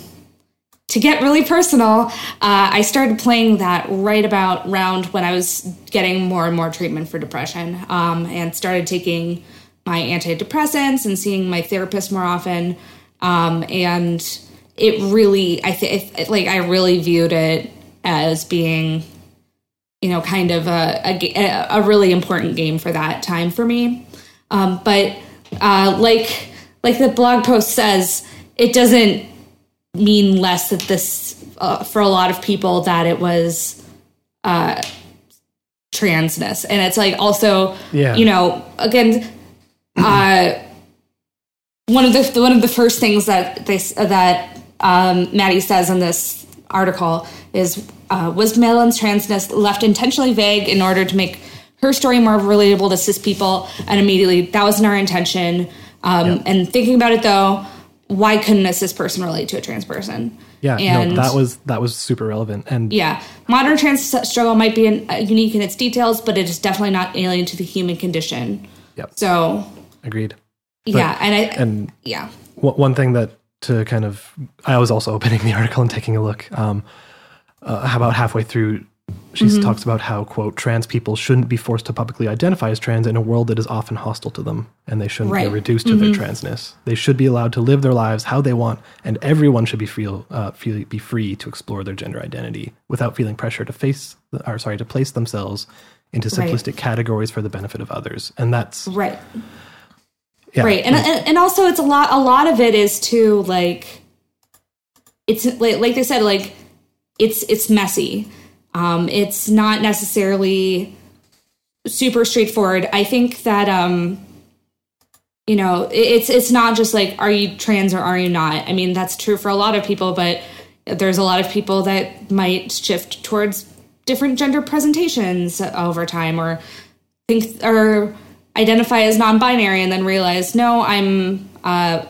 to get really personal. Uh, I started playing that right about round when I was getting more and more treatment for depression, um, and started taking my antidepressants and seeing my therapist more often. Um, and it really, I think, like I really viewed it as being you know, kind of a, a, a really important game for that time for me. Um, but uh, like like the blog post says, it doesn't mean less that this uh, for a lot of people that it was uh, transness, and it's like also Yeah. you know again. Uh, one of the one of the first things that they that um, Maddie says in this article is uh, was Madeline's transness left intentionally vague in order to make her story more relatable to cis people, and immediately that wasn't our intention. Um, And thinking about it though, why couldn't a cis person relate to a trans person? yeah and no that was that was super relevant and yeah, modern trans struggle might be in, uh, unique in its details, but it is definitely not alien to the human condition. Yep. So agreed yeah, and I and yeah. one one thing that to kind of i was also opening the article and taking a look um uh, how about halfway through she Mm-hmm. talks about how quote trans people shouldn't be forced to publicly identify as trans in a world that is often hostile to them and they shouldn't Right. Mm-hmm. be reduced to their transness they should be allowed to live their lives how they want and everyone should be feel, uh, feel be free to explore their gender identity without feeling pressure to face or sorry to place themselves into Right. simplistic categories for the benefit of others and that's Right. Yeah. right and, and and also it's a lot a lot of it is to like it's like like they said like it's it's messy um it's not necessarily super straightforward. I think that um you know it's it's not just like are you trans or are you not? I mean that's true for a lot of people but there's a lot of people that might shift towards different gender presentations over time or think or identify as non-binary and then realize no i'm uh,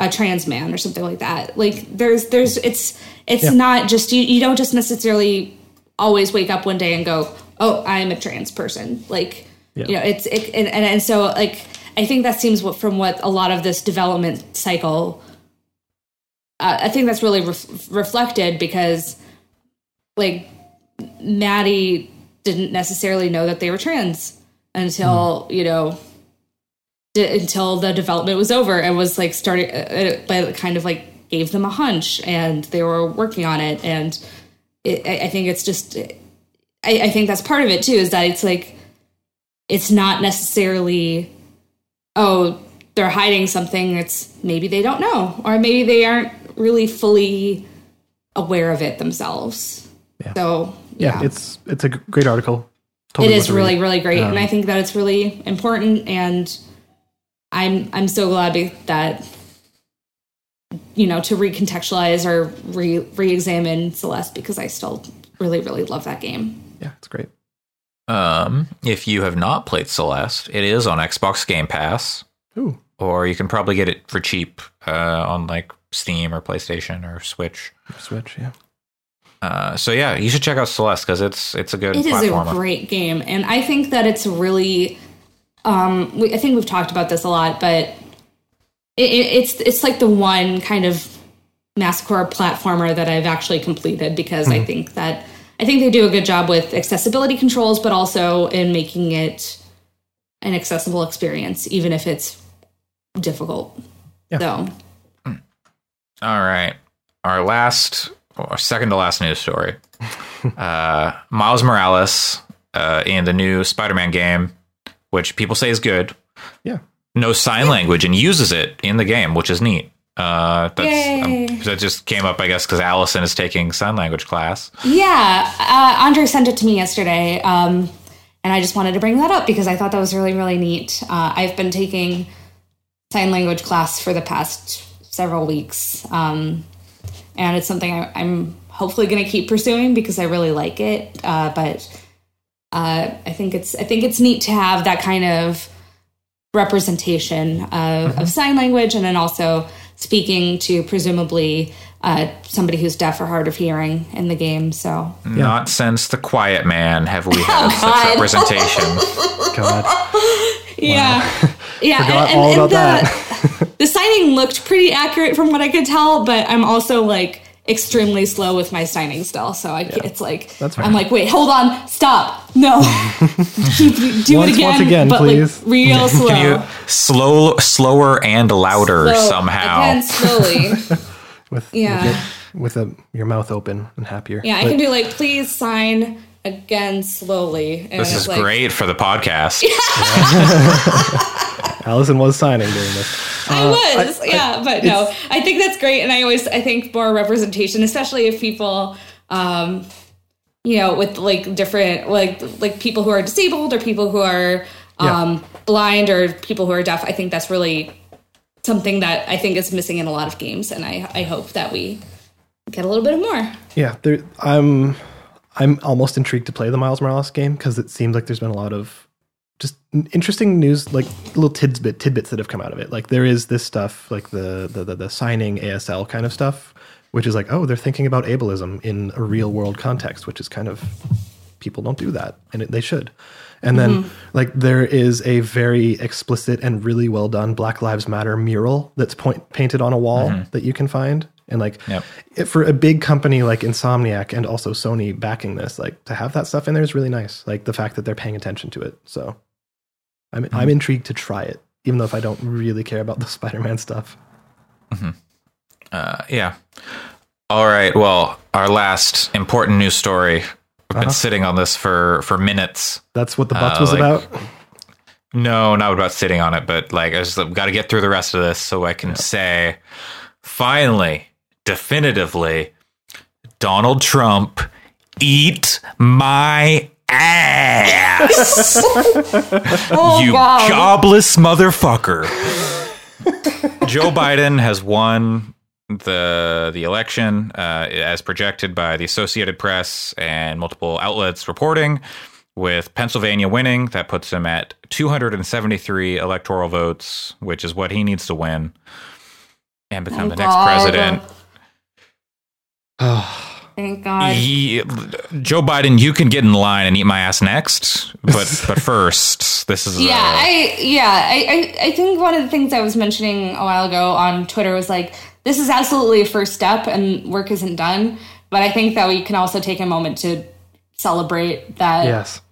a trans man or something like that like there's there's it's it's Yeah. not just you you don't just necessarily always wake up one day and go oh i'm a trans person like Yeah. you know it's it, and, and and so like i think that seems what from what a lot of this development cycle uh, i think that's really ref- reflected because like Maddie didn't necessarily know that they were trans until you know d- until the development was over and was like started uh, but kind of like gave them a hunch and they were working on it and it, I, I think it's just I, I think that's part of it too is that it's like it's not necessarily oh they're hiding something it's maybe they don't know or maybe they aren't really fully aware of it themselves Yeah. so Yeah, it's it's a great article. it Totally is worth a really read. really great and Um, i think that it's really important and i'm i'm so glad that you know to recontextualize or re re-examine celeste because i still really really love that game Yeah, it's great. Um, if you have not played Celeste, it is on Xbox Game Pass, Ooh, or you can probably get it for cheap uh, on like Steam or PlayStation or Switch. Switch. Yeah. Uh, so yeah, you should check out Celeste because it's it's a good It is platformer. a great game, and I think that it's really. Um, we, I think we've talked about this a lot, but it, it, it's it's like the one kind of masocore platformer that I've actually completed because I think that I think they do a good job with accessibility controls, but also in making it an accessible experience, even if it's difficult. Yeah. So. All right, our last, or second to last news story: uh, Miles Morales uh, in the new Spider-Man game, which people say is good. Yeah. knows sign language and uses it in the game, which is neat. Uh, that's Yay. um, that just came up, I guess, because Allison is taking sign language class. Yeah, uh, Andre sent it to me yesterday, um, and I just wanted to bring that up because I thought that was really, really neat. Uh, I've been taking sign language class for the past several weeks, um, and it's something I, I'm hopefully going to keep pursuing because I really like it. Uh, but uh, I think it's I think it's neat to have that kind of representation of, of sign language, and then also speaking to presumably uh, somebody who's deaf or hard of hearing in the game. So Not since the Quiet Man have we had God. such representation. God. yeah, yeah, Forgot all about the, that. the signing looked pretty accurate from what I could tell, but I'm also like extremely slow with my signing still. So I, it's like That's fair. I'm like, wait, hold on, stop, no, Keep, do Once- it again, once again, but please. like real slow. Can you slow, slower and louder So, somehow? Again, slowly. With Yeah. with, a, your mouth open and happier. Yeah, I can do like, please sign again slowly. And This is like, great for the podcast. Allison was signing during this. I was, yeah, but no, I think that's great, and I always I think more representation, especially if people, um, you know, with like different like like people who are disabled or people who are um, blind or people who are deaf. I think that's really something that I think is missing in a lot of games, and I I hope that we get a little bit more. Yeah, there, I'm I'm almost intrigued to play the Miles Morales game because it seems like there's been a lot of just interesting news, like little tidbit tidbits that have come out of it. Like there is this stuff, like the the the, the signing ASL kind of stuff, which is like, oh, they're thinking about ableism in a real world context, which is kind of people don't do that, and it, they should. And then mm-hmm. like there is a very explicit and really well done Black Lives Matter mural that's point, painted on a wall mm-hmm. that you can find. And like Yep. it, for a big company like Insomniac and also Sony backing this, like to have that stuff in there is really nice. Like the fact that they're paying attention to it. So I'm I'm intrigued to try it, even though if I don't really care about the Spider-Man stuff. Uh, yeah. All right. Well, our last important news story. We've been Uh-huh. sitting on this for for minutes. That's what the butts Uh, was like- about. No, not about sitting on it, but like I just got to get through the rest of this so I can say, finally, definitively, Donald Trump, eat my ass, Oh you God. jobless motherfucker. Joe Biden has won the the election uh, as projected by the Associated Press and multiple outlets reporting. With Pennsylvania winning, that puts him at 273 electoral votes, which is what he needs to win and become Oh, the next God. president. Thank God. He, Joe Biden, you can get in line and eat my ass next, but but first, this is Yeah, uh, I yeah, I, I I think one of the things I was mentioning a while ago on Twitter was like this is absolutely a first step and work isn't done. But I think that we can also take a moment to celebrate that Yes,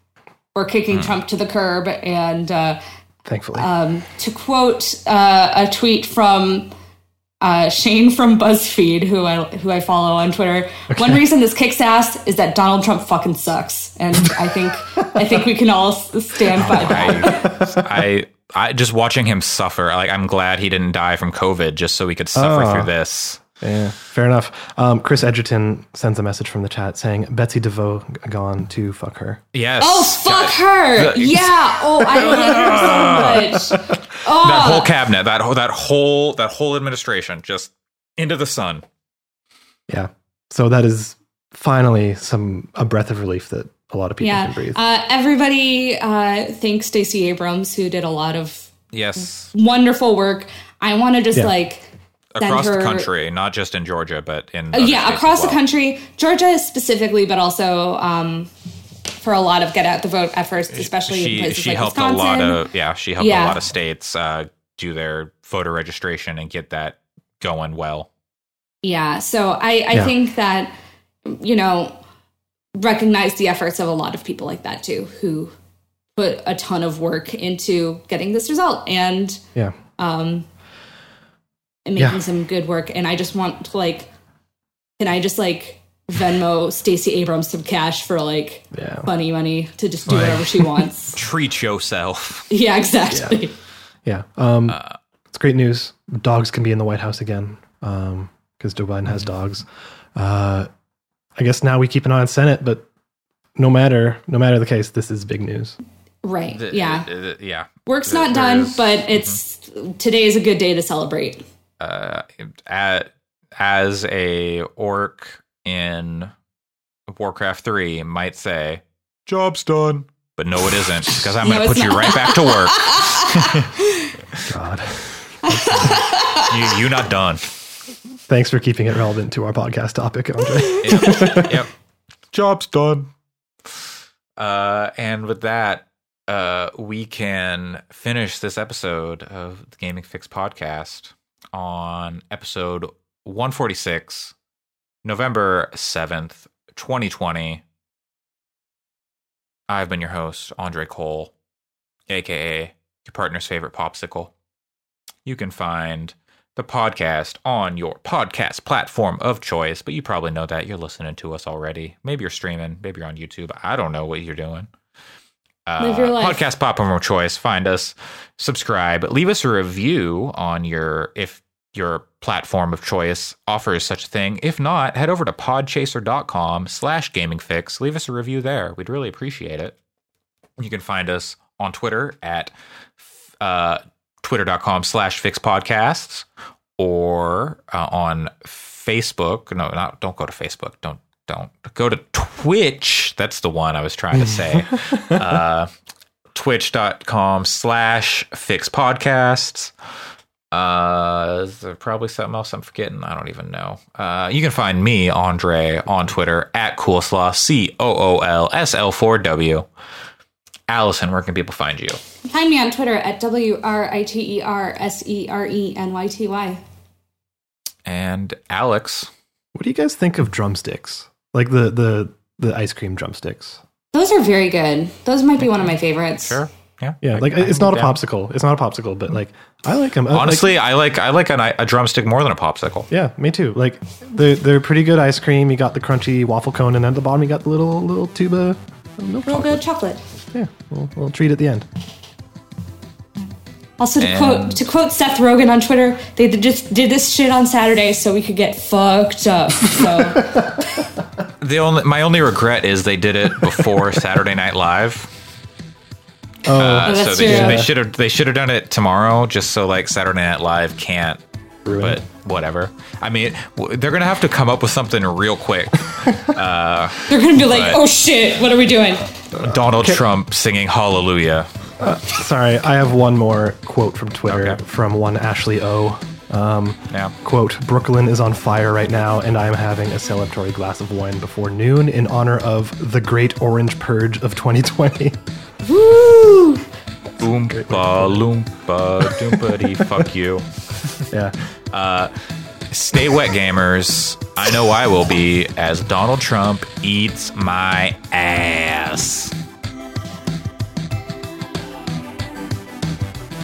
we're kicking Trump to the curb and uh, thankfully. um, to quote uh, a tweet from uh, Shane from BuzzFeed, who I who I follow on Twitter. One reason this kicks ass is that Donald Trump fucking sucks, and I think I think we can all stand by that. I, I, I just watching him suffer. Like I'm glad he didn't die from COVID, just so we could suffer Oh. through this. yeah, fair enough. Um, Chris Edgerton sends a message from the chat saying Betsy DeVos gone to fuck her. Yes. Oh fuck her! Yeah. Oh, I hate her so much. Oh, That whole cabinet, that whole, that whole, that whole administration, just into the sun. Yeah, so that is finally some a breath of relief that a lot of people yeah. can breathe. Uh, everybody uh, thanks Stacey Abrams, who did a lot of Yes, wonderful work. I want to just Yeah. like send across the country, not just in Georgia, but in Uh, other yeah, across as the country, Georgia specifically, but also um, for a lot of get out the vote efforts, especially in places she like helped Wisconsin. a lot of yeah, she helped Yeah. a lot of states uh, do their voter registration and get that going well. Yeah, so I, I Yeah. think that, you know, recognize the efforts of a lot of people like that too, who put a ton of work into getting this result and, yeah, um, and making Yeah. some good work. And I just want to like, can I just like Venmo Stacey Abrams some cash for like yeah, funny money to just do whatever she wants? Treat yourself. yeah, exactly. yeah. Um, it's great news. Dogs can be in the White House again because Joe Biden has dogs. Uh, I guess now we keep an eye on Senate, but no matter no matter the case, this is big news. Right. The- Yeah. uh, yeah. Work's there- not done, is- but it's today is a good day to celebrate. uh, at, as a orc in Warcraft 3 might say, job's done. But no, it isn't, because I'm No, going to it's put you right back to work. God, you, you not done. thanks for keeping it relevant to our podcast topic, Andre. Yep. yep. Job's done. Uh, and with that, uh, we can finish this episode of the Gaming Fix podcast on episode 146, November 7th, 2020. I've been your host, Andre Cole, aka your partner's favorite popsicle. You can find the podcast on your podcast platform of choice, but you probably know that. You're listening to us already. Maybe you're streaming, maybe you're on YouTube. I don't know what you're doing. Uh, your. Podcast platform of choice. Find us, subscribe, leave us a review on your if your platform of choice offers such a thing. If not, head over to podchaser.com slash gamingfix. Leave us a review there. We'd really appreciate it. You can find us on Twitter at uh, twitter.com slash fix podcasts or uh, on Facebook. No, not don't go to Facebook. Don't don't go to Twitch. That's the one I was trying to say. uh, Twitch.com slash fix podcasts. Uh, is there probably something else I'm forgetting? I don't even know. Uh, you can find me, Andre, on Twitter at Coolslaw, C O O L S L 4 W. Allison, where can people find you? Find me on Twitter at W R I T E R S E R E N Y T Y. And Alex. What do you guys think of drumsticks? Like the the the ice cream drumsticks? Those are very good. Those might be one of my favorites. Sure. Yeah. Yeah, I- like I it's can not a get down. popsicle. It's not a popsicle, but like I like them. Honestly, I like I like an, a drumstick more than a popsicle. yeah, me too. Like they're they're pretty good ice cream. You got the crunchy waffle cone, and then at the bottom you got the little little tuba of milk Real chocolate. good chocolate. Yeah, little, little treat at the end. Also, to And- quote to quote Seth Rogen on Twitter, they just did this shit on Saturday so we could get fucked up. So The only my only regret is they did it before Saturday Night Live. Oh, Uh, so they, true. they should have they should have done it tomorrow, just so like Saturday Night Live can't. Ruin but it. whatever. I mean, they're gonna have to come up with something real quick. Uh, they're gonna be like, "Oh shit, what are we doing?" Donald Trump singing Hallelujah. Uh, sorry. I have one more quote from Twitter Okay. from one Ashley O. Um, yeah. Quote, Brooklyn is on fire right now, and I am having a celebratory glass of wine before noon in honor of the great orange purge of 2020. Woo! Oompa loompa doompity fuck you. yeah. Uh, stay wet, gamers. I know I will be as Donald Trump eats my ass.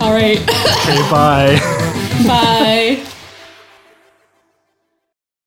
All right, Okay, bye. bye.